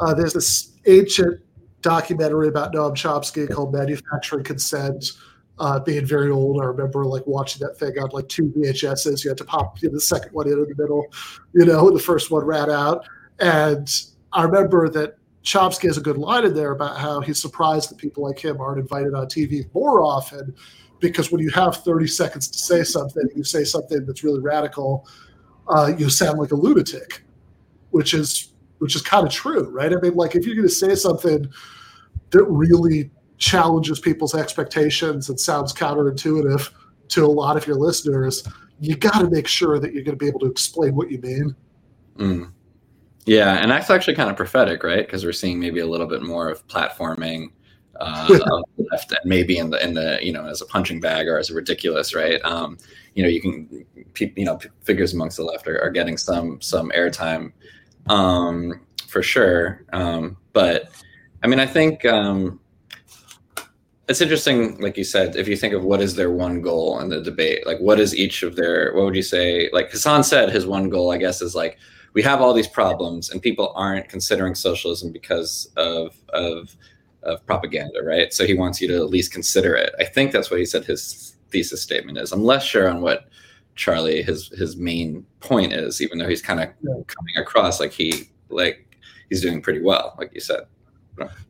uh, there's this ancient documentary about noam chomsky called manufacturing consent uh, being very old. I remember like watching that thing on like two vhs's you had to pop you know, the second one in in the middle you know the first one ran out. And i remember that Chomsky has a good line in there about how he's surprised that people like him aren't invited on TV more often because when you have 30 seconds to say something, you say something that's really radical, uh, you sound like a lunatic, which is which is kind of true, right? I mean, like if you're going to say something that really challenges people's expectations and sounds counterintuitive to a lot of your listeners, you got to make sure that you're going to be able to explain what you mean. Mm. Yeah, and that's actually kind of prophetic, right? Because we're seeing maybe a little bit more of platforming uh, (laughs) left, and maybe in the in the you know as a punching bag or as a ridiculous, right? Um, you know, you can you know figures amongst the left are, are getting some some airtime um, for sure. Um, but I mean, I think um, it's interesting, like you said, if you think of what is their one goal in the debate, like what is each of their, what would you say? Like Hasan said, his one goal, I guess, is like we have all these problems and people aren't considering socialism because of of of propaganda, right? So he wants you to at least consider it. I think that's what he said his thesis statement is. I'm less sure on what Charlie his his main point is, even though he's kind of yeah. coming across like he like he's doing pretty well, like you said.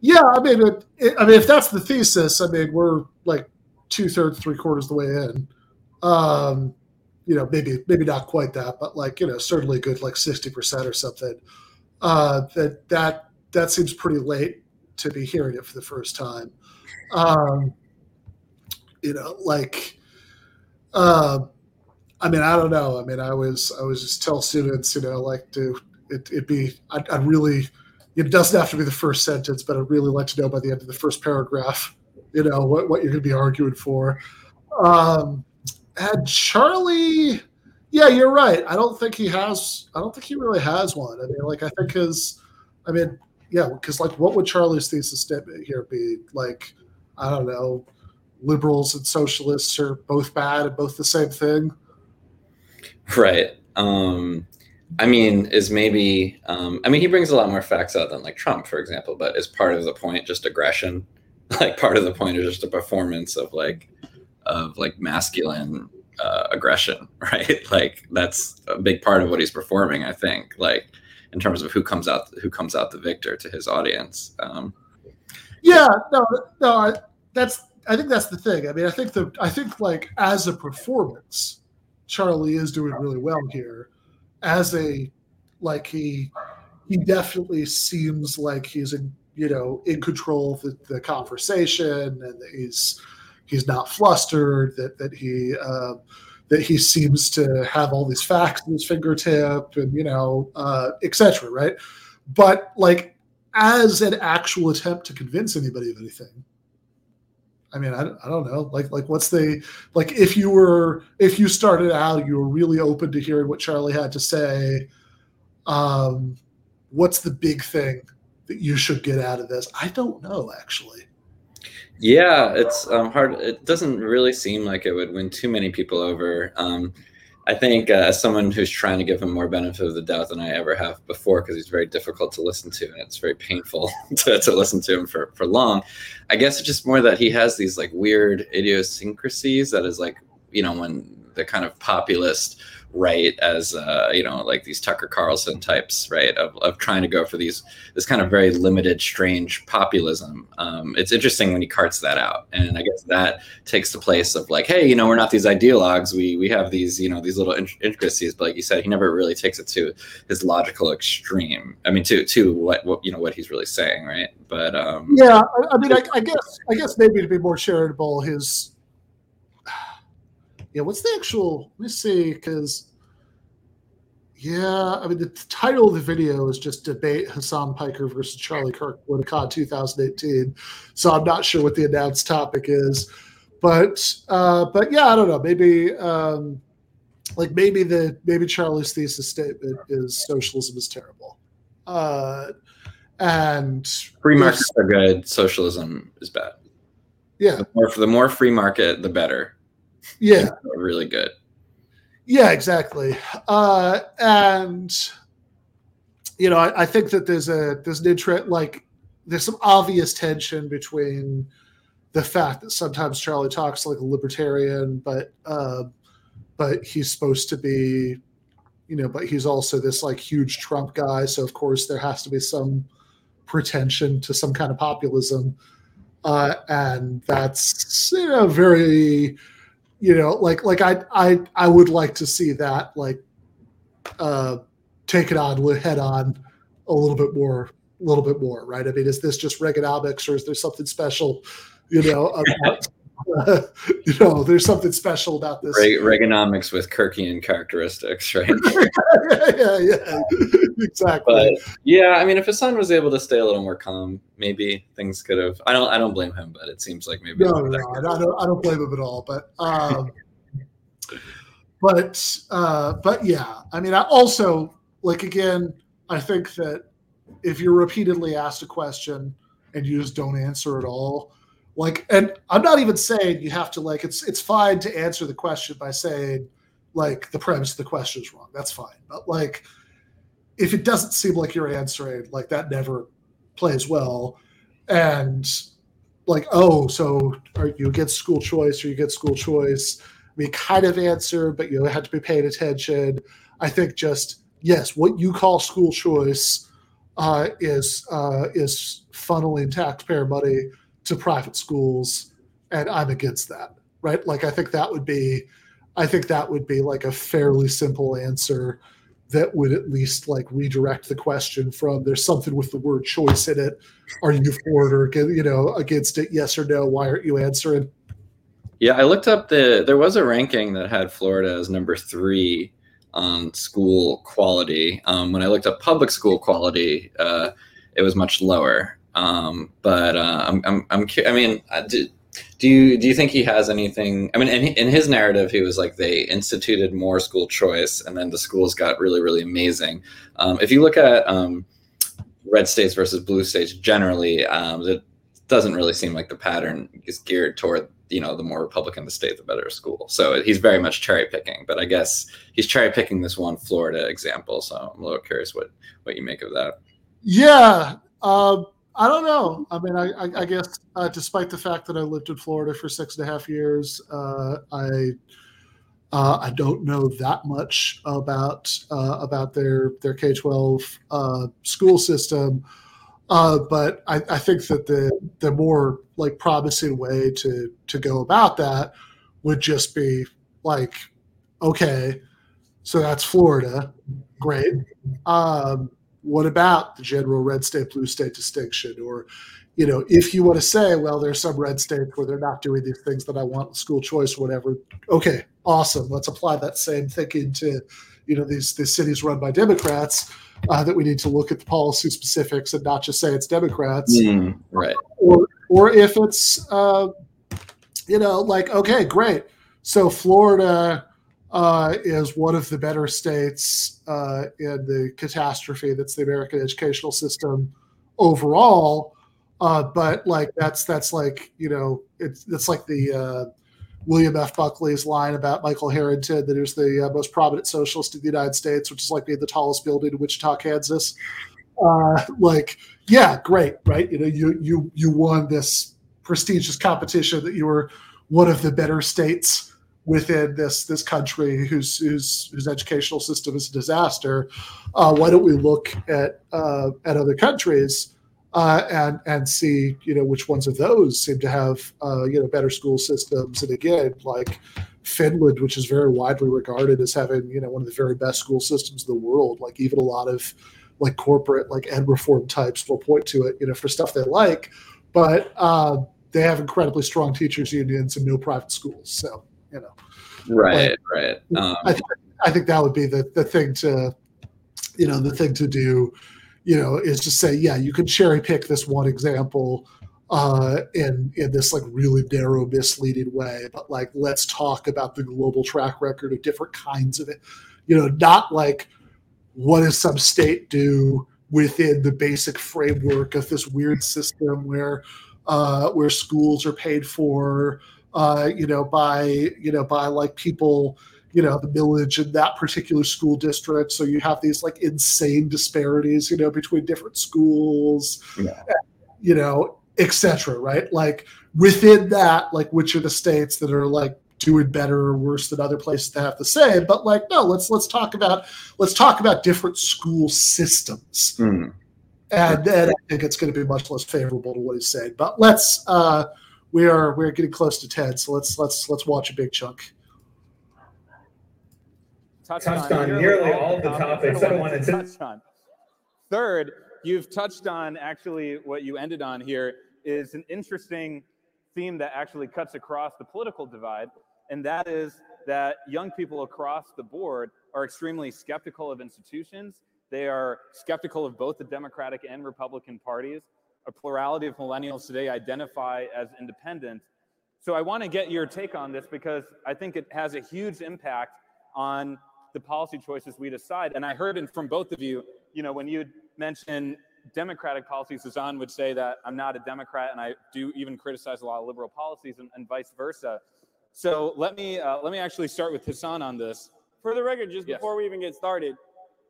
Yeah, I mean, it, it, I mean, if that's the thesis, I mean, we're like two thirds, three quarters the way in. Um, you know, maybe maybe not quite that, but like you know, certainly good like sixty percent or something. Uh, that that that seems pretty late to be hearing it for the first time. Um, you know, like, uh, I mean, I don't know. I mean, I was I was just tell students, you know, like to it it be I I really it doesn't have to be the first sentence, but I'd really like to know by the end of the first paragraph, you know, what, what you're going to be arguing for. Um, had Charlie. Yeah, you're right. I don't think he has. I don't think he really has one. I mean, like I think his. I mean, yeah, because like, what would Charlie's thesis statement here be? Like, I don't know. Liberals and socialists are both bad and both the same thing. Right. Um, I mean, is maybe. Um, I mean, he brings a lot more facts out than like Trump, for example. But is part of the point just aggression? (laughs) Like part of the point is just a performance of like of like masculine uh, aggression, (laughs) right? Like that's a big part of what he's performing. I think, like in terms of who comes out who comes out the victor to his audience. Um, yeah, no, no, I, that's I think that's the thing. I mean, I think the I think like as a performance, Charlie is doing really well here. As a like he he definitely seems like he's in you know in control of the, the conversation and he's he's not flustered, that that he uh, that he seems to have all these facts in his fingertip, and you know, uh, etc. Right? But like as an actual attempt to convince anybody of anything, I mean, I, I don't know. Like, like what's the like if you were if you started out, you were really open to hearing what Charlie had to say. Um, what's the big thing that you should get out of this? I don't know actually. Yeah, it's um, hard. It doesn't really seem like it would win too many people over. Um, I think uh, as someone who's trying to give him more benefit of the doubt than I ever have before, because he's very difficult to listen to and it's very painful (laughs) to, to listen to him for, for long. I guess it's just more that he has these like weird idiosyncrasies that is like, you know, when the kind of populist right as uh, you know like these tucker carlson types right of, of trying to go for these this kind of very limited strange populism. Um, it's interesting when he carts that out. And i guess that takes the place of like hey you know we're not these ideologues. We we have these you know these little intricacies. But like you said he never really takes it to his logical extreme. I mean to to what, what you know what he's really saying right? But um yeah i, I mean I, I guess i guess maybe to be more charitable his yeah, what's the actual? Let me see, because yeah, I mean the title of the video is just debate Hasan Piker versus Charlie Kirk Politicon 2018. So I'm not sure what the announced topic is, but uh, but yeah, I don't know. Maybe um, like maybe the maybe Charlie's thesis statement is socialism is terrible, uh, and free markets are good, socialism is bad. Yeah, the more, the more free market, the better. Yeah. really good. Yeah, exactly. Uh, and you know, I, I, think that there's a there's an interest like there's some obvious tension between the fact that sometimes Charlie talks like a libertarian, but uh, but he's supposed to be, you know, but he's also this like huge Trump guy. So of course there has to be some pretension to some kind of populism, uh, and that's you know very you know like like i i i would like to see that like uh take it on head on a little bit more a little bit more right? I mean is this just reaganomics or is there something special you know about (laughs) uh, (laughs) you know there's something special about this reaganomics with kirkian characteristics right (laughs) yeah, yeah yeah exactly but yeah i mean if Hasan was able to stay a little more calm maybe things could have. I don't. I don't blame him, but it seems like maybe. No, no, no I don't. I don't blame him at all. But, um, but, uh, but yeah. I mean, I also like again. I think that if you're repeatedly asked a question and you just don't answer at all, like, and I'm not even saying you have to like. It's it's fine to answer the question by saying like the premise of the question is wrong. That's fine. But like, if it doesn't seem like you're answering, like that never plays well and like oh so are you against school choice or you get school choice We kind of answer but you had to be paying attention i think just yes what you call school choice uh, is uh, is funneling taxpayer money to private schools and i'm against that right like i think that would be i think that would be like a fairly simple answer that would at least like redirect the question from there's something with the word choice in it. Are you for it or you know against it? Yes or no? Why aren't you answering? Yeah, I looked up the there was a ranking that had Florida as number three on school quality. Um, when I looked up public school quality, uh, it was much lower. Um, but uh, I'm, I'm, I'm, I mean, I did, do you do you think he has anything? I mean, in, in his narrative, he was like they instituted more school choice, and then the schools got really really amazing. Um, if you look at um, red states versus blue states, generally, um, it doesn't really seem like the pattern is geared toward you know the more Republican the state, the better school. So he's very much cherry picking. But I guess he's cherry picking this one Florida example. So I'm a little curious what what you make of that. Yeah. Uh, I don't know. I mean, I, I, I guess uh, despite the fact that I lived in Florida for six and a half years, uh, I uh, I don't know that much about uh, about their their K twelve uh, school system. Uh, but I, I, think that the the more like promising way to to go about that would just be like, okay, so that's Florida, great. Um, what about the general red state blue state distinction or you know if you want to say well there's some red states where they're not doing these things that i want school choice whatever okay awesome let's apply that same thinking to you know these these cities run by democrats uh, that we need to look at the policy specifics and not just say it's democrats mm, right or or if it's uh, you know, like okay, great. So Florida uh, is one of the better states uh, in the catastrophe that's the American educational system overall. Uh, but like that's that's like you know it's it's like the uh, William F. Buckley's line about Michael Harrington that he was the uh, most prominent socialist in the United States, which is like being the tallest building in Wichita, Kansas. Uh, like, yeah, great, right? You know, you you you won this prestigious competition that you were one of the better states within this this country whose whose whose educational system is a disaster. Uh, why don't we look at uh, at other countries? uh, and and see you know which ones of those seem to have uh, you know better school systems. And again, like Finland, which is very widely regarded as having you know one of the very best school systems in the world. Like even a lot of like corporate like ed reform types will point to it you know for stuff they like, but uh, they have incredibly strong teachers unions and no private schools. So you know, right, like, right. Um, I, th- I think that would be the the thing to you know the thing to do you know, is to say, yeah, you can cherry pick this one example uh, in in this like really narrow, misleading way, but like let's talk about the global track record of different kinds of it. You know, not like what does some state do within the basic framework of this weird system where uh, where schools are paid for, uh, you know, by you know by like people you know the millage in that particular school district. So you have these like insane disparities you know between different schools yeah. you know etc right? Like within that like which are the states that are like doing better or worse than other places that have the same? But like no let's let's talk about let's talk about different school systems. Mm. and then i think it's going to be much less favorable to what he's saying. But let's uh we are we're getting close to 10 so let's let's let's watch a big chunk touched, touched on, on, nearly all, the topics, topics I wanted to touch on. Third, you've touched on actually what you ended on here is an interesting theme that actually cuts across the political divide, and that is that young people across the board are extremely skeptical of institutions. They are skeptical of both the Democratic and Republican parties. A plurality of millennials today identify as independent. So I want to get your take on this because I think it has a huge impact on the policy choices we decide. And I heard it from both of you, you know, when you mention Democratic policies, Hasan would say that I'm not a Democrat and I do even criticize a lot of liberal policies and, and vice versa. So let me uh, let me actually start with Hasan on this. For the record, just yes. before we even get started,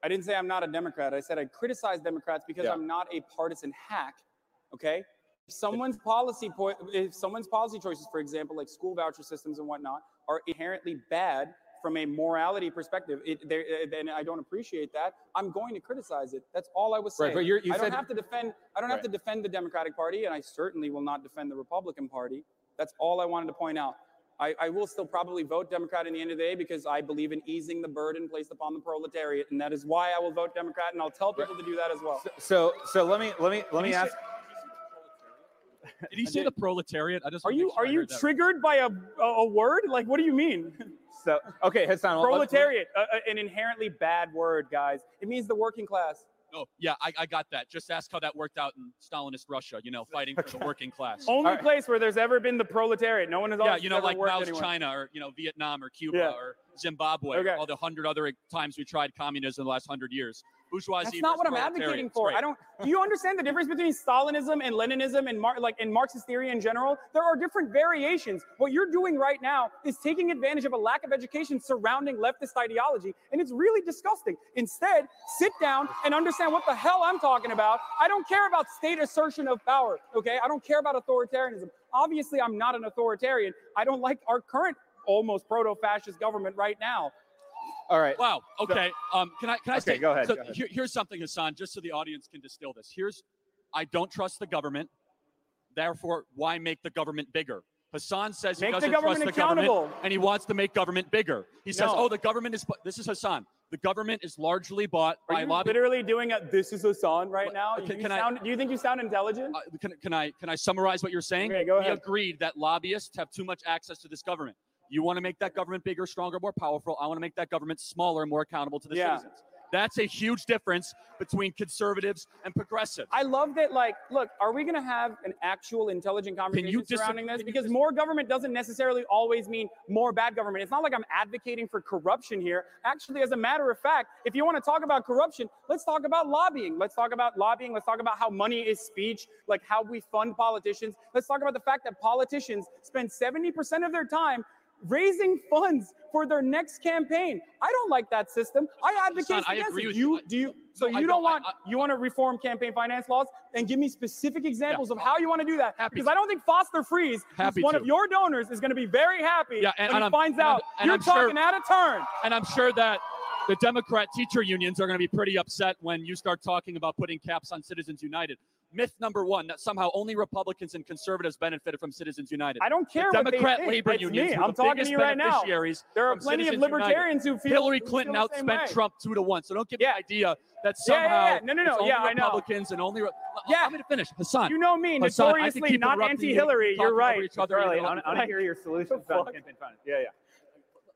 I didn't say I'm not a Democrat. I said I criticize Democrats because yeah. I'm not a partisan hack. Okay. If someone's policy po- if someone's policy choices, for example, like school voucher systems and whatnot, are inherently bad, from a morality perspective, it, uh, and I don't appreciate that. I'm going to criticize it. That's all I was saying. Right, but you I don't have to defend. I don't right. have to defend the Democratic Party, and I certainly will not defend the Republican Party. That's all I wanted to point out. I, I, will still probably vote Democrat in the end of the day because I believe in easing the burden placed upon the proletariat, and that is why I will vote Democrat, and I'll tell people right. to do that as well. So, so, so let me let me let me ask. Did he (laughs) say the proletariat? I just are you sure are you triggered by a, a word? Like, what do you mean? (laughs) So, okay, Hasan. Proletariat, uh, an inherently bad word, guys. It means the working class. Oh, yeah, I, I got that. Just ask how that worked out in Stalinist Russia, you know, fighting for the working class. (laughs) Only right. place where there's ever been the proletariat. No one has Yeah, you know, like Mao's anywhere. China or, you know, Vietnam or Cuba yeah. or Zimbabwe, okay. all the hundred other times we tried communism in the last hundred years bourgeoisie. That's not what I'm advocating for. I don't. Do you understand the difference between Stalinism and Leninism and Mar- like in Marxist theory in general? There are different variations. What you're doing right now is taking advantage of a lack of education surrounding leftist ideology, and it's really disgusting. Instead, sit down and understand what the hell I'm talking about. I don't care about state assertion of power. Okay, I don't care about authoritarianism. Obviously, I'm not an authoritarian. I don't like our current almost proto-fascist government right now. All right. Wow. Okay. Um, can I can I okay, say? Go ahead. So go ahead. Here, here's something, Hasan, just so the audience can distill this. Here's, I don't trust the government. Therefore, why make the government bigger? Hasan says make he doesn't the trust the government and he wants to make government bigger. He says, no. "Oh, the government is." This is Hasan. The government is largely bought Are by you lobby. Literally doing a "This is Hasan" right now. Can, can sound, I, do you think you sound intelligent? Uh, can, can I can I summarize what you're saying? Okay, go ahead. We agreed that lobbyists have too much access to this government. You want to make that government bigger, stronger, more powerful. I want to make that government smaller and more accountable to the yeah. citizens. That's a huge difference between conservatives and progressives. I love that. Like, look, are we going to have an actual intelligent conversation dis- surrounding this? Because dis- more government doesn't necessarily always mean more bad government. It's not like I'm advocating for corruption here. Actually, as a matter of fact, if you want to talk about corruption, let's talk about lobbying. Let's talk about lobbying. Let's talk about how money is speech, like how we fund politicians. Let's talk about the fact that politicians spend 70% of their time raising funds for their next campaign. I don't like that system. I advocate I against agree it. you. you. Do you? So I you don't. don't want I- I- you want to reform campaign finance laws and give me specific examples of how you want to do that? Happy because to. I don't think Foster Friess, Happy one to. of your donors, is going to be very happy Yeah, and- when and he finds and out and you're I'm sure- talking out of turn. And I'm sure that the Democrat teacher unions are going to be pretty upset when you start talking about putting caps on Citizens United. Myth number one that somehow only Republicans and conservatives benefited from Citizens United. I don't care The what they Democrat labor It's unions me. I'm talking to you right now. There are plenty of Citizens United. libertarians who feel Hillary Clinton feel the same outspent way. Trump two to one. So don't give Yeah. me the idea that Yeah, yeah, somehow yeah. No, no, no. Yeah, I know. Republicans and only. Re- Yeah. Me to finish, Hasan. You know me, Hasan, notoriously not anti-Hillary. You're right. each other, Charlie, I want to hear your solutions Fuck. on campaign finance. Yeah, yeah.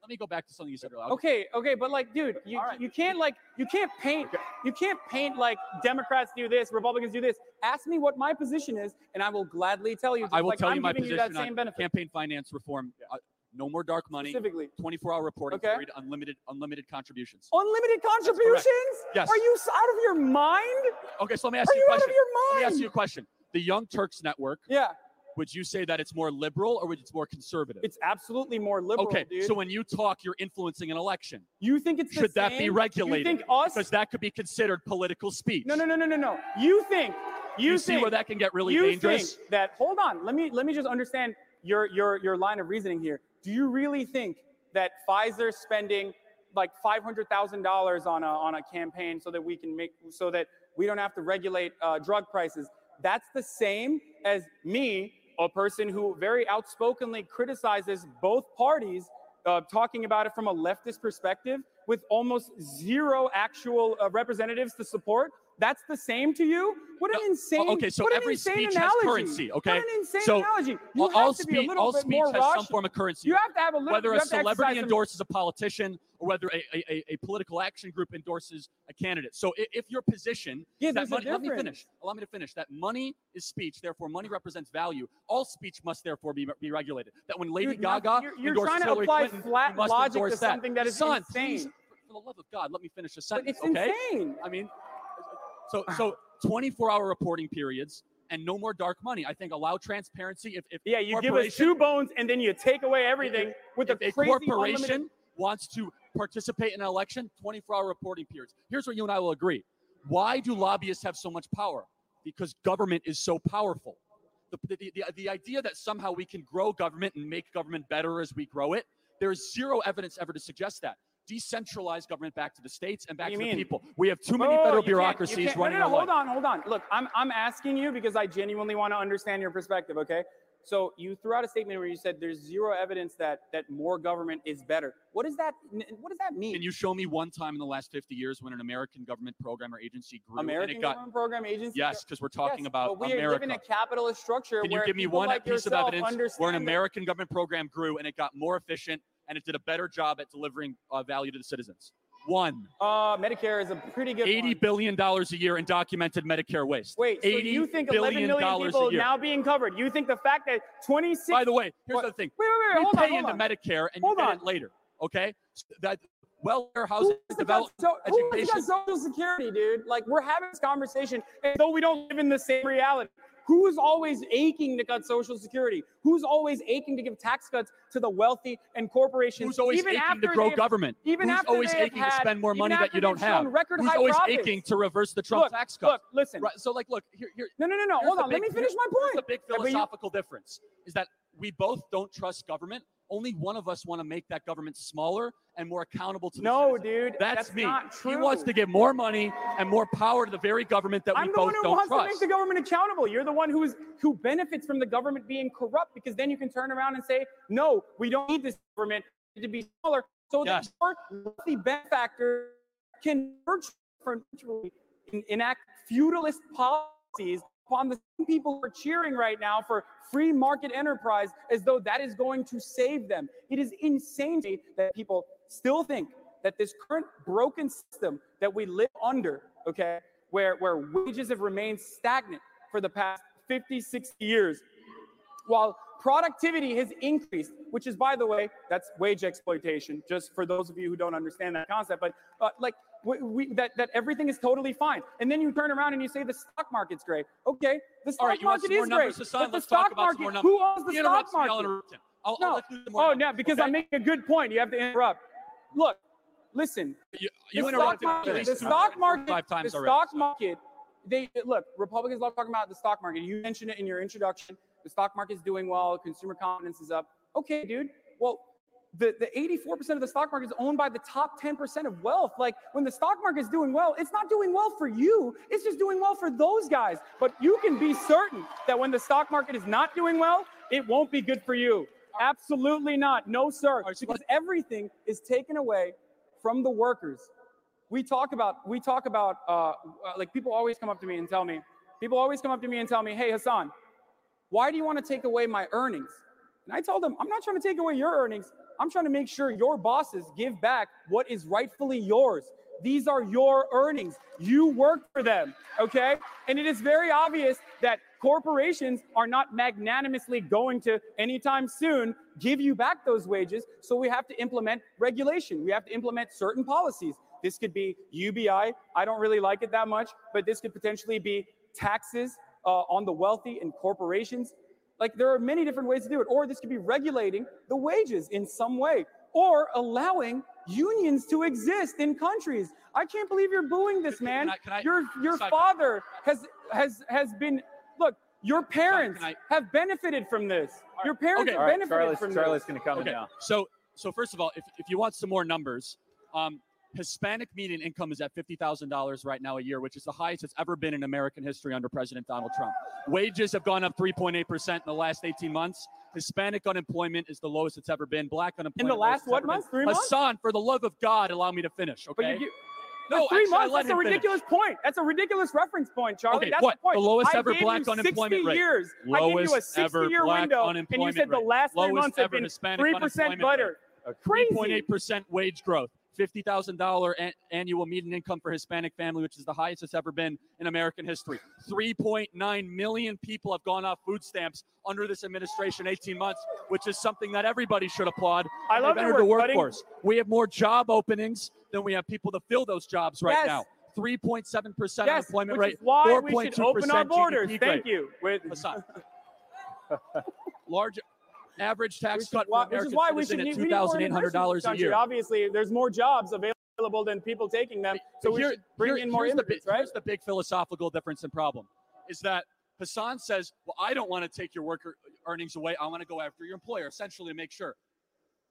Let me go back to something you said earlier. Okay, okay, but like, dude, you, right. you can't like you can't paint you can't paint like Democrats do this, Republicans do this. Ask me what my position is, and I will gladly tell you. I will like, tell I'm you my position you that same on benefit campaign finance reform. Uh, no more dark money. specifically. 24-hour reporting Okay. period, unlimited, unlimited contributions. Unlimited contributions? Yes. Are you out of your mind? Okay, so let me ask you. Are you you a out question. of your Let me mind? ask you a question. The Young Turks Network, Yeah, would you say that it's more liberal or would it's more conservative? it's absolutely more liberal, okay, dude. so when you talk, you're influencing an election. you think it's the Should that be regulated? You think us? Because that could be considered political speech. No, no, no, no, no, no. You think you, You, see where that can get really you dangerous? think that hold on let me let me just understand your your your line of reasoning here do you really think that pfizer spending like $500000 on a on a campaign so that we can make so that we don't have to regulate uh, drug prices that's the same as me a person who very outspokenly criticizes both parties uh, talking about it from a leftist perspective with almost zero actual uh, representatives to support that's the same to you? What an insane! okay, so every speech has currency, okay? What an insane So, analogy. You all have to be a speech, little all bit speech more has some form of currency. You have to have a little. whether a celebrity endorses a politician or whether a, a, a- political action group endorses a candidate. So if your position Yeah, that money, let me finish. Allow me to finish. That money is speech, therefore money represents value. All speech must therefore be, be regulated. That when Lady Dude, Gaga you're- you're endorses trying to Hillary apply Clinton, flat you must logic to endorse that. something that is Son, insane. please, for the love of God, let me finish a sentence, it's okay? insane. I mean, so ah. so 24 hour reporting periods and no more dark money. I think allow transparency. If, if Yeah, you give us two bones and then you take away everything with if a crazy corporation unlimited- wants to participate in an election, 24 hour reporting periods. Here's where you and I will agree. Why do lobbyists have so much power? Because government is so powerful. The, the, the, the idea that somehow we can grow government and make government better as we grow it, there's zero evidence ever to suggest that. Decentralize government back to the states and back to you the people. We have too many Oh, federal you can't- bureaucracies can't- running no, no, hold on, hold on. Look, I'm I'm asking you because I genuinely want to understand your perspective. Okay, so you threw out a statement where you said there's zero evidence that that more government is better. What does that What does that mean? Can you show me one time in the last 50 years when an American government program or agency grew American and it got government program agency? yes, because we're talking Yes, about we America. live in a capitalist structure. Can you give me one like piece of evidence where an that- American government program grew and it got more efficient and it did a better job at delivering uh, value to the citizens? One. Uh, Medicare is a pretty good. $80 one. billion dollars a year in documented Medicare waste. Wait, so 80 you think eleven million people now being covered? You think the fact that 26? By the way, here's What- the thing. wait, wait, wait, We hold pay on, hold into on. Medicare and Hold you get on. it later. Okay? So that welfare, Who's housing, got development, so, who's education. got social security, dude? Like we're having this conversation as though we don't live in the same reality. Who's always aching to cut social security? Who's always aching to give tax cuts to the wealthy and corporations? Who's always even aching to grow government? even Who's after always aching to spend more money that you don't they've record Who's high always profits? aching to reverse the Trump Look, tax cuts? look, listen. Right. So, like, look, here, here, No, no, no, no. Hold on. Let me finish my point. the big philosophical difference is that we both don't trust government. Only one of us want to make that government smaller and more accountable to the No, citizens. dude. That's, me. not true. He wants to give more money and more power to the very government that we both don't trust. I'm the one who wants to make the government accountable. You're the one who's who benefits from the government being corrupt because then you can turn around and say, no, we don't need this government to be smaller. So Yes. the wealthy benefactor can virtually enact feudalist policies upon the people who are cheering right now for free market enterprise as though that is going to save them. It is insane that people still think that this current broken system that we live under, okay, where, where wages have remained stagnant for the past 50, 60 years, while productivity has increased, which is, by the way, that's wage exploitation, just for those of you who don't understand that concept. But uh, like, we, that, that everything is totally fine. And then you turn around and you say the stock market's great. Okay, the stock right, market is great. But Let's the stock market, who owns the he stock market? I'll, no. I'll let you do more oh, no, because okay? I'm making a good point. You have to interrupt. Look, listen. You, The stock market, the stock market, five times the already. stock so. market. They look. Republicans love talking about the stock market. You mentioned it in your introduction. The stock market is doing well. Consumer confidence is up. Okay, dude. Well, the, the 84% of the stock market is owned by the top 10% of wealth. Like when the stock market is doing well, it's not doing well for you. It's just doing well for those guys. But you can be certain that when the stock market is not doing well, it won't be good for you. Absolutely not. No, sir. Because everything is taken away from the workers. We talk about, we talk about, uh, uh, like people always come up to me and tell me, people always come up to me and tell me, hey, Hasan, why do you want to take away my earnings? And I told them, I'm not trying to take away your earnings. I'm trying to make sure your bosses give back what is rightfully yours. These are your earnings. You work for them, okay? And it is very obvious that corporations are not magnanimously going to anytime soon give you back those wages. So we have to implement regulation. We have to implement certain policies. This could be UBI. I don't really like it that much, but this could potentially be taxes uh, on the wealthy and corporations. Like there are many different ways to do it. Or this could be regulating the wages in some way, or allowing unions to exist in countries. I can't believe you're booing this, man. Can I- can I- your your Simon. father has has has been look. Your parents I- have benefited from this. Your parents Okay. have All right, benefited Charlie's, from Charlie's this. going to come in Okay, now. so so first of all, if, if you want some more numbers, um, Hispanic median income is at fifty thousand dollars right now a year, which is the highest it's ever been in American history under President Donald Trump. Wages have gone up three point eight percent in the last eighteen months. Hispanic unemployment is the lowest it's ever been. Black unemployment last, lowest it's what month? been. Three months? Hasan, for the love of God, allow me to finish. Okay. No, three actually, months. That's a him finish. ridiculous point. That's a ridiculous reference point, Charlie. Okay, That's what? the point. The lowest ever black unemployment 60 rate. years. I gave you a Lowest ever 60 year black window, and you said the rate. last three Lowest months have been three percent better. Crazy. point eight percent wage growth. Fifty thousand dollar annual median income for Hispanic family, which is the highest it's ever been in American history. Three point nine million people have gone off food stamps under this administration, eighteen months, which is something that everybody should applaud. I love entered the we're cutting- workforce. We have more job openings than we have people to fill those jobs right Yes. now. Three point seven percent Yes, unemployment which rate. is why we should open our borders. GDP Thank grade. you. With, Hasan. (laughs) Large average tax cut for American is why we should at two we need more thousand eight hundred dollars a year. Obviously, there's more jobs available than people taking them, so we Here- should bring here- in more here's the right? Here's the big philosophical difference and problem is that Hasan says, Well, I don't want to take your worker earnings away. I want to go after your employer, essentially to make sure.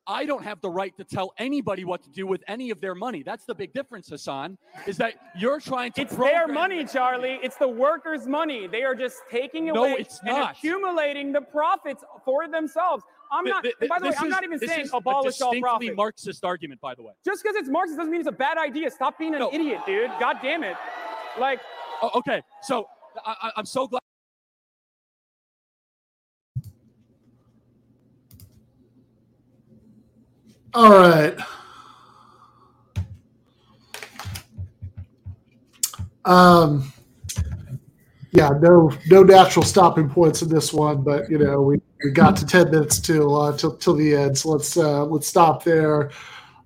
I don't have the right to tell anybody what to do with any of their money. That's the big difference, Hasan, is that you're trying to It's their money, Charlie. It's the workers' money. They are just taking No, away it's and accumulating the profits for themselves. I'm not. th- by the way, this I'm not even this saying is abolish all distinctly profit. Marxist argument, by the way. Just because it's Marxist doesn't mean it's a bad idea. Stop being an No. idiot, dude. God damn it. Like, Oh, okay, so I- I'm so glad. All right. Um, yeah, no, no natural stopping points in this one, but you know, we, we got to ten minutes till uh, till till the end, so let's uh, let's stop there.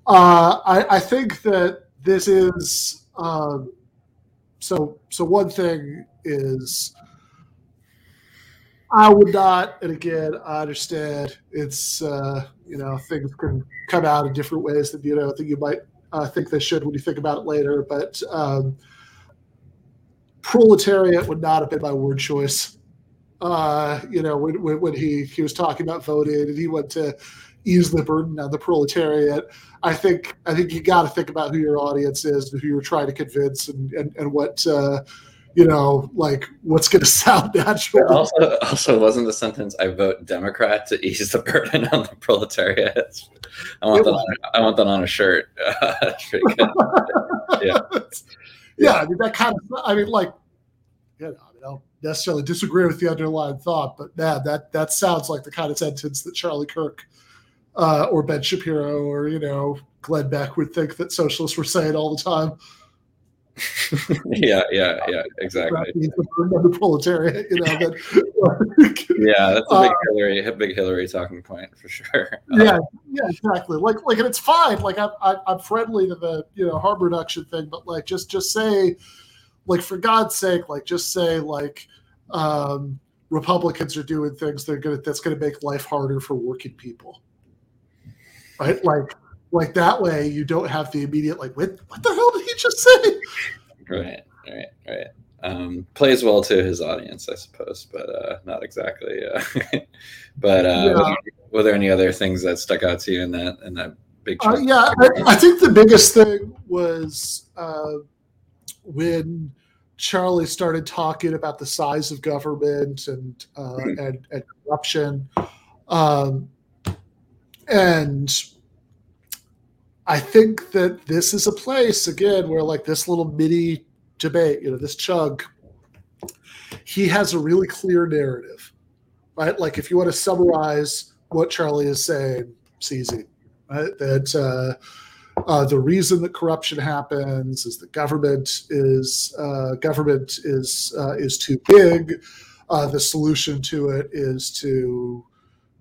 Uh, I, I think that this is um, so. So one thing is, I would not, and again, I understand it's uh, you know things can come out in different ways that you know that you might uh, think they should when you think about it later, but. Um, proletariat would not have been my word choice. Uh, you know, when, when, when he, he was talking about voting and he went to ease the burden on the proletariat, I think I think you got to think about who your audience is who you're trying to convince and and, and what uh, you know, like what's going (laughs) to sound natural. Also, also wasn't the sentence "I vote Democrat to ease the burden on the proletariat"? I want It that. was. On, I want that on a shirt. (laughs) (laughs) Yeah. yeah, I mean that kind of. I mean, like, you know, I, mean, I don't necessarily disagree with the underlying thought, but man, that that sounds like the kind of sentence that Charlie Kirk uh, or Ben Shapiro or you know Glenn Beck would think that socialists were saying all the time. (laughs) yeah, yeah, yeah, exactly. The proletariat, you know. That, (laughs) yeah, that's a big uh, Hillary, a big Hillary talking point for sure. (laughs) Yeah, yeah, exactly. Like, like, and it's fine. Like, I'm, I'm friendly to the you know harm reduction thing, but like, just, just say, like, for God's sake, like, just say, like, um, Republicans are doing things that are gonna that's gonna make life harder for working people. Right? Like like that way you don't have the immediate like what what the hell did he just say? Right, right, right. Um, plays well to his audience, I suppose, but uh, not exactly. Uh, (laughs) but uh, yeah. were, there any other things that stuck out to you in that in that big? Uh, yeah, I, I, think the biggest thing was uh, when Charlie started talking about the size of government and uh, mm-hmm. and, and, corruption, um, and I think that this is a place again where like this little mini debate, you know, this chug, he has a really clear narrative, right? Like if you want to summarize what Charlie is saying, it's easy, right? That. Uh, uh, the reason that corruption happens is the government is uh, government is uh, is too big. Uh, the solution to it is to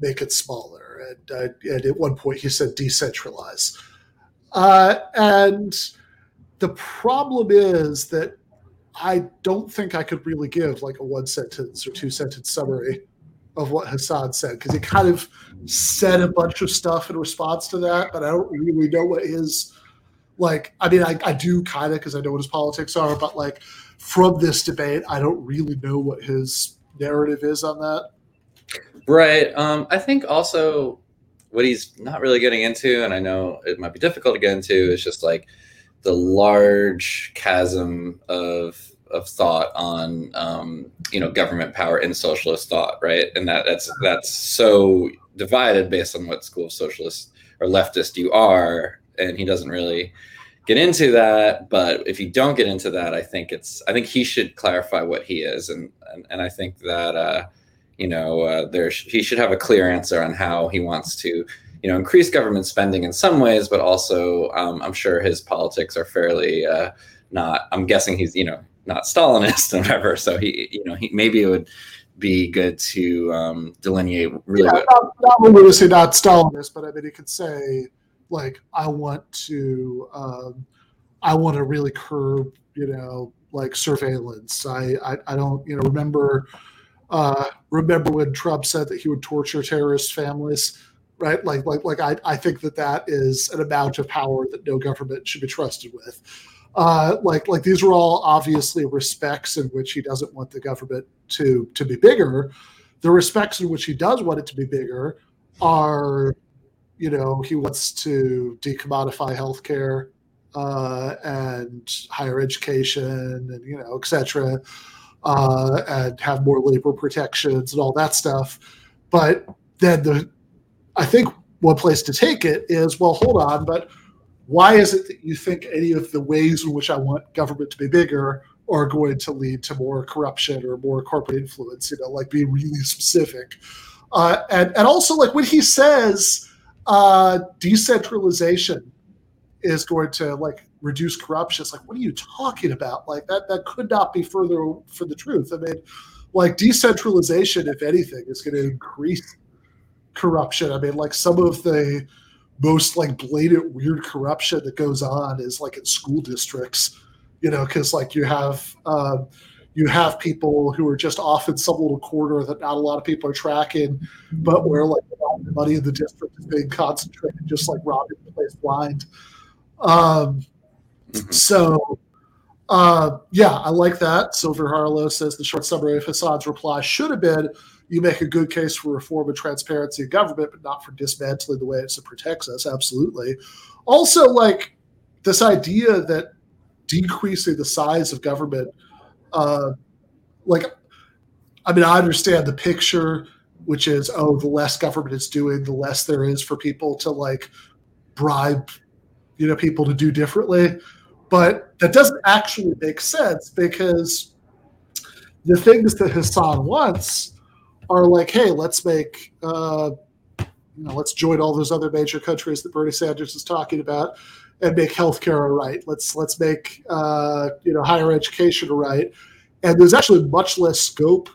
make it smaller. And, uh, and at one point, he said decentralize. Uh, and the problem is that I don't think I could really give like a one sentence or two sentence summary of what Hasan said because he kind of said a bunch of stuff in response to that, but I don't really know what his like. I mean, I, I do kind of because I know what his politics are, but like from this debate, I don't really know what his narrative is on that. Right. Um, I think also what he's not really getting into, and I know it might be difficult to get into, is just like the large chasm of of thought on um, you know government power in socialist thought, right? And that that's that's so divided based on what school of socialist or leftist you are, and he doesn't really get into that. But if you don't get into that, I think it's I think he should clarify what he is, and and, and I think that uh, you know uh, there he should have a clear answer on how he wants to you know increase government spending in some ways, but also um, I'm sure his politics are fairly. Uh, not i'm guessing he's you know not Stalinist (laughs) or whatever. So he, you know, he maybe it would be good to um, delineate really. Yeah, not, not say not Stalinist, but I mean, he could say like, I want to, um, I want to really curb, you know, like surveillance. I, I, I don't, you know, remember, uh, remember when Trump said that he would torture terrorist families right like like like I, I think that that is an amount of power that no government should be trusted with uh, like like these are all obviously respects in which he doesn't want the government to to be bigger. The respects in which he does want it to be bigger are, you know, he wants to decommodify healthcare uh, and higher education and you know, etc., uh, and have more labor protections and all that stuff. But then the, I think one place to take it is well, hold on, but why is it that you think any of the ways in which I want government to be bigger are going to lead to more corruption or more corporate influence? You know, like be really specific. Uh, and and also like when he says uh, decentralization is going to like reduce corruption, it's like what are you talking about? Like that that could not be further for the truth. I mean, like decentralization, if anything, is going to increase corruption. I mean, like some of the most like blatant weird corruption that goes on is like in school districts you know because like you have um, you have people who are just off in some little corner that not a lot of people are tracking but where like the money in the district is being concentrated just like robbing the place blind um, mm-hmm. so uh, yeah i like that silver harlow says the short summary of hasan's reply should have been you make a good case for reform and transparency in government, but not for dismantling the way it protects us. Absolutely. Also, like this idea that decreasing the size of government, uh, like, I mean, I understand the picture, which is, oh, the less government is doing, the less there is for people to like bribe, you know, people to do differently. But that doesn't actually make sense because the things that Hasan wants are like, hey, let's make uh, you know, let's join all those other major countries that Bernie Sanders is talking about and make healthcare a right. Let's let's make uh, you know higher education a right. And there's actually much less scope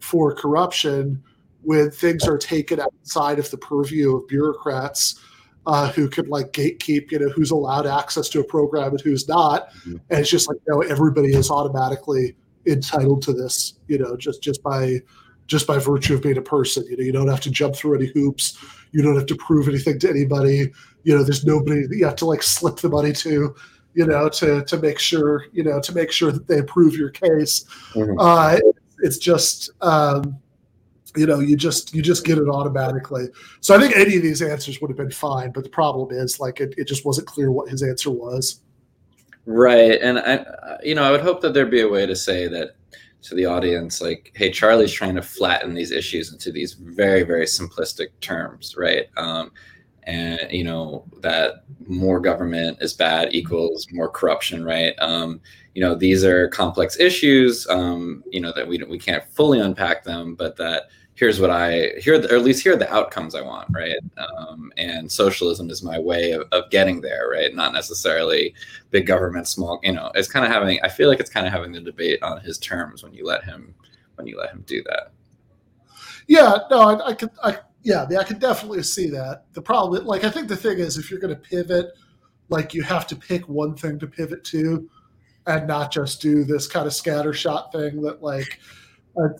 for corruption when things are taken outside of the purview of bureaucrats uh, who can like gatekeep, you know, who's allowed access to a program and who's not. Mm-hmm. And it's just like, you know, everybody is automatically entitled to this, you know, just just by just by virtue of being a person. You know, you don't have to jump through any hoops. You don't have to prove anything to anybody. You know, there's nobody that you have to like slip the money to, you know, to to make sure, you know, to make sure that they approve your case. Mm-hmm. Uh, it's just um, you know you just you just get it automatically. So i think any of these answers would have been fine but the problem is like it, it just wasn't clear what his answer was. Right and i you know i would hope that there'd be a way to say that to the audience like hey charlie's trying to flatten these issues into these very very simplistic terms right? Um, and you know that more government is bad equals more corruption right? Um, you know these are complex issues um, you know that we we can't fully unpack them but that here's what I here, or at least here are the outcomes I want, right? Um, and socialism is my way of, of getting there, right? Not necessarily big government, small. You know, it's kind of having. I feel like it's kind of having the debate on his terms when you let him when you let him do that. Yeah, no, I, I could, I yeah, I could definitely see that. The problem, like, I think the thing is, if you're going to pivot, like, you have to pick one thing to pivot to, and not just do this kind of scattershot thing that, like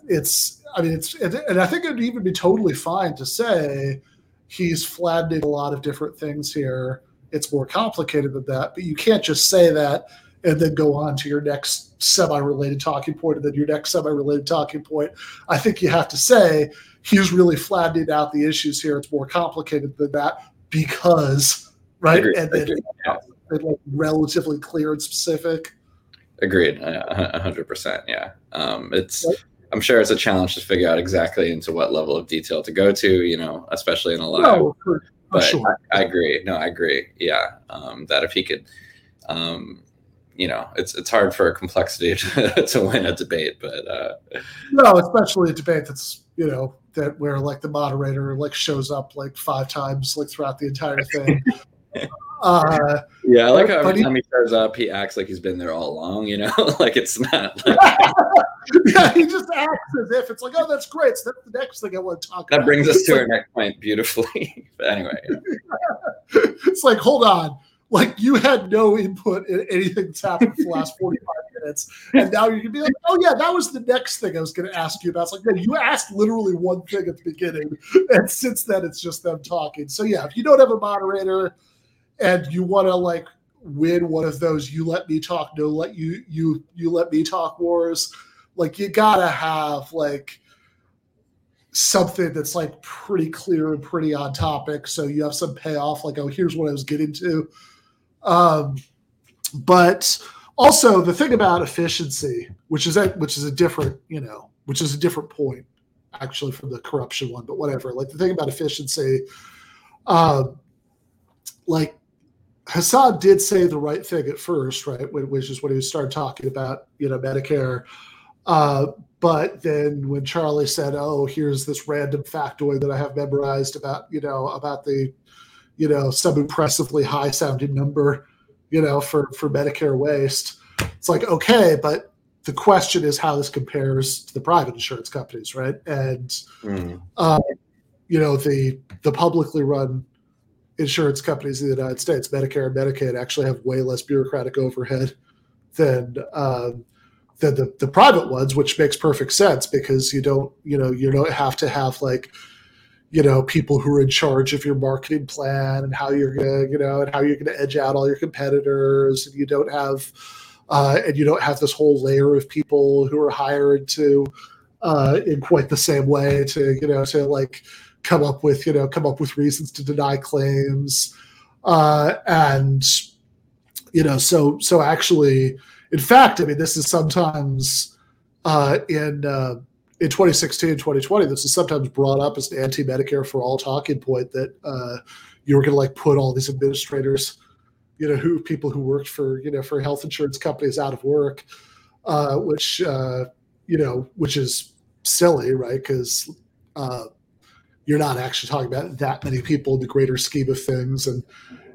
it's, I mean, it's, and I think it would even be totally fine to say he's flattening a lot of different things here. It's more complicated than that, but you can't just say that and then go on to your next semi-related talking point and then your next semi-related talking point. I think you have to say he's really flattening out the issues here. It's more complicated than that because, right? Agreed. And then yeah. like relatively clear and specific. Agreed, hundred percent. Yeah, um, it's I'm sure it's a challenge to figure out exactly into what level of detail to go to, you know, especially in a live. No, for, but sure. I, I, agree. No, I agree. Yeah, um, that if he could, um, you know, it's it's hard for a complexity (laughs) to, to win a debate, but uh, no, especially a debate that's you know that where like the moderator like shows up like five times like throughout the entire thing. (laughs) Uh, yeah, I like how every time he shows up, he acts like he's been there all along. You know, (laughs) like it's not. (laughs) Like, yeah, he just acts as if it's like, oh, that's great. So that's the next thing I want to talk that about. That brings us to our next point beautifully. (laughs) but anyway, yeah. it's like, hold on. Like you had no input in anything that's happened for the last 45 minutes. And now you're gonna be like, oh yeah, that was the next thing I was gonna ask you about. It's like, no, you asked literally one thing at the beginning. And since then it's just them talking. So yeah, if you don't have a moderator and you want to like win one of those you let me talk no let you you you let me talk wars. Like you gotta have like something that's like pretty clear and pretty on topic so you have some payoff like oh here's what i was getting to. Um but also the thing about efficiency which is a, which is a different you know which is a different point actually from the corruption one but whatever. Like the thing about efficiency um like Hasan did say the right thing at first, right? Which is when he started talking about, you know, Medicare. Uh, but then when Charlie said, "Oh, here's this random factoid that I have memorized about, you know, about the, you know, some impressively high sounding number, you know, for for Medicare waste," it's like, okay, but the question is how this compares to the private insurance companies, right? And, mm. uh, you know, the the publicly run insurance companies in the United States, Medicare and Medicaid, actually have way less bureaucratic overhead than um, than the, the private ones, which makes perfect sense because you don't you know you don't have to have like you know people who are in charge of your marketing plan and how you're gonna you know and how you're gonna edge out all your competitors, and you don't have uh, and you don't have this whole layer of people who are hired to uh, in quite the same way to you know to like come up with you know come up with reasons to deny claims. Uh, and you know so so actually in fact i mean this is sometimes uh, in uh, in 2016 2020 this is sometimes brought up as an anti-medicare for all talking point that uh, you were going to like put all these administrators you know who people who worked for you know for health insurance companies out of work uh, which uh, you know which is silly right? Because uh, you're not actually talking about that many people in the greater scheme of things. And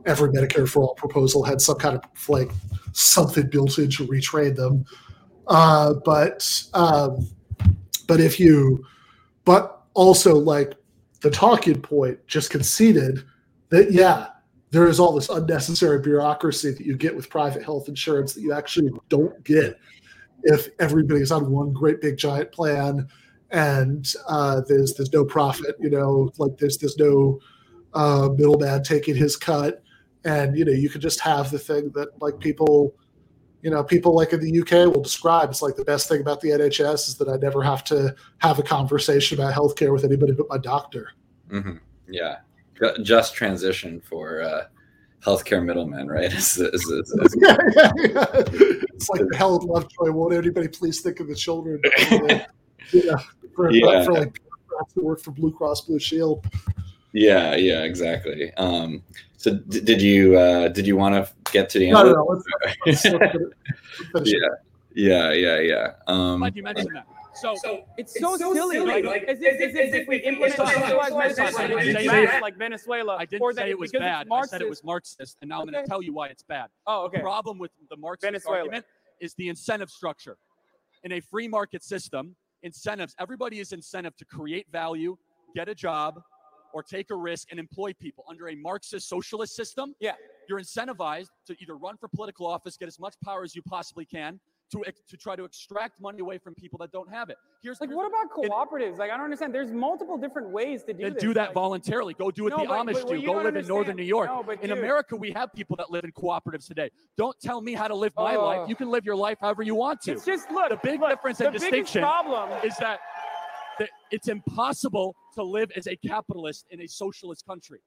every Medicare for all proposal had some kind of like something built in to retrain them. Uh, but um, but if you, but also like the talking point just conceded that yeah, there is all this unnecessary bureaucracy that you get with private health insurance that you actually don't get if everybody's on one great big giant plan and uh, there's there's no profit, you know, like there's there's no uh, middleman taking his cut, and you know you can just have the thing that like people, you know, people like in the UK will describe. It's like the best thing about the NHS is that I never have to have a conversation about healthcare with anybody but my doctor. Mm-hmm. Yeah, just transition for uh, healthcare middlemen, right? It's, it's, it's, yeah, yeah, yeah. (laughs) it's like Helen Lovejoy. Won't anybody please think of the children? (laughs) yeah, for, Yeah. for like who work for Blue Cross Blue Shield. yeah, yeah, exactly. Um, so d- did you uh, did you want to get to the end? No, no, no. Let's, let's, let's finish it. (laughs) yeah, yeah, yeah, yeah. Um, Glad you mentioned that. So, It's so, silly, like, as, if, as if if we implement socialized medicine, it's not- like, I didn't it's say bad, that. like Venezuela, I didn't or that say it was bad. I said it was Marxist, and now I'm going to tell you why it's bad. Oh, okay. The problem with the Marxist Venezuela. argument is the incentive structure. In a free market system, incentives, everybody is incentive to create value, get a job, or take a risk and employ people. Under a Marxist socialist system, Yeah. you're incentivized to either run for political office, get as much power as you possibly can, to, to try to extract money away from people that don't have it. Here's Like, here's what about it- cooperatives? Like, I don't understand. There's multiple different ways to do this. do that like, voluntarily. Go do what No, the but- but Amish what do. Go live in northern New York. No, but in dude- America, we have people that live in cooperatives today. Don't tell me how to live my Oh. life. You can live your life however you want to. It's just look. the big look, difference the and biggest distinction problem is that, that it's impossible to live as a capitalist in a socialist country.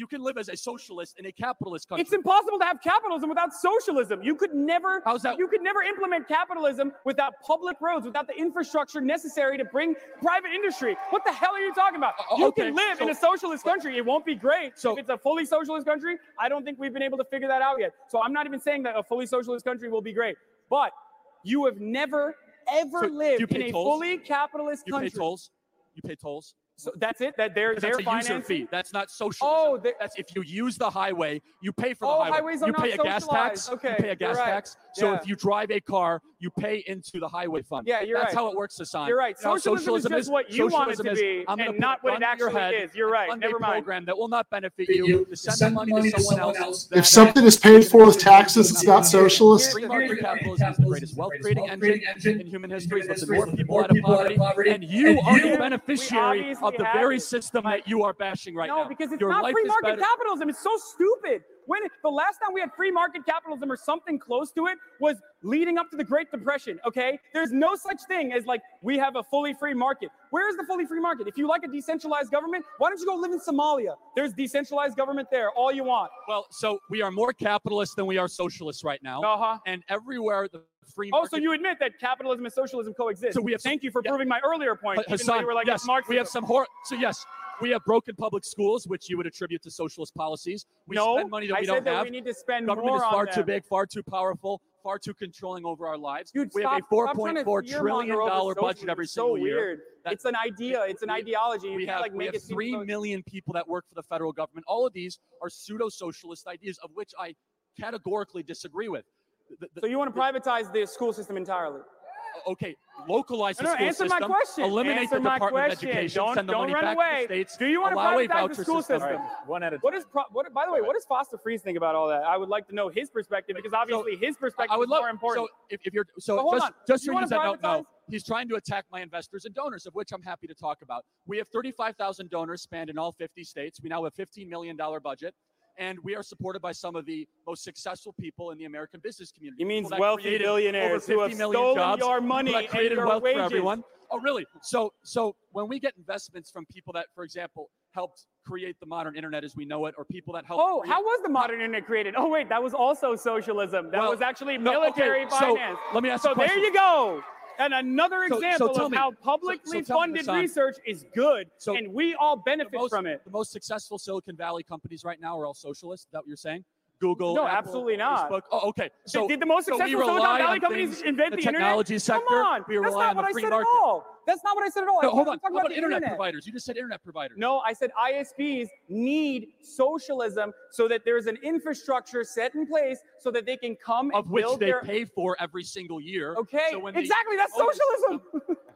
You can live as a socialist in a capitalist country. It's impossible to have capitalism without socialism. You could never How's that- you could never implement capitalism without public roads, without the infrastructure necessary to bring private industry. What the hell are you talking about? Uh, you okay, can live in a socialist country. It won't be great. So- if it's a fully socialist country, I don't think we've been able to figure that out yet. So I'm not even saying that a fully socialist country will be great. But you have never ever So, lived in a tolls? fully capitalist you country. pay tolls. You pay tolls. So that's it. That they're they're financing. fee. That's not social. Oh, they- that's if you use the highway, you pay for the Oh, highway. highways are you not pay a gas tax. Okay, you pay a gas right. tax. So Yeah. if you drive a car, you pay into the highway fund. Yeah, you're That's right. how it works, Hasan. You're right. You know how Socialism is just what you want it to be I'm and not what it actually head is. You're right. Never mind. program that will not benefit You- you. To send, the money to someone else. If something is paid for with taxes, it's not socialist. Free market capitalism is the greatest wealth creating engine in human history. It's more people out of poverty, and you are the beneficiary of the very system that you are bashing right no, now. because it's Your not free market capitalism. It's so stupid. When the last time we had free market capitalism or something close to it was leading up to the Great Depression. Okay, there's no such thing as like we have a fully free market. Where is the fully free market? If you like a decentralized government, why don't you go live in Somalia? There's decentralized government there. All you want. Well, so we are more capitalist than we are socialist right now. Uh huh. And everywhere the free Oh, so you admit that capitalism and socialism coexist? So we have some- Thank you for yeah. proving my earlier point. Even Hasan, you were like, yes, we have some hor- So yes, we have broken public schools, which you would attribute to socialist policies. We no, spend money that I we said don't that have. we need to spend Government more is far too big, far too powerful, far too controlling over our lives. Dude, we stop, have a stop trying to 4.4 fear-monger trillion dollar budget every so single year. weird. That- it's an idea. It's an we- ideology. You we have, like we make have three million people that work for the federal government. All of these are pseudo-socialist ideas, of which I categorically disagree with. The- the- So you want to privatize the school system entirely? Okay, localize the No, no, school answer system, my question. eliminate Answer the Department question. of Education, Don't- send the don't money run back away. to the states, Do you want to allow a privatize the school system. system? One at a time. What is pro- what? By the way, what does Foster Friess think about all that? I would like to know his perspective because obviously his perspective I would is love more important. So if, if you're so But hold just on. just You for wanna you that don't know, he's trying to attack my investors and donors, of which I'm happy to talk about. We have 35,000 donors spanned in all 50 states. We now have 15 million dollar budget. And we are supported by some of the most successful people in the American business community. He means wealthy billionaires who have stolen jobs, your money and created your wealth wages. for everyone. Oh, really? So, so when we get investments from people that, for example, helped create the modern internet as we know it, or people that helped. Oh, create- how was the modern internet created? Oh, wait, that was also socialism. That Well, was actually military no, okay, military so finance. let me ask So you there you go. And another So- so example tell of me- how publicly so funded research is good, So and we all benefit most, from it. The most successful Silicon Valley companies right now are all socialists. Is that what you're saying? Google. No, Apple, absolutely not. Facebook. Oh, okay. So did the most so successful Silicon Valley companies invent the the, internet? technology sector. Come on, We that's not what I said market. at all. That's not what I said at all. No, hold on. to talk How about internet, internet. providers? You just said internet providers. No, I said ISPs need socialism so that there's an infrastructure set in place so that they can come of and which build they their. pay for every single year. Okay, So they exactly. That's oh, socialism. system- (laughs)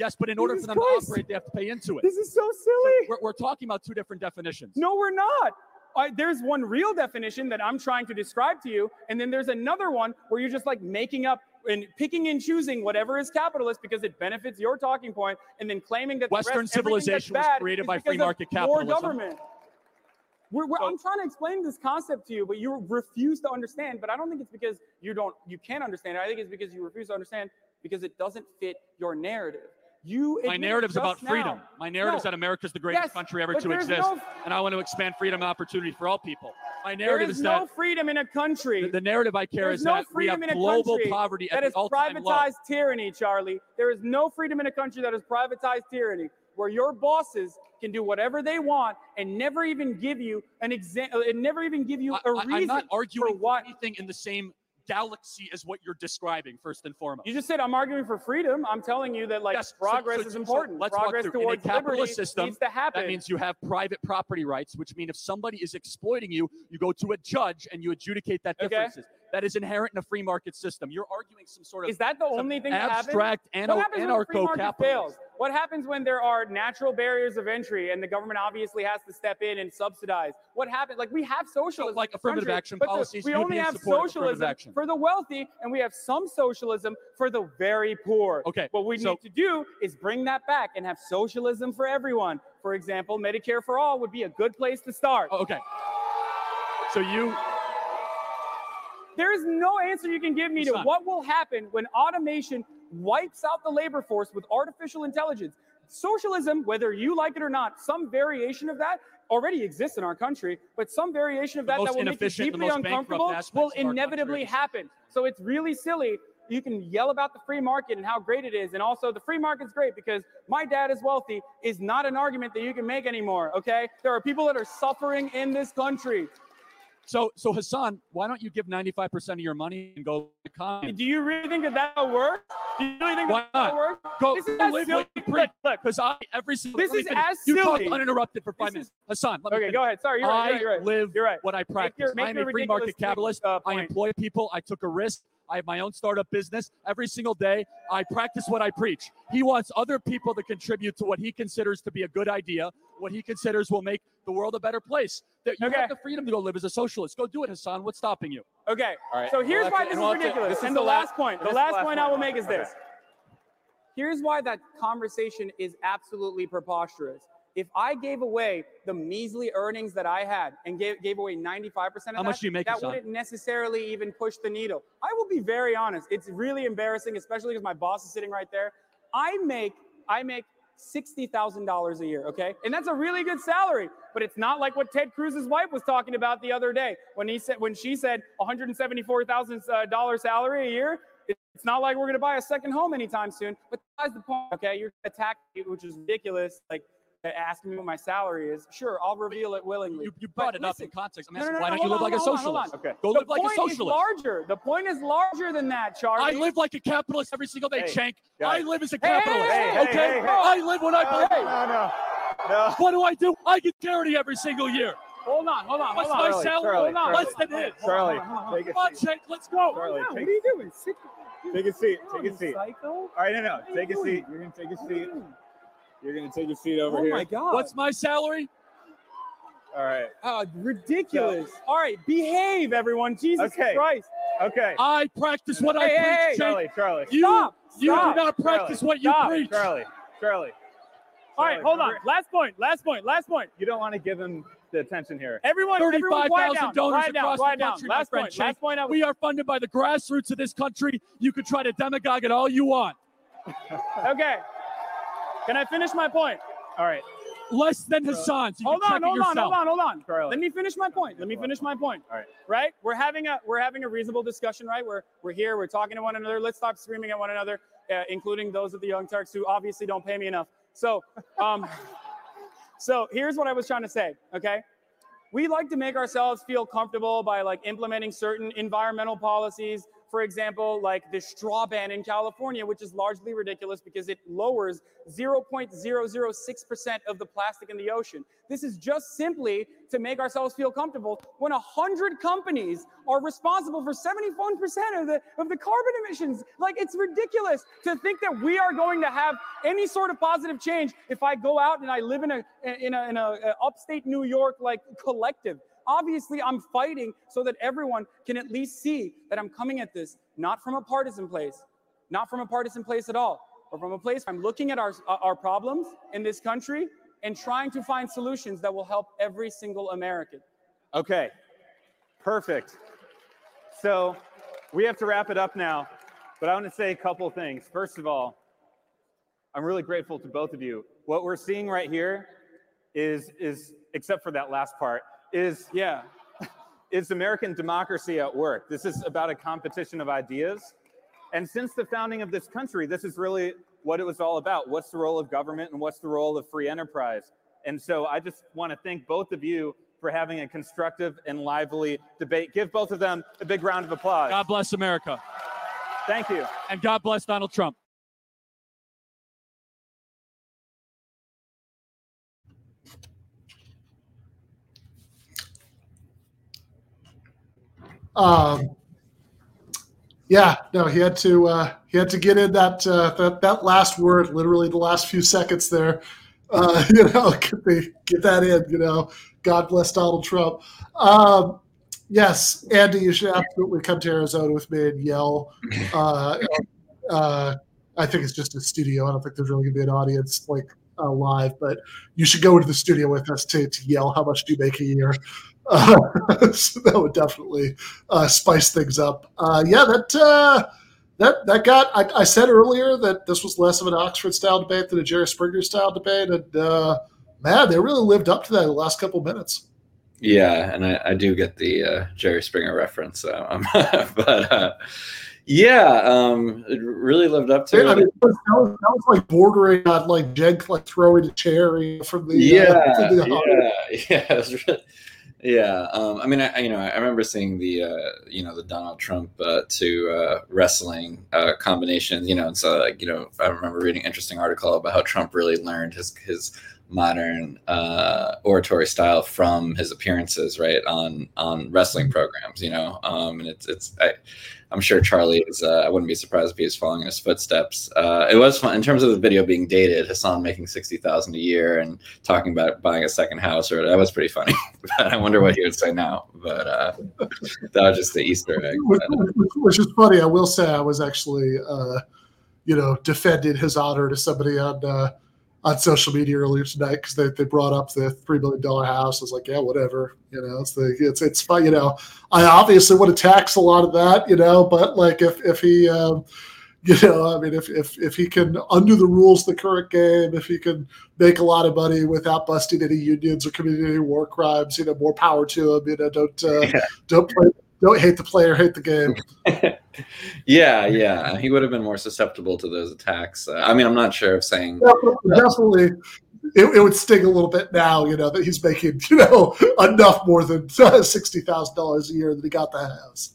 Yes, but in (laughs) order Jesus for them Christ. to operate, they have to pay into it. This is so So silly. we're, we're talking about two different definitions. No, we're not. I, there's one real definition that I'm trying to describe to you, and then there's another one where you're just like making up and picking and choosing whatever is capitalist because it benefits your talking point, and then claiming that Western rest, civilization was created by free market More capitalism. government. We're, we're, I'm trying to explain this concept to you, but you refuse to understand. But I don't think it's because you don't, you can't understand it. I think it's because you refuse to understand because it doesn't fit your narrative. You My narrative's about freedom. now- My narrative is No. that America's the greatest Yes, country ever to exist, no- and I want to expand freedom and opportunity for all people. My narrative is is no that freedom in a country. the, the narrative I care is no that we have freedom in a global poverty at that is privatized tyranny, Charlie. There is no freedom in a country that is privatized tyranny, where your bosses can do whatever they want and never even give you an example, uh, and never even give you a I- reason I'm not arguing for what. anything in the same galaxy is what you're describing, first and foremost. You just said I'm arguing for freedom. I'm telling you that like Yes, progress so- is so important. let's walk progress through. In a towards capitalist system, needs to happen. That means you have private property rights, which mean if somebody is exploiting you, you go to a judge and you adjudicate that Okay. That is inherent in a free market system. You're arguing some sort of is that the only thing that happens? abstract What happens when market fails? What happens when there are natural barriers of entry and the government obviously has to step in and subsidize? What happens? Like we have socialism, like affirmative country, action the- policies, we only have socialism for the wealthy, and we have some socialism for the very poor. Okay, What we so- need to do is bring that back and have socialism for everyone. For example, Medicare for all would be a good place to start. Okay. So you There is no answer you can give me to Hasan. what will happen when automation wipes out the labor force with artificial intelligence. Socialism, whether you like it or not, some variation of that already exists in our country, but some variation of that that will make you deeply uncomfortable will inevitably happen. So it's really silly. You can yell about the free market and how great it is, and also the free market's great because my dad is wealthy is not an argument that you can make anymore. Okay, there are people that are suffering in this country. So so Hasan, why don't you give 95% of your money and go to economy? Do you really think that that will work? Do you really think Why that that not? will work? Go, This is go live silly-. (laughs) Look, look. Because I every single This is finish. as you talk silly. uninterrupted for five This minutes. is- Hasan, let me Okay, finish. go ahead. Sorry, you're right. I You're right. live You're right. what I practice. your- make I'm your a free market capitalist. uh, I employ people. I took a risk. I have my own startup business. Every single day, I practice what I preach. He wants other people to contribute to what he considers to be a good idea, what he considers will make the world a better place. That you Okay. have the freedom to go live as a socialist. Go do it, Hasan. What's stopping you? Okay. All right. So here's Well, why this is we'll to- ridiculous. this is and the the last- last point, the last last point I will make is Okay. this. Here's why that conversation is absolutely preposterous. If I gave away the measly earnings that I had and gave, gave away 95% of How that, much do you make, that wouldn't necessarily even push the needle. I will be very honest. It's really embarrassing, especially because my boss is sitting right there. I make I make $60,000 a year, okay? And that's a really good salary, but it's not like what Ted Cruz's wife was talking about the other day when he said when she said $174,000 uh, salary a year. It's not like we're going to buy a second home anytime soon. But that's the point, okay? You're attacking me, which is ridiculous. Like Uh, asking me what my salary is. Sure, I'll reveal it willingly. You, you But brought it up in context. I'm no, no, no, why don't you hold live like a hold on, socialist? on. Okay. Go the live like a point is socialist. larger. The point is larger than that, Charlie. I live like a capitalist every single day, Hey, Shank. I live as a Hey, hey, capitalist. hey, hey, okay? hey, hey. I live what I believe. No, no, no. What do I do? I get charity every single year. Hold on, hold on, What's hold my on. Charlie, salary? Charlie, Hold on. Less than his. Charlie, Hold on, take Come on, a seat. Shank, let's go. Charlie, what are you doing? Sit. take a seat. Take a seat. Psycho. All right, no, no. What are you Take a seat. You're gonna take a What are you seat. You're gonna take a seat over Oh here. Oh my God. What's my salary? All right. Oh, ridiculous. All right, behave, everyone. Jesus Okay. Christ. Okay. I practice what I Hey, hey, preach, hey, Charlie, Charlie, You, Stop. you Stop. do not practice Charlie. what you Stop. preach. Charlie, Charlie. All right, hold on. Last point. Last point. Last point. You don't want to give him the attention here. Everyone, 35,000 down. donors Quiet down. across the down. country, Last point. Last point. We are funded by the grassroots of this country. You can try to demagogue it all you want. (laughs) Okay. Can I finish my point? All right. Less than Hasan. So you Hold can on, hold on, hold on, hold on. Charlie. Let me finish my point. Let me finish my point. All right. Right? We're having a we're having a reasonable discussion, right? We're we're here, we're talking to one another. Let's stop screaming at one another, uh, including those of the Young Turks who obviously don't pay me enough. So, um, (laughs) so here's what I was trying to say. Okay, we like to make ourselves feel comfortable by like implementing certain environmental policies for example, like the straw ban in California, which is largely ridiculous because it lowers 0.006% of the plastic in the ocean. This is just simply to make ourselves feel comfortable when 100 companies are responsible for 71% of the, of the carbon emissions. Like, it's ridiculous to think that we are going to have any sort of positive change if I go out and I live in a, in a, in a, a upstate New York, like, collective Obviously, I'm fighting so that everyone can at least see that I'm coming at this not from a partisan place, not from a partisan place at all, but from a place I'm looking at our, our problems in this country and trying to find solutions that will help every single American. Okay, perfect. So we have to wrap it up now, but I want to say a couple things. First of all, I'm really grateful to both of you. What we're seeing right here is, is except for that last part, is, yeah, (laughs) is American democracy at work. This is about a competition of ideas. And since the founding of this country, this is really what it was all about. What's the role of government and what's the role of free enterprise? And so I just want to thank both of you for having a constructive and lively debate. Give both of them a big round of applause. God bless America. Thank you. And God bless Donald Trump. Um, yeah, no, he had to uh, he had to get in that uh, that that last word, literally the last few seconds there. Uh, (laughs) you know, (laughs) get, the, get that in. You know, God bless Donald Trump. Um, yes, Andy, you should absolutely come to Arizona with me and yell. (laughs) Uh, uh, I think it's just a studio. I don't think there's really gonna be an audience like uh, live, but you should go into the studio with us to, to yell how much do you make a year. Uh, (laughs) so that would definitely uh, spice things up. Uh, yeah, that uh, that that got. I, I, said earlier that this was less of an Oxford style debate than a Jerry Springer style debate, and uh, man, they really lived up to that in the last couple minutes. Yeah, and I, I do get the uh, Jerry Springer reference, so, (laughs) but yeah, um, it really lived up to yeah, it. I mean, that, was, that, was, like bordering on like Jed like throwing a cherry from the yeah, from the yeah, yeah. (laughs) Yeah, um, I mean, I, you know, I remember seeing the, uh, you know, the Donald Trump uh, to uh, wrestling uh, combination. You know, and so like, you know, I remember reading an interesting article about how Trump really learned his his modern uh, oratory style from his appearances, right, on on wrestling programs. You know, um, and it's it's I, I'm sure Charlie is. Uh, I wouldn't be surprised if he was following his footsteps. Uh, it was fun in terms of the video being dated. Hasan making sixty thousand a year and talking about buying a second house, or that was pretty funny. (laughs) I wonder what he would say now. But uh, that was just the Easter egg. Which, which, is funny. I will say I was actually, uh, you know, defending his honor to somebody on uh, on social media earlier tonight because they, they brought up the three million dollar house. I was like, yeah, whatever. You know, it's the it's it's fine. You know, I obviously would have taxed a lot of that. You know, but like if if he, um, (laughs) you know, I mean, if if if he can undo the rules of the current game, if he can make a lot of money without busting any unions or committing any war crimes, you know, more power to him. You know, don't uh, (laughs) yeah. don't play don't hate the player, hate the game. (laughs) yeah, yeah, he would have been more susceptible to those attacks. Uh, I mean, I'm not sure if saying definitely, definitely it, it, would sting a little bit now, you know, that he's making (laughs) you know enough more than (laughs) sixty thousand dollars a year that he got the house.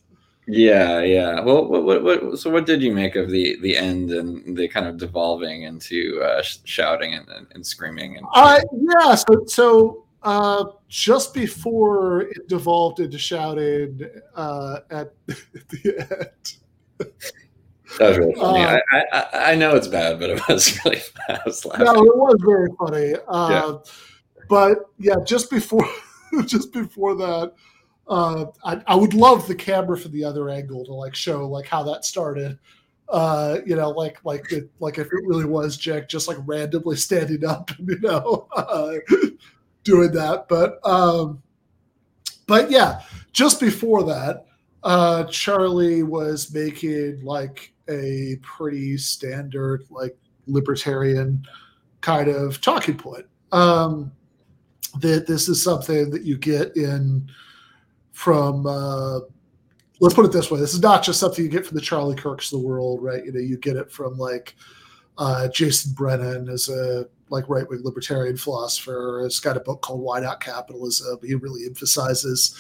Yeah, yeah. Well, what, what, what, so what did you make of the the end and the kind of devolving into uh, shouting and, and, and screaming? And uh, yeah, so so uh, just before it devolved into shouting uh, at, (laughs) the end. That was really funny. Uh, I, I, I, know it's bad, but it was (laughs) really I was laughing. No, it was very funny. Uh, yeah. But yeah, just before (laughs) just before that, uh, I, I would love the camera from the other angle to like show like how that started. Uh, you know, like like it, like if it really was Jack just like randomly standing up, you know, uh, doing that. But um, but yeah, just before that, uh, Charlie was making like a pretty standard like libertarian kind of talking point. Um, that this is something that you get in from uh, let's put it this way this is not just something you get from the charlie kirks of the world right you know you get it from like uh, jason brennan as a like right wing libertarian philosopher. He's got a book called Why Not Capitalism. He really emphasizes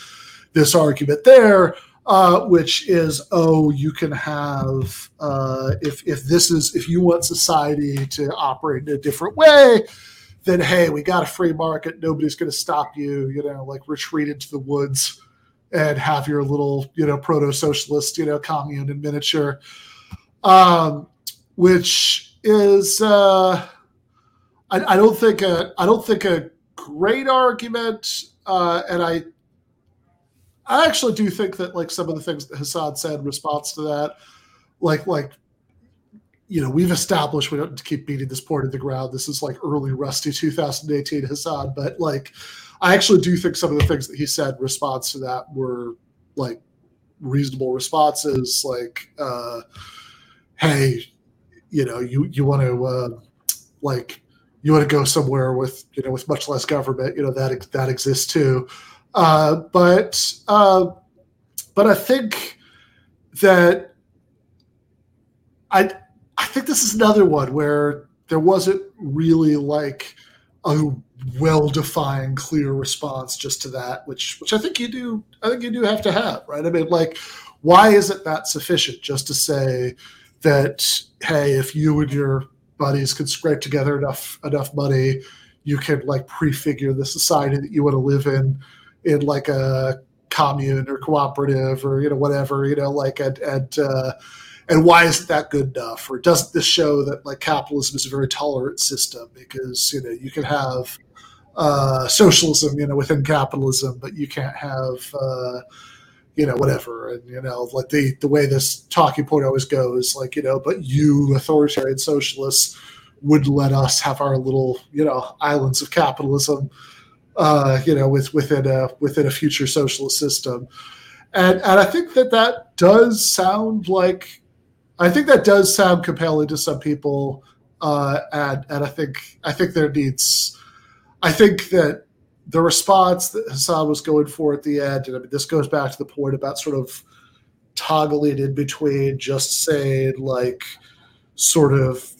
this argument there. Uh, which is oh you can have uh, if if this is if you want society to operate in a different way then hey we got a free market nobody's going to stop you you know like retreat into the woods and have your little you know proto socialist you know commune in miniature um, which is uh, I, I, don't think a I don't think a great argument, uh, and I I actually do think that like some of the things that Hasan said in response to that, like like you know we've established we don't keep beating this point in the ground. This is like early rusty 2018 Hasan, but like I actually do think some of the things that he said in response to that were like reasonable responses, like. Uh, hey, you know, you you want to uh, like you want to go somewhere with you know with much less government, you know that that exists too. Uh, but uh, but I think that I I think this is another one where there wasn't really like a well-defined, clear response just to that, which which I think you do. I think you do have to have, right? I mean, like, why isn't that sufficient just to say? that hey, if you and your buddies could scrape together enough enough money, you can like prefigure the society that you want to live in, in like a commune or cooperative or you know whatever you know like at and uh, and why isn't that good enough? Or doesn't this show that like capitalism is a very tolerant system because you know you can have uh, socialism you know within capitalism, but you can't have uh, you know, whatever. And, you know, like the, the way this talking point always goes, like, you know, but you authoritarian socialists would let us have our little, you know, islands of capitalism, uh, you know, with, within a, within a future socialist system. And, and I think that that does sound like, I think that does sound compelling to some people. Uh, and, and I think, I think there needs, I think that the response that Hasan was going for at the end, and I mean, this goes back to the point about sort of toggling in between just saying like sort of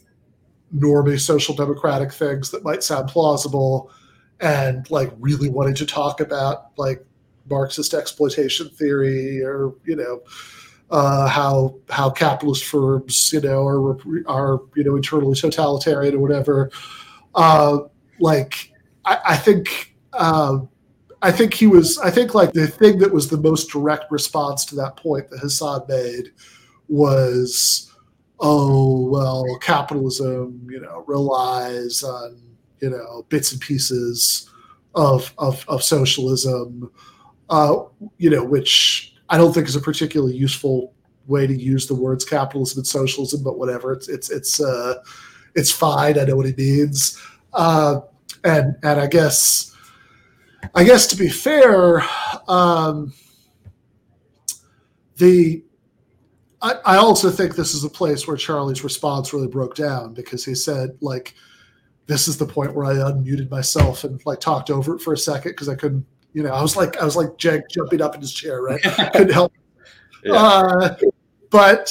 normie social democratic things that might sound plausible and like really wanting to talk about like Marxist exploitation theory or you know uh, how how capitalist firms you know are are you know internally totalitarian or whatever. Uh, like I, I think uh, I think he was. I think like the thing that was the most direct response to that point that Hasan made was, "Oh well, capitalism, you know, relies on you know bits and pieces of of, of socialism, uh, you know, which I don't think is a particularly useful way to use the words capitalism and socialism, but whatever. It's it's it's uh, it's fine. I know what he means, uh, and and I guess I guess to be fair, um, the I, I, also think this is a place where Charlie's response really broke down because he said like this is the point where I unmuted myself and like talked over it for a second because I couldn't you know I was like I was like Jake jumping up in his chair right (laughs) couldn't help yeah. uh, but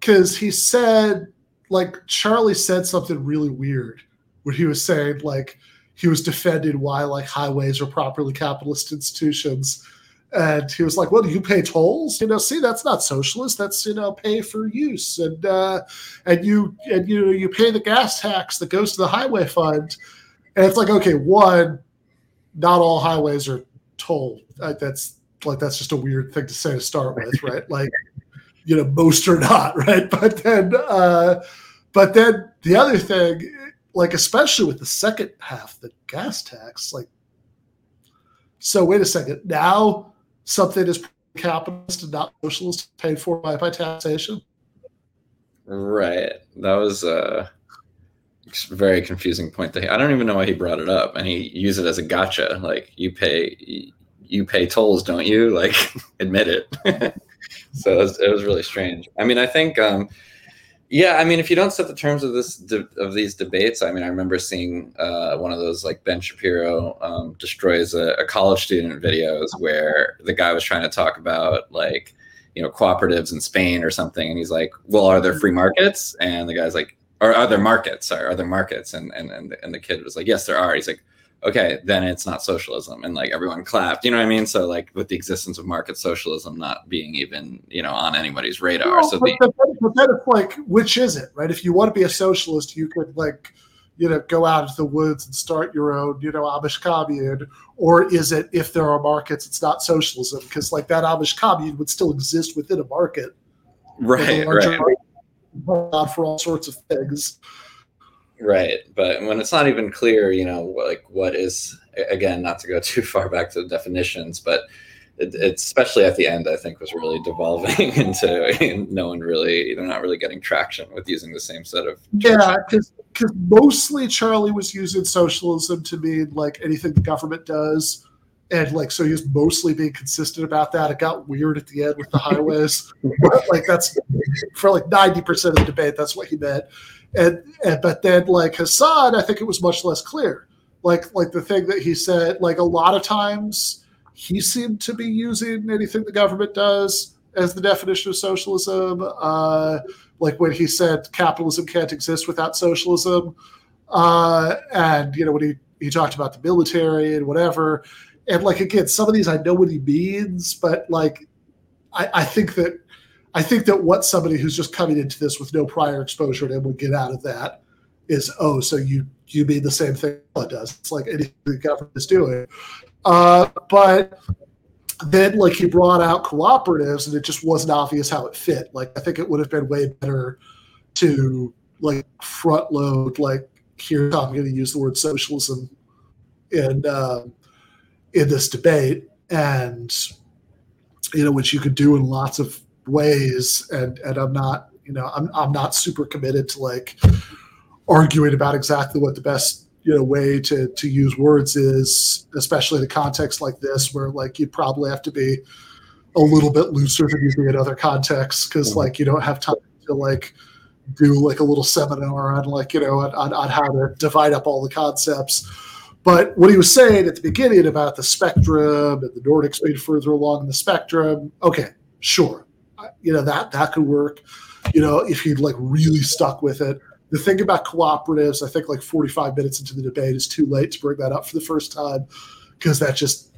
because um, he said like Charlie said something really weird where he was saying like he was defending why like highways are properly capitalist institutions. And he was like well do you pay tolls? You know see that's not socialist. That's you know pay for use. And uh and you and you know you pay the gas tax that goes to the highway fund. And it's like okay one not all highways are toll. Uh, that's like that's just a weird thing to say to start with (laughs) right? Like you know most are not (laughs) right? But then uh but then the other thing like especially with the second half, the gas tax. Like, so wait a second. Now something is capitalist and not socialist, paid for by, by taxation. Right. That was a very confusing point. That I don't even know why he brought it up, and he used it as a gotcha. Like you pay, you pay tolls, don't you? Like (laughs) admit it. (laughs) so it was, it was, really strange. I mean, I think. Um, yeah, I mean, if you don't set the terms of this de- of these debates, I mean, I remember seeing uh, one of those like Ben Shapiro um, destroys a, a, college student videos where the guy was trying to talk about like you know cooperatives in Spain or something, and he's like, "Well, are there free markets?" And the guy's like, or are there markets? Sorry, are there markets? And and and the, and the kid was like, yes, there are. He's like, okay, then it's not socialism, and like everyone clapped. You know what I mean? So like with the existence of market socialism not being even you know on anybody's radar. So but, the, but, but then it's like, which is it, right? If you want to be a socialist, you could like, you know, go out into the woods and start your own, you know, Amish commune, or is it if there are markets, it's not socialism because like that Amish commune would still exist within a market, right, right. market uh, for all sorts of things. Right, but when it's not even clear, you know, like what is again, not to go (laughs) too far back to the definitions, but it, it's especially at the end, I think, was really devolving (laughs) into no one really, they're not really getting traction with using the same set of. Yeah, because mostly Charlie was using socialism to mean like anything the government does. And like, so he was mostly being consistent about that. It got weird at the end with the highways. but (laughs) like, that's for like 90% of the debate, that's what he meant. And, and but then like Hasan, I think it was much less clear. Like, like the thing that he said, like a lot of times he seemed to be using anything the government does as the definition of socialism. Uh, like when he said capitalism can't exist without socialism. Uh, and, you know, when he, he talked about the military and whatever. And like, again, some of these I know what he means, but like, I, I think that I think that what somebody who's just coming into this with no prior exposure to him would get out of that is, oh, so you you mean the same thing it does. It's like anything the government is doing. Uh, but then like he brought out cooperatives and it just wasn't obvious how it fit. Like I think it would have been way better to like front load like here I'm going to use the word socialism in um, in this debate and you know which you could do in lots of ways and and I'm not you know I'm I'm not super committed to like arguing about exactly what the best you know way to to use words is especially in a context like this where like you probably have to be a little bit looser than you do in other contexts because Mm-hmm. like you don't have time to like do like a little seminar on like you know on, on, on how to divide up all the concepts but what he was saying at the beginning about the spectrum and the nordics being further along in the spectrum okay sure you know that that could work you know if he'd like really stuck with it the thing about cooperatives, I think like 45 minutes into the debate is too late to bring that up for the first time because that just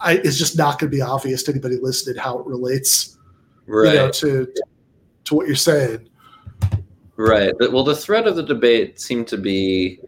I, it's just not going to be obvious to anybody listening how it relates Right. you know, to to what you're saying. Right. Well, the thread of the debate seemed to be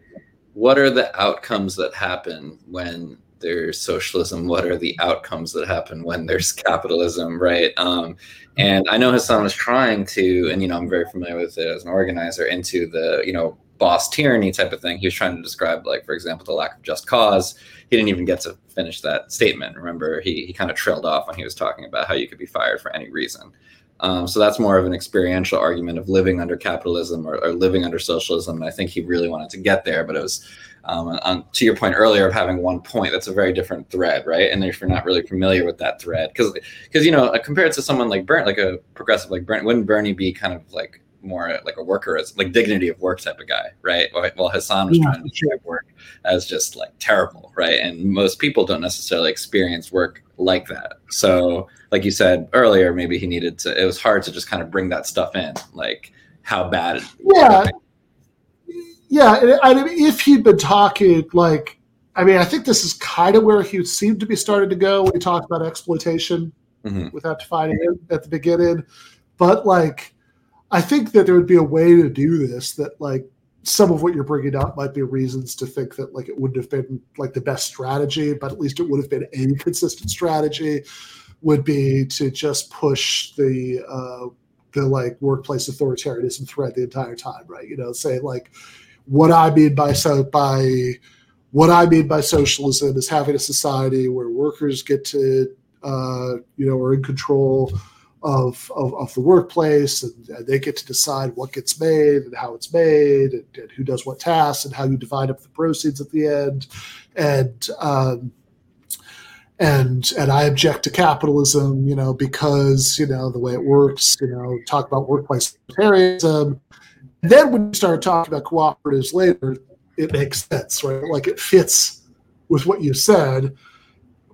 what are the outcomes that happen when there's socialism? What are the outcomes that happen when there's (laughs) capitalism? Right. Um, and I know Hasan was trying to, and you know, I'm very familiar with it as an organizer into the, you know, boss tyranny type of thing. He was trying to describe, like, for example, the lack of just cause. He didn't even get to finish that statement. Remember, he, he kind of trailed off when he was talking about how you could be fired for any reason. Um, so that's more of an experiential argument of living under capitalism or, or living under socialism. And I think he really wanted to get there, but it was um, on, to your point earlier of having one point. That's a very different thread, right? And if you're not really familiar with that thread, because because you know compared to someone like Bernie, like a progressive like Bernie, wouldn't Bernie be kind of like more like a worker as like dignity of work type of guy, right? While- Hasan was Yeah, trying to describe work as just like terrible, right? And most people don't necessarily experience work like that. So, like you said earlier, maybe he needed to. It was hard to just kind of bring that stuff in, like how bad. Yeah. Yeah, and I mean, if he'd been talking like, I mean, I think this is kind of where he seemed to be starting to go when he talked about exploitation Mhm. without defining it at the beginning. But like, I think that there would be a way to do this that like some of what you're bringing up might be reasons to think that like it wouldn't have been like the best strategy, but at least it would have been a consistent strategy. Would be to just push the uh, the like workplace authoritarianism thread the entire time, right? You know, say like what I mean by so by what I mean by socialism is having a society where workers get to uh, you know are in control of, of, of the workplace and, and they get to decide what gets made and how it's made and, and who does what tasks and how you divide up the proceeds at the end and um, and and I object to capitalism, you know, because you know the way it works. You know, talk about workplace authoritarianism. Then when you start talking about cooperatives later, it makes sense, right? Like it fits with what you said,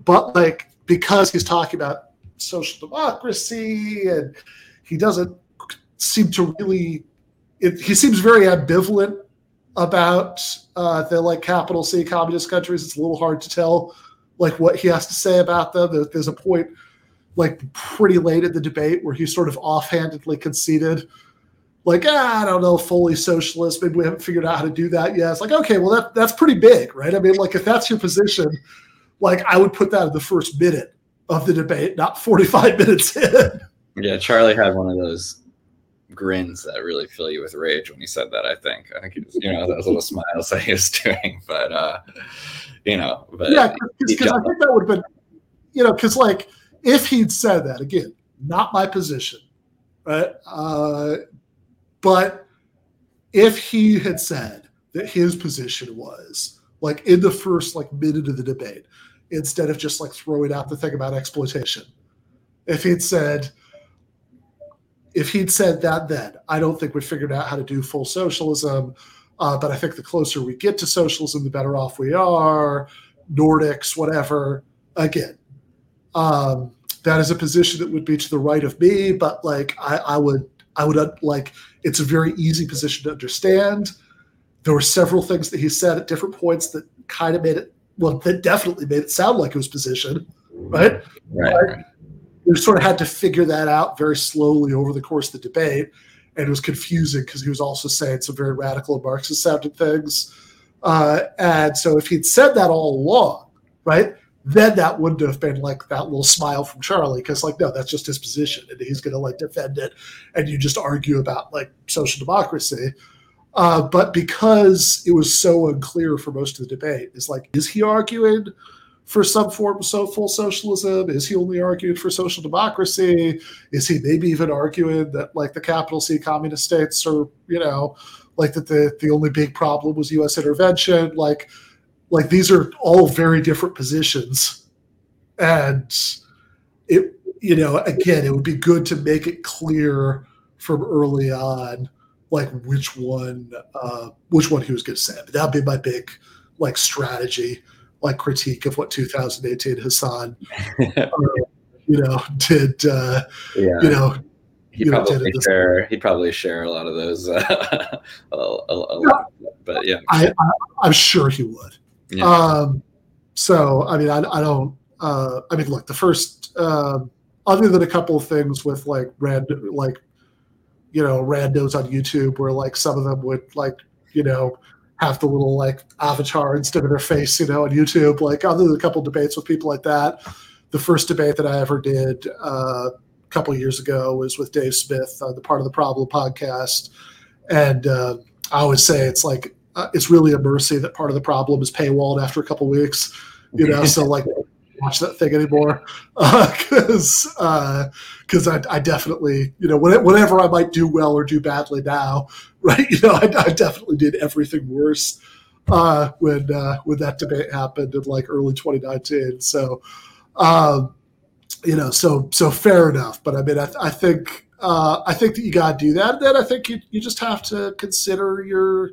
but like because he's talking about social democracy and he doesn't seem to really it, he seems very ambivalent about uh, the like capital C communist countries. It's a little hard to tell like what he has to say about them. There, there's a point like pretty late in the debate where he sort of offhandedly conceded like ah, I don't know, fully socialist. Maybe we haven't figured out how to do that yet. It's like okay, well that that's pretty big, right? I mean, like if that's your position, like I would put that in the first minute of the debate, not 45 (laughs) minutes in. Yeah, Charlie had one of those grins that really fill you with rage when he said that. I think. I think he was, you know, those little smiles that he was (laughs) doing, but uh, you know, but yeah, because I think that would have been, you know, because like if he'd said that again, not my position, right? Uh, but if he had said that his position was like in the first like minute of the debate, instead of just like throwing out the thing about exploitation, if he'd said, if he'd said that then, I don't think we figured out how to do full socialism. Uh, but I think the closer we get to socialism, the better off we are. Nordics, whatever. Again, um, that is a position that would be to the right of me, but like I, I would, I would uh, like it's a very easy position to understand. There were several things that he said at different points that kind of made it, well, that definitely made it sound like it was position, right? Right. right we sort of had to figure that out very slowly over the course of the debate. And it was confusing because he was also saying some very radical and Marxist sounding things. Uh, and so if he'd said that all along, right, then that wouldn't have been like that little smile from Charlie because, like, no, that's just his position and he's going to like defend it. And you just argue about like social democracy. Uh, but because it was so unclear for most of the debate, is like, is he arguing for some form of so full socialism? Is he only arguing for social democracy? Is he maybe even arguing that like the capital C communist states are, you know, like that the the only big problem was U.S. intervention? Like, like these are all very different positions, and it you know again it would be good to make it clear from early on like which one uh, which one he was going to send that'd be my big like strategy like critique of what 2018 Hasan, (laughs) uh, you know, did. Uh, yeah. You know, he'd you probably know, share. He'd probably share a lot of those. Uh, (laughs) a, a, a yeah. but yeah, I, I, am sure he would. Yeah. Um, so I mean, I, I don't. Uh, I mean, look, the first, uh, other than a couple of things with like red, like you know, randos on YouTube, where like some of them would like you know have the little like avatar instead of their face, you know, on YouTube. Like other than a couple debates with people like that, the first debate that I ever did uh, a couple years ago was with Dave Smith on the Part of the Problem podcast, and uh, I always say it's like uh, it's really a mercy that part of the problem is paywalled after a couple weeks, you know. so like watch that thing anymore because (laughs) uh, because uh, I, I, definitely you know whatever I might do well or do badly now, (laughs) right? You know, I, I definitely did everything worse uh, when uh, when that debate happened in like early 2019. So, um, you know, so so fair enough. But I mean, I, I think uh, I think that you got to do that. Then I think you you just have to consider your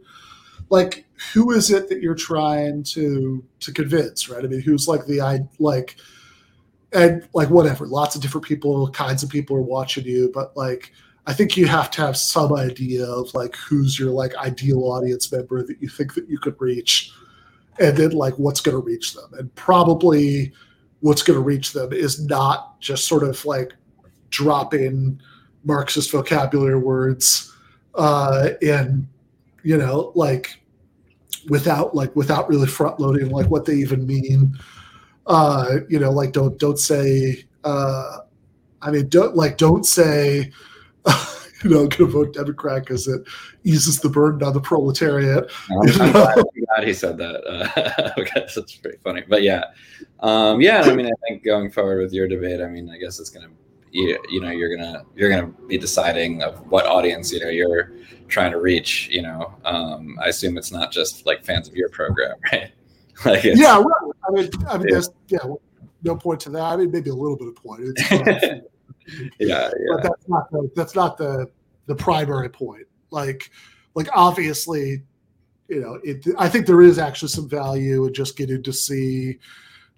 like who is it that you're trying to to convince, right? I mean, who's like the I like and like whatever, lots of different people, kinds of people are watching you, but like I think you have to have some idea of like who's your like ideal audience member that you think that you could reach, and then like what's going to reach them, and probably what's going to reach them is not just sort of like dropping Marxist vocabulary words uh, in you know like without like without really front loading like what they even mean uh you know like don't don't say uh i mean don't like don't say (laughs) you know, going to vote Democrat because it eases the burden on the proletariat. I'm, (laughs) I'm, glad, glad, he said that uh, (laughs) because that's pretty funny. But yeah, um, yeah. I mean, I think going forward with your debate, I mean, I guess it's going to, you, you know, you're gonna you're gonna be deciding of what audience you know you're trying to reach. You know, um, I assume it's not just like fans of your program, (laughs) right? like yeah, well, I mean, I mean, yeah. yeah, no point to that. I mean, maybe a little bit of point. (laughs) yeah, yeah. But that's not the that's not the the primary point. Like like obviously, you know, it I think there is actually some value in just getting to see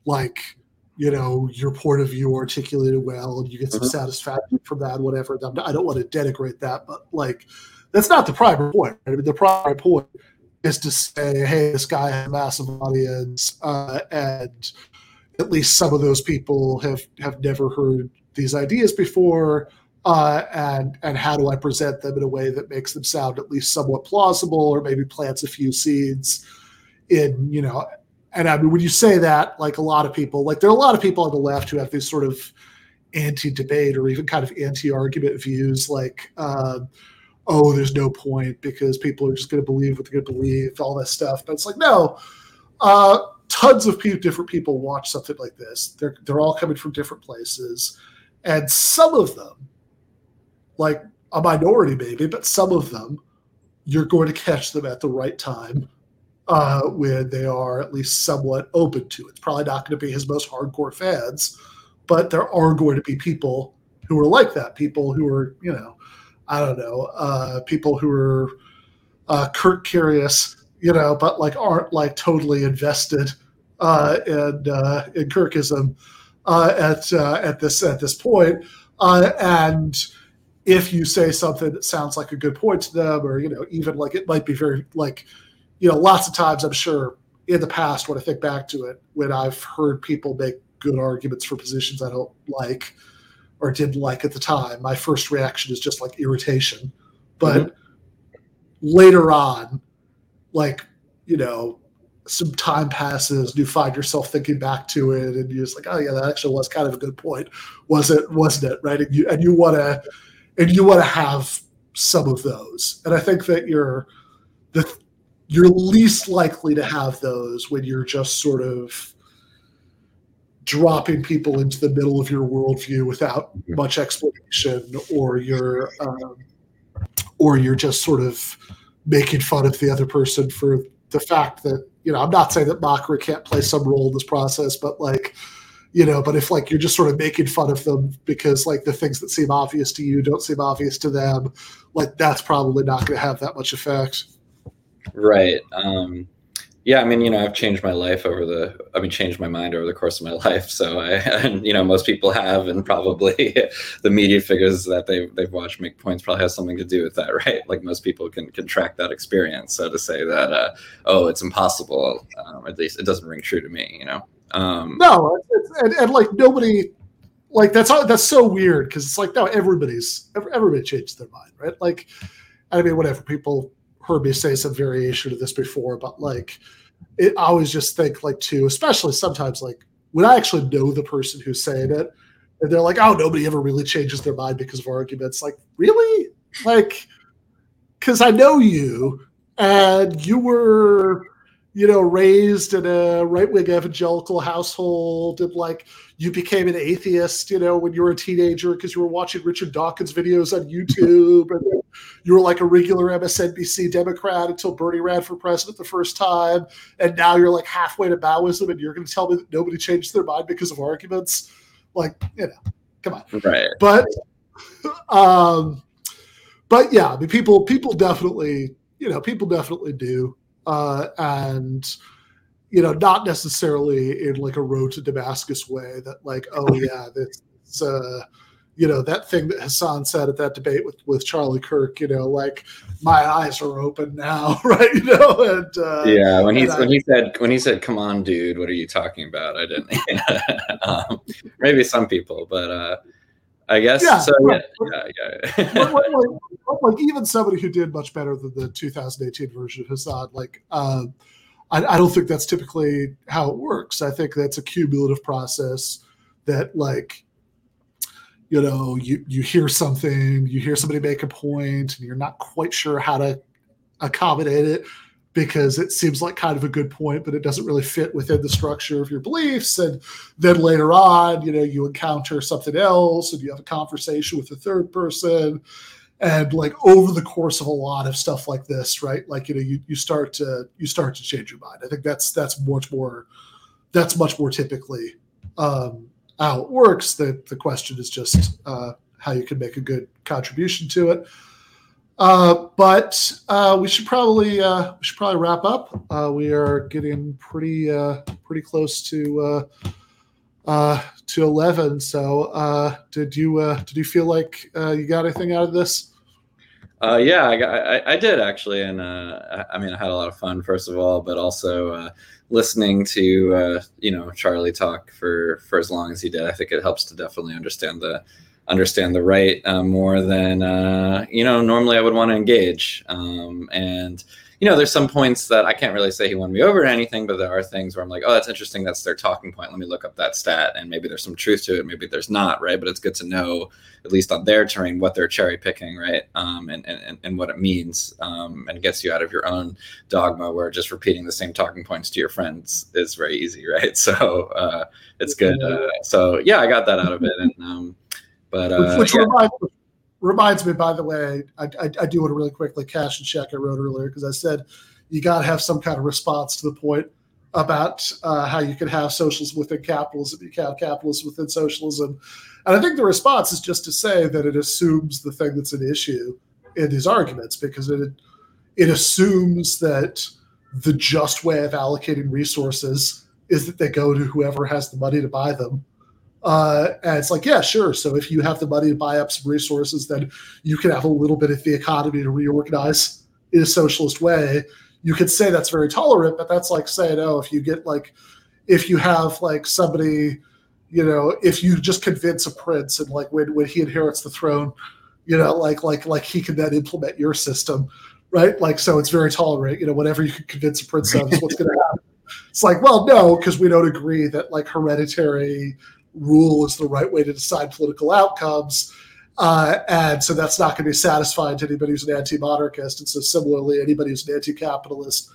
like you know your point of view articulated well and you get some mm-hmm. satisfaction from that whatever i don't want to denigrate that but like that's not the primary point. Right? The primary point is to say, hey, this guy has a massive audience, uh, and at least some of those people have have never heard these ideas before. Uh, and and how do I present them in a way that makes them sound at least somewhat plausible, or maybe plants a few seeds in you know. And I mean, when you say that, like a lot of people, like there are a lot of people on the left who have these sort of anti-debate or even kind of anti-argument views, like. Uh, oh, there's no point because people are just going to believe what they're going to believe, all that stuff. But it's like, no, uh, tons of people, different people watch something like this. They're they're all coming from different places, and some of them, like a minority maybe, but some of them, you're going to catch them at the right time. Uh, when they are at least somewhat open to it. It's probably not going to be his most hardcore fans, but there are going to be people who are like that. People who are, you know, I don't know, uh, people who are uh, Kirk curious, you know, but like aren't like totally invested uh, in uh, in Kirkism uh, at uh, at this at this point. Uh, and if you say something that sounds like a good point to them, or you know, even like it might be very like, you know, lots of times I'm sure in the past when I think back to it, when I've heard people make good arguments for positions I don't like or didn't like at the time, my first reaction is just like irritation. But mm-hmm. later on, like, you know, some time passes, and you find yourself thinking back to it, and you're just like, oh yeah, that actually was kind of a good point, was it? Wasn't it? Right? And you and you want to, and you want to have some of those. And I think that you're the you're least likely to have those when you're just sort of dropping people into the middle of your worldview without much explanation, or you're um, or you're just sort of making fun of the other person for the fact that you know I'm not saying that mockery can't play some role in this process, but like you know, but if like you're just sort of making fun of them because like the things that seem obvious to you don't seem obvious to them, like that's probably not going to have that much effect. Right. Um, yeah, I mean, you know, I've changed my life over the, I mean, changed my mind over the course of my (laughs) life. So I, and, (laughs) you know, most people have, and probably (laughs) the media figures that they've, they've watched make points probably has something to do with that, right? Like most people can, can track that experience. So to say that, uh, oh, it's impossible, um, at least it doesn't ring true to me, you know? Um, no, and, and like nobody, like that's that's so weird because it's like no, everybody's everybody changed their mind, right? Like, I mean, whatever people heard me say some variation of this before, but like it, I always just think like too, especially sometimes like when I actually know the person who's saying it, and they're like, "Oh, nobody ever really changes their mind because of arguments." Like, really? Like, because I know you, and you were you know, raised in a right wing evangelical household and like you became an atheist, you know, when you were a teenager because you were watching Richard Dawkins videos on YouTube and you were like a regular MSNBC Democrat until Bernie ran for president the first time. And now you're like halfway to Maoism and you're going to tell me that nobody changed their mind because of arguments. Like, you know, come on. Right. But, um, but yeah, I mean, people, people definitely, you know, people definitely do uh, and you know, not necessarily in like a road to Damascus way that like, oh yeah, that's uh, you know, that thing that hasan said at that debate with with Charlie Kirk, you know, like my eyes are open now, (laughs) right? You know, and uh, yeah, when he when I, he said when he said, "Come on, dude, what are you talking about?" I didn't. (laughs) um, maybe some people, but uh, I guess yeah, so. Yeah, (laughs) yeah, yeah. like, (laughs) like, like, even somebody who did much better than the 2018 version of Hasan, like uh, I, I, don't think that's typically how it works. I think that's a cumulative process that, like, you know, you you hear something, you hear somebody make a point, and you're not quite sure how to accommodate it because it seems like kind of a good point, but it doesn't really fit within the structure of your beliefs. And then later on, you know, you encounter something else and you have a conversation with a third person. And like over the course of a lot of stuff like this, right? Like, you know, you, you start to you start to change your mind. I think that's that's much more that's much more typically um how it works. The the question is just uh how you can make a good contribution to it. Uh, but uh, we should probably uh, we should probably wrap up. We are getting pretty pretty close to to eleven. So did you did you feel like you got anything out of this? Uh, yeah, I, I, I, did actually, and uh, I, I, mean, I had a lot of fun first of all, but also uh, listening to you know Charlie talk for for as long as he did. I think it helps to definitely understand the understand the right uh, more than uh, you know normally I would want to engage. Um, and you know, there's some points that I can't really say he won me over to anything, but there are things where I'm like, oh, that's interesting. That's their talking point. Let me look up that stat, and maybe there's some truth to it. Maybe there's not, right? But it's good to know, at least on their terrain, what they're cherry picking, right? Um, and, and and what it means, um, and gets you out of your own dogma, where just repeating the same talking points to your friends is very easy, (laughs) right? So uh, it's good. Uh, so yeah, I got that out of it, and um, but uh, which, yeah. reminds, reminds me, by the way, I, I, I do want to really quickly cash and check I wrote earlier because I said you got to have some kind of response to the point about uh, how you can have socialism within capitalism, you can have capitalism within socialism. And I think the response is just to say that it assumes the thing that's an issue in these arguments because it it assumes that the just way of allocating resources is that they go to whoever has the money to buy them uh, and it's like, yeah, sure. So if you have the money to buy up some resources, then you can have a little bit of the economy to reorganize in a socialist way. You could say that's very tolerant, but that's like saying, oh, if you get like, if you have like somebody, you know, if you just convince a prince and like when when he inherits the throne, you know, like like like he can then implement your system, right? Like so, it's very tolerant. You know, whatever you can convince a prince of is what's going to happen. It's like, well, no, because we don't agree that like hereditary rule is the right way to decide political outcomes. Uh, and so that's not going to be satisfying to anybody who's an anti-monarchist. And so similarly, anybody who's an anti-capitalist,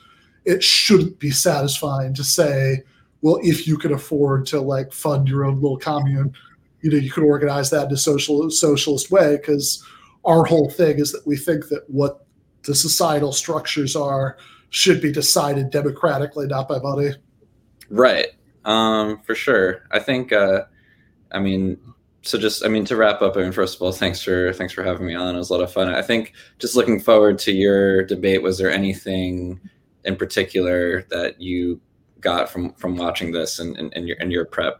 it shouldn't be satisfying to say, well, if you can afford to like fund your own little commune, you know, you can organize that in a social socialist way. Because our whole thing is that we think that what the societal structures are should be decided democratically, not by money. Right. Um, for sure. I think uh, I mean, so just I mean to wrap up. I mean, first of all, thanks for thanks for having me on. It was a lot of fun. I think just looking forward to your debate. Was there anything in particular that you got from from watching this and and, in, your in your prep?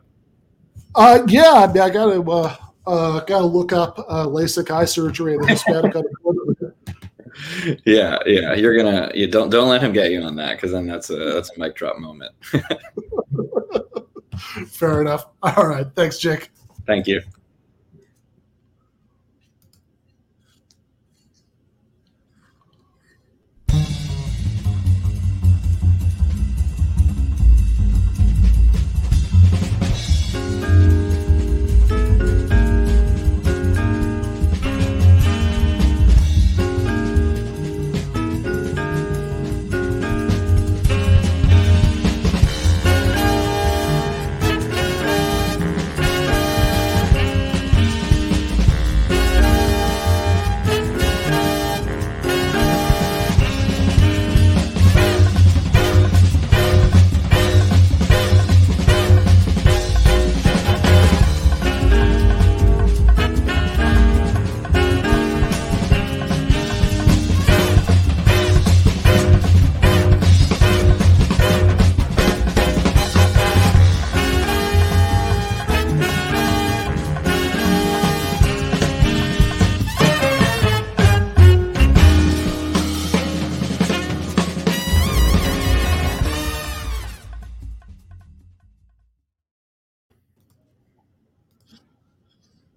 Uh, yeah, I, mean, I got to uh, uh, got to look up uh, LASIK eye surgery and Hispanic (laughs) yeah, yeah, you're gonna you don't don't let him get you on that because then that's a that's a mic drop moment. (laughs) Fair enough. All right. Thanks, Jake. Thank you.